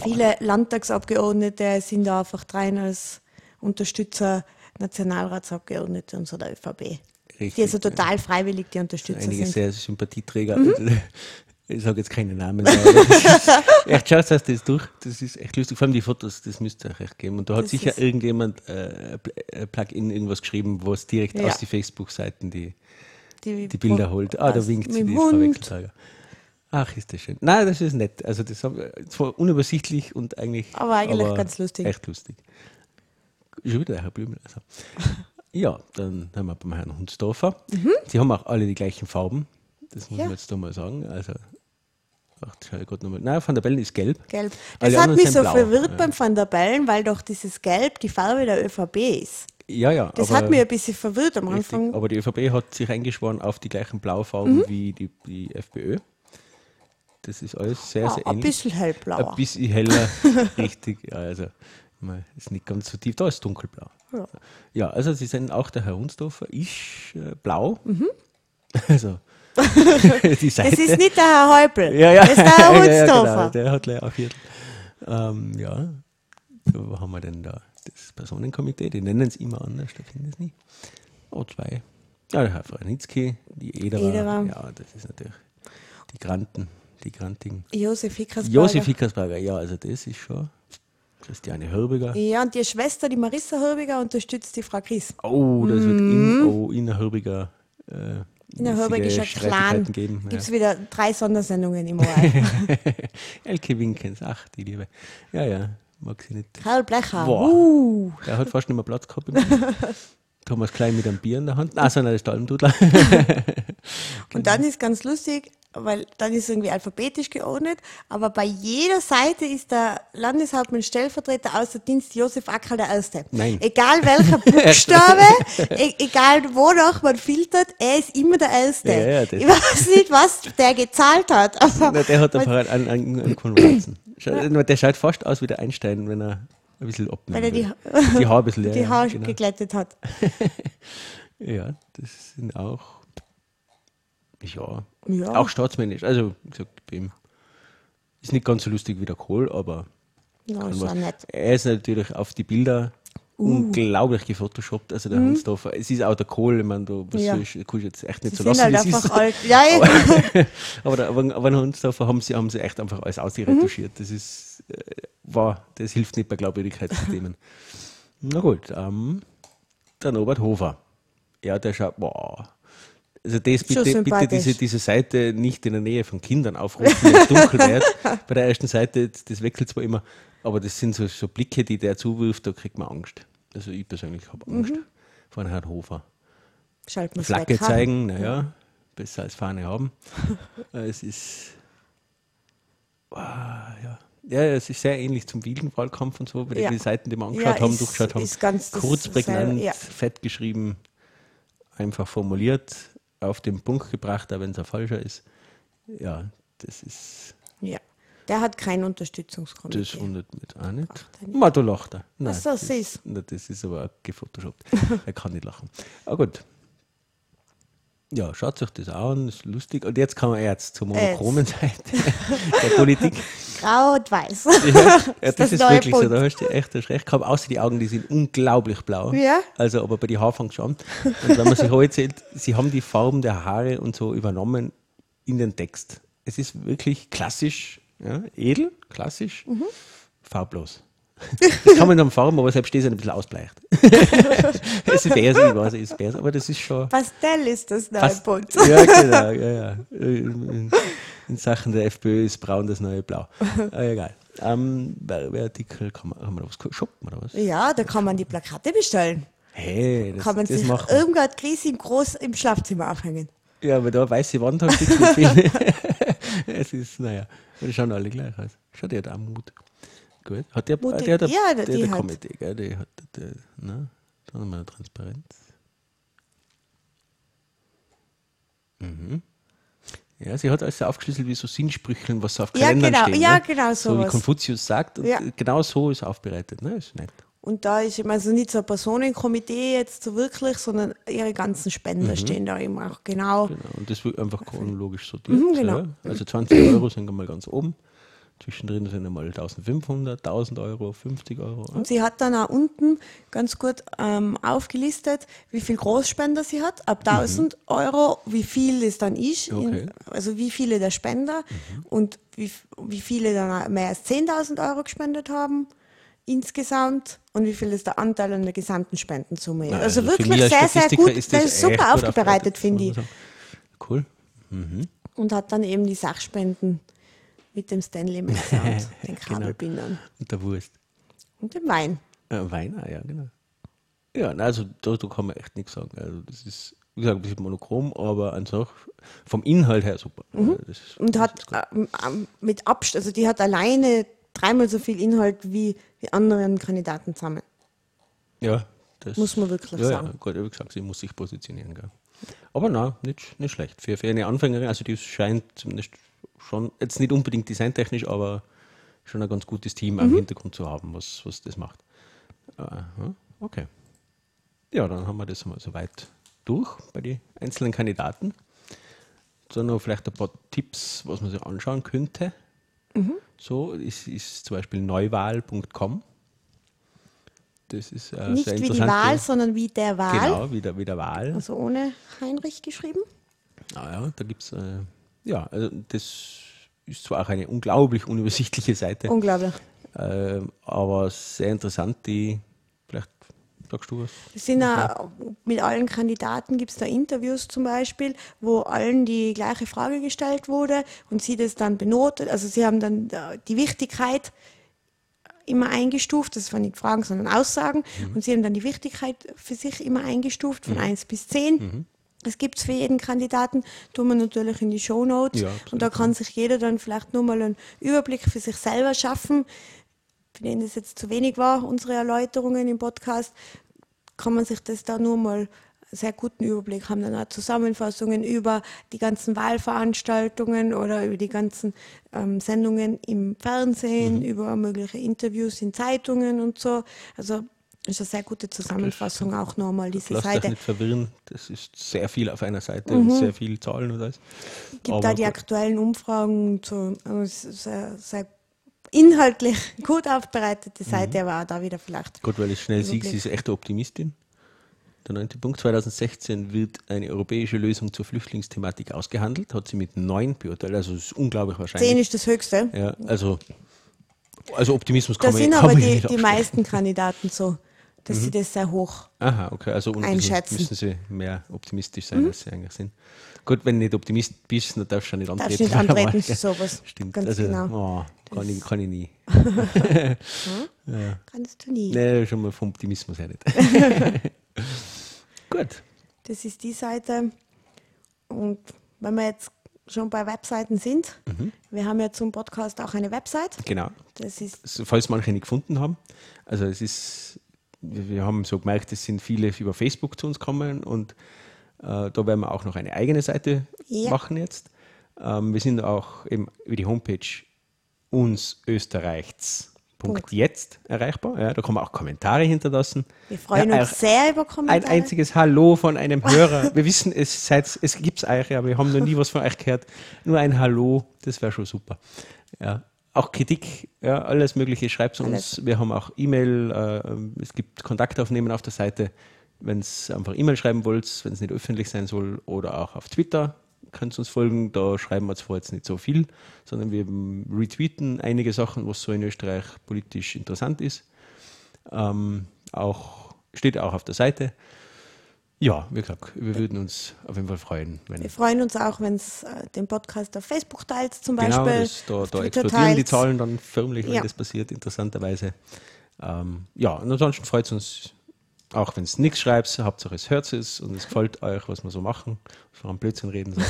viele Landtagsabgeordnete sind da einfach rein als Unterstützer, Nationalratsabgeordnete und so der ÖVP. Richtig, Die also total freiwillig die Unterstützer Einige sind. sehr Sympathieträger. Mhm. *laughs* Ich sage jetzt keine Namen. aber *laughs* Echt, schaut euch das durch. Das ist echt lustig. Vor allem die Fotos, das müsste euch echt geben. Und da hat Das sicher irgendjemand äh, ein Plugin irgendwas geschrieben, wo es direkt Ja. aus den Facebook-Seiten die, Die, die Bilder holt. Ah, da winkt sie, die dem Frau Hund. Wechselsager. Ach, ist das schön. Nein, das ist nett. Also das zwar unübersichtlich und eigentlich. Aber eigentlich ganz lustig. Echt lustig. Schon wieder der Herr Blümel. Also. *laughs* Ja, dann haben wir beim Herrn Hundsdorfer. Sie haben auch alle die gleichen Farben. Das muss Mhm. Ja. man jetzt da mal sagen. Also, ach, schau ich grad noch mal. Nein, Van der Bellen ist gelb. Gelb. Alle Das hat mich so blau. verwirrt Ja. beim Van der Bellen, weil doch dieses Gelb die Farbe der ÖVP ist. Ja, ja. Das hat mich ein bisschen verwirrt am richtig, Anfang. aber die ÖVP hat sich eingeschworen auf die gleichen Blaufarben Mhm. wie die, die FPÖ. Das ist alles sehr, Ah, sehr ein ähnlich. bisschen hellblauer. Ein bisschen heller, *laughs* richtig. Ja, also ist nicht ganz so tief, da ist dunkelblau. Ja. Ja, also Sie sind auch der Herr Hunsdorfer, ich äh, blau. Mhm. *laughs* Also *laughs* die Seite. Das ist nicht der Herr Häupl. ja, ja. Das ist der Herr *laughs* ja, ja, genau, der hat gleich auch Viertel. Ähm, ja, wo haben wir denn da? Das Personenkomitee, die nennen es immer anders, da finden es nie. Oh, zwei. Ja, der Herr Franitzky, die Ederer. Ederer. Ja, das ist natürlich die Granten, die Grantigen. Josef Hickersberger. Josef Hickersberger, ja, also das ist schon. Christiane Hörbiger. Ja, und die Schwester, die Marissa Hörbiger, unterstützt die Frau Chris. Oh, das wird in, oh, Ina Hörbiger. Äh, Hörbiger ist ein Clan. Geben. Gibt es Ja. wieder drei Sondersendungen im *laughs* ORF. Elke Winkens, ach, die Liebe. Ja, ja, mag sie nicht. Karl Blecher. Boah. Uh. Der hat fast nicht mehr Platz gehabt. Im *laughs* Thomas Klein mit einem Bier in der Hand. Ah, so, nein, das ist der Almdudler. Und dann ist ganz lustig, weil dann ist irgendwie alphabetisch geordnet, aber bei jeder Seite ist der Landeshauptmann Stellvertreter außer Dienst Josef Ackerl der Erste. Nein. Egal welcher *laughs* Buchstabe, e egal wonach man filtert, er ist immer der Erste. Ja, ja, ich weiß nicht, was der gezahlt hat, aber Na, der hat einfach einen, einen, einen Konversen. Schau- Der schaut fast aus wie der Einstein, wenn er ein bisschen abnimmt. weil er die, die Haare bisschen, *laughs* ja, die ja, Haare genau. geglättet hat. *laughs* Ja, das sind auch, ja, Ja. auch staatsmännisch. Also, wie gesagt, ist nicht ganz so lustig wie der Kohl, aber kann ist er ist natürlich auf die Bilder unglaublich gefotoshoppt, also der Hansdorfer. Es ist auch der Kohl, ich meine, du was Mhm. Ja. ich, kannst jetzt echt nicht Sie so lassen, halt einfach ist. alt. Ja, aber, der, *laughs* aber, aber den Hansdorfer haben sie, haben sie echt einfach alles ausretuschiert. Das ist, äh, war, das hilft nicht bei Glaubwürdigkeitssystemen. *laughs* Na gut, ähm, der Norbert Hofer. Ja, der schaut, boah. Also das bitte, bitte diese, diese Seite nicht in der Nähe von Kindern aufrufen, wenn es dunkel wird. *laughs* Bei der ersten Seite, das wechselt zwar immer, aber das sind so, so Blicke, die der zuwirft, da kriegt man Angst. Also ich persönlich habe Angst vor dem Herrn Hofer. Schalt mir's Flagge weg, zeigen, naja, besser als Fahne haben. *laughs* Äh, es ist. Ah, ja. ja, es ist sehr ähnlich zum Wielenwahlkampf und so, weil Ja. die Seiten, die wir angeschaut Ja, haben, ist- durchgeschaut haben. kurz, prägnant, ja. fett geschrieben, einfach formuliert, auf den Punkt gebracht, auch wenn es ein falscher ist. Ja, das ist. Ja. Der hat kein Das Unterstützungskomitee. wundert mich auch nicht. der nicht. Ma, da lacht er. Nein, Ach so, das, süß. na, das ist aber auch gefotoshoppt. *laughs* er kann nicht lachen. Aber gut. Ja, schaut euch das an, ist lustig. Und jetzt kommen wir jetzt zur monochromen Seite *laughs* der Politik. Grau und weiß. Ja, ja, *laughs* das, das ist wirklich so, Bunt. da hast du echt hast recht gehabt. Außer die Augen, die sind unglaublich blau. Ja. Also, aber bei den Haaren fängt schon an. Und wenn man sich heute zählt, sie haben die Farben der Haare und so übernommen in den Text. Es ist wirklich klassisch, ja, edel, klassisch, Mhm. farblos. Das kann man dann farben, aber selbst das ist ein bisschen ausbleicht. *laughs* es ist bärsig, ich weiß, es ist bärsig, aber das ist schon. Pastell ist das neue fast- Bunt. Ja, genau, ja, ja. In, in Sachen der FPÖ ist braun das neue Blau. Aber egal. Ähm, Artikel, kann man, kann man was shoppen oder was? Ja, da kann man die Plakate bestellen. Hey, das, kann man das sich machen wir. Krise im Groß im Schlafzimmer aufhängen. Ja, aber da weiße Wand hast du mit viel. *laughs* Es ist, naja, die schauen alle gleich aus. Schaut, hat auch Mut. Gut. Hat der, Mutig. der hat, Ja, der, die der hat- Comedy, gell? Die hat, der, ne? Schauen wir mal Transparenz. Mhm. Ja, sie hat alles aufgeschlüsselt wie so Sinnsprücheln, was so auf Ja, Kalendern genau, stehen. ja, ne? genau So wie sowas. Konfuzius sagt. Und Ja. genau so ist aufbereitet. Ne? Ist nett. Und da ist eben also nicht so ein Personenkomitee jetzt so wirklich, sondern ihre ganzen Spender stehen da eben auch genau. Genau. Und das wird einfach chronologisch sortiert. Mhm, genau. ja. Also 20 Euro sind einmal ganz oben. Zwischendrin sind einmal 1500, 1000 Euro, 50 Euro. Und sie hat dann auch unten ganz gut ähm, aufgelistet, wie viel Großspender sie hat, ab 1000 Euro, wie viel es dann ist, Mhm. Okay. Mhm. in, also wie viele der Spender und wie, wie viele dann mehr als 10.000 Euro gespendet haben insgesamt und wie viel ist der Anteil an der gesamten Spendensumme. Na, also, für wirklich sehr, sehr gut, ist das das ist super gut aufbereitet, finde ich. Cool. Und hat dann eben die Sachspenden mit dem Stanley *laughs* Messer und den Genau. Kabelbindern Und der Wurst. und dem Wein. Äh, Wein, ah, ja, genau. Ja, also da, da kann man echt nichts sagen. Also das ist, wie gesagt, ein bisschen monochrom, aber an sich vom Inhalt her super. Also Das ist, Und hat ähm, ähm, mit Abstand, also die hat alleine dreimal so viel Inhalt wie die anderen Kandidaten zusammen. ja, das muss man wirklich ja, sagen. Ja, gut, wie gesagt, sie muss sich positionieren. Gell. Aber na, nicht, nicht schlecht. Für, für eine Anfängerin, also die scheint zumindest schon, jetzt nicht unbedingt designtechnisch, aber schon ein ganz gutes Team Mhm. am Hintergrund zu haben, was, was das macht. Aha, okay. Ja, dann haben wir das mal soweit durch bei den einzelnen Kandidaten. Dann noch vielleicht ein paar Tipps, was man sich anschauen könnte. Mhm. So ist, ist zum Beispiel neuwahl.com. Das ist äh, Nicht sehr wie die interessant. Wahl, sondern wie der Wahl. Genau, wie der, wie der Wahl. Also ohne Heinrich geschrieben. Ah ja, da gibt es, äh, ja, also das ist zwar auch eine unglaublich unübersichtliche Seite, Unglaublich. äh, aber sehr interessant, die, vielleicht sagst du was? Es sind auch, mit allen Kandidaten gibt es da Interviews zum Beispiel, wo allen die gleiche Frage gestellt wurde und sie das dann benotet. Also sie haben dann äh, die Wichtigkeit immer eingestuft, das waren nicht Fragen, sondern Aussagen. Und sie haben dann die Wichtigkeit für sich immer eingestuft von 1 bis 10. Das gibt es für jeden Kandidaten, tun wir natürlich in die Shownotes. Ja, und da kann sich jeder dann vielleicht nur mal einen Überblick für sich selber schaffen. Für den das jetzt zu wenig war, unsere Erläuterungen im Podcast, kann man sich das da nur mal sehr guten Überblick haben, dann auch Zusammenfassungen über die ganzen Wahlveranstaltungen oder über die ganzen ähm, Sendungen im Fernsehen, über mögliche Interviews in Zeitungen und so. Also ist eine sehr gute Zusammenfassung auch nochmal, diese euch Seite. nicht verwirren, das ist sehr viel auf einer Seite und sehr viel Zahlen und alles. Gibt Aber da die gut. aktuellen Umfragen so. Also es sehr, sehr inhaltlich *laughs* gut aufbereitete Seite, aber auch da wieder vielleicht. Gut, weil ich schnell Überblick. sie ist echte Optimistin. Der neunte Punkt, 2016 wird eine europäische Lösung zur Flüchtlingsthematik ausgehandelt, hat sie mit neun beurteilt, also das ist unglaublich wahrscheinlich. Zehn ist das Höchste. Ja, also, also Optimismus kann Da man, sind *laughs* kann aber die, die meisten Kandidaten so, dass sie das sehr hoch. Aha, okay, also einschätzen. müssen sie mehr optimistisch sein, als sie eigentlich sind. Gut, wenn du nicht Optimist bist, dann darfst du nicht Darfst antreten. nicht *laughs* antreten sowas. *laughs* Stimmt, Ganz also, genau. oh, kann, ich, kann ich nie. *laughs* Kannst du nie. Nee, schon mal vom Optimismus her nicht. Gut, Das ist die Seite. Und wenn wir jetzt schon bei Webseiten sind, Mhm. wir haben ja zum Podcast auch eine Website. genau. Das ist falls manche nicht gefunden haben. Also es ist, wir haben so gemerkt, es sind viele über Facebook zu uns gekommen und äh, da werden wir auch noch eine eigene Seite Ja. machen jetzt. Ähm, wir sind auch eben über die Homepage uns Österreichs. Punkt. Jetzt erreichbar. Ja, da kann man auch Kommentare hinterlassen. wir freuen ja, uns sehr über Ein Kommentare. einziges Hallo von einem Hörer. Wir wissen, es, seid, es gibt es euch, aber wir haben noch nie was von euch gehört. Nur ein Hallo, das wäre schon super. Ja. Auch Kritik, ja, alles Mögliche, schreibt uns. Wir haben auch E-Mail, äh, es gibt Kontaktaufnehmen auf der Seite. Wenn es einfach E-Mail schreiben wollt, wenn es nicht öffentlich sein soll, oder auch auf Twitter könnt ihr uns folgen. Da schreiben wir zwar jetzt nicht so viel, sondern wir retweeten einige Sachen, was so in Österreich politisch interessant ist. Ähm, auch, steht auch auf der Seite. Ja, wie gesagt, wir würden uns auf jeden Fall freuen, wenn. Wir freuen uns auch, wenn es äh, den Podcast auf Facebook teilt, zum Genau, Beispiel. das, da, da explodieren die teilt. Zahlen dann förmlich, wenn Ja. das passiert, interessanterweise. Ähm, ja, und ansonsten freut es uns, auch wenn es nichts schreibt, Hauptsache es hört es und es gefällt euch, was wir so machen, was wir am Blödsinn reden. So.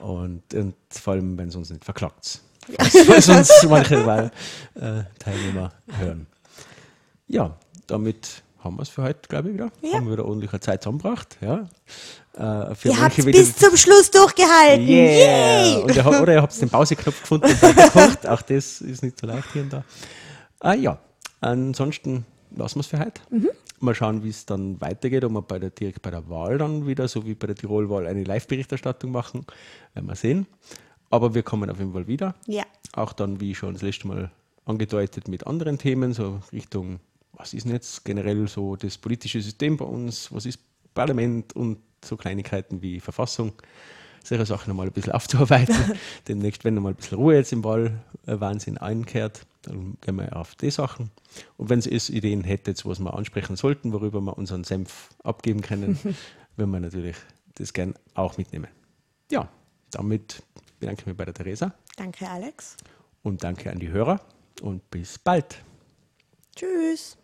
*laughs* und, und vor allem, wenn es uns nicht verklagt. Falls uns *laughs* manche Wahl, äh, Teilnehmer hören. Ja, damit haben wir es für heute, glaube ich, wieder. Ja. Haben wir wieder ordentliche Zeit zusammengebracht. Ja. Äh, für Ihr habt bis zum Schluss durchgehalten. Yeah! Yay! Ihr oder ihr habt den Pauseknopf gefunden und weitergekocht. *laughs* Auch das ist nicht so leicht hier und da. Ah ja, ansonsten lassen wir es für heute. Mal schauen, wie es dann weitergeht, ob wir bei der, direkt bei der Wahl dann wieder, so wie bei der Tirolwahl, eine Live-Berichterstattung machen. Werden wir sehen. Aber wir kommen auf jeden Fall wieder. Ja. Auch dann, wie schon das letzte Mal angedeutet, mit anderen Themen, so Richtung, was ist denn jetzt generell so das politische System bei uns, was ist Parlament und so Kleinigkeiten wie Verfassung, solche Sachen nochmal ein bisschen *laughs* aufzuarbeiten. *laughs* Demnächst, wenn nochmal ein bisschen Ruhe jetzt im Wahlwahnsinn einkehrt, dann gehen wir auf die Sachen. Und wenn es Ideen hättet, was wir ansprechen sollten, worüber wir unseren Senf abgeben können, *laughs* würden wir natürlich das gern auch mitnehmen. Ja, damit bedanke ich mich bei der Theresa Danke, Alex. und danke an die Hörer und bis bald. Tschüss.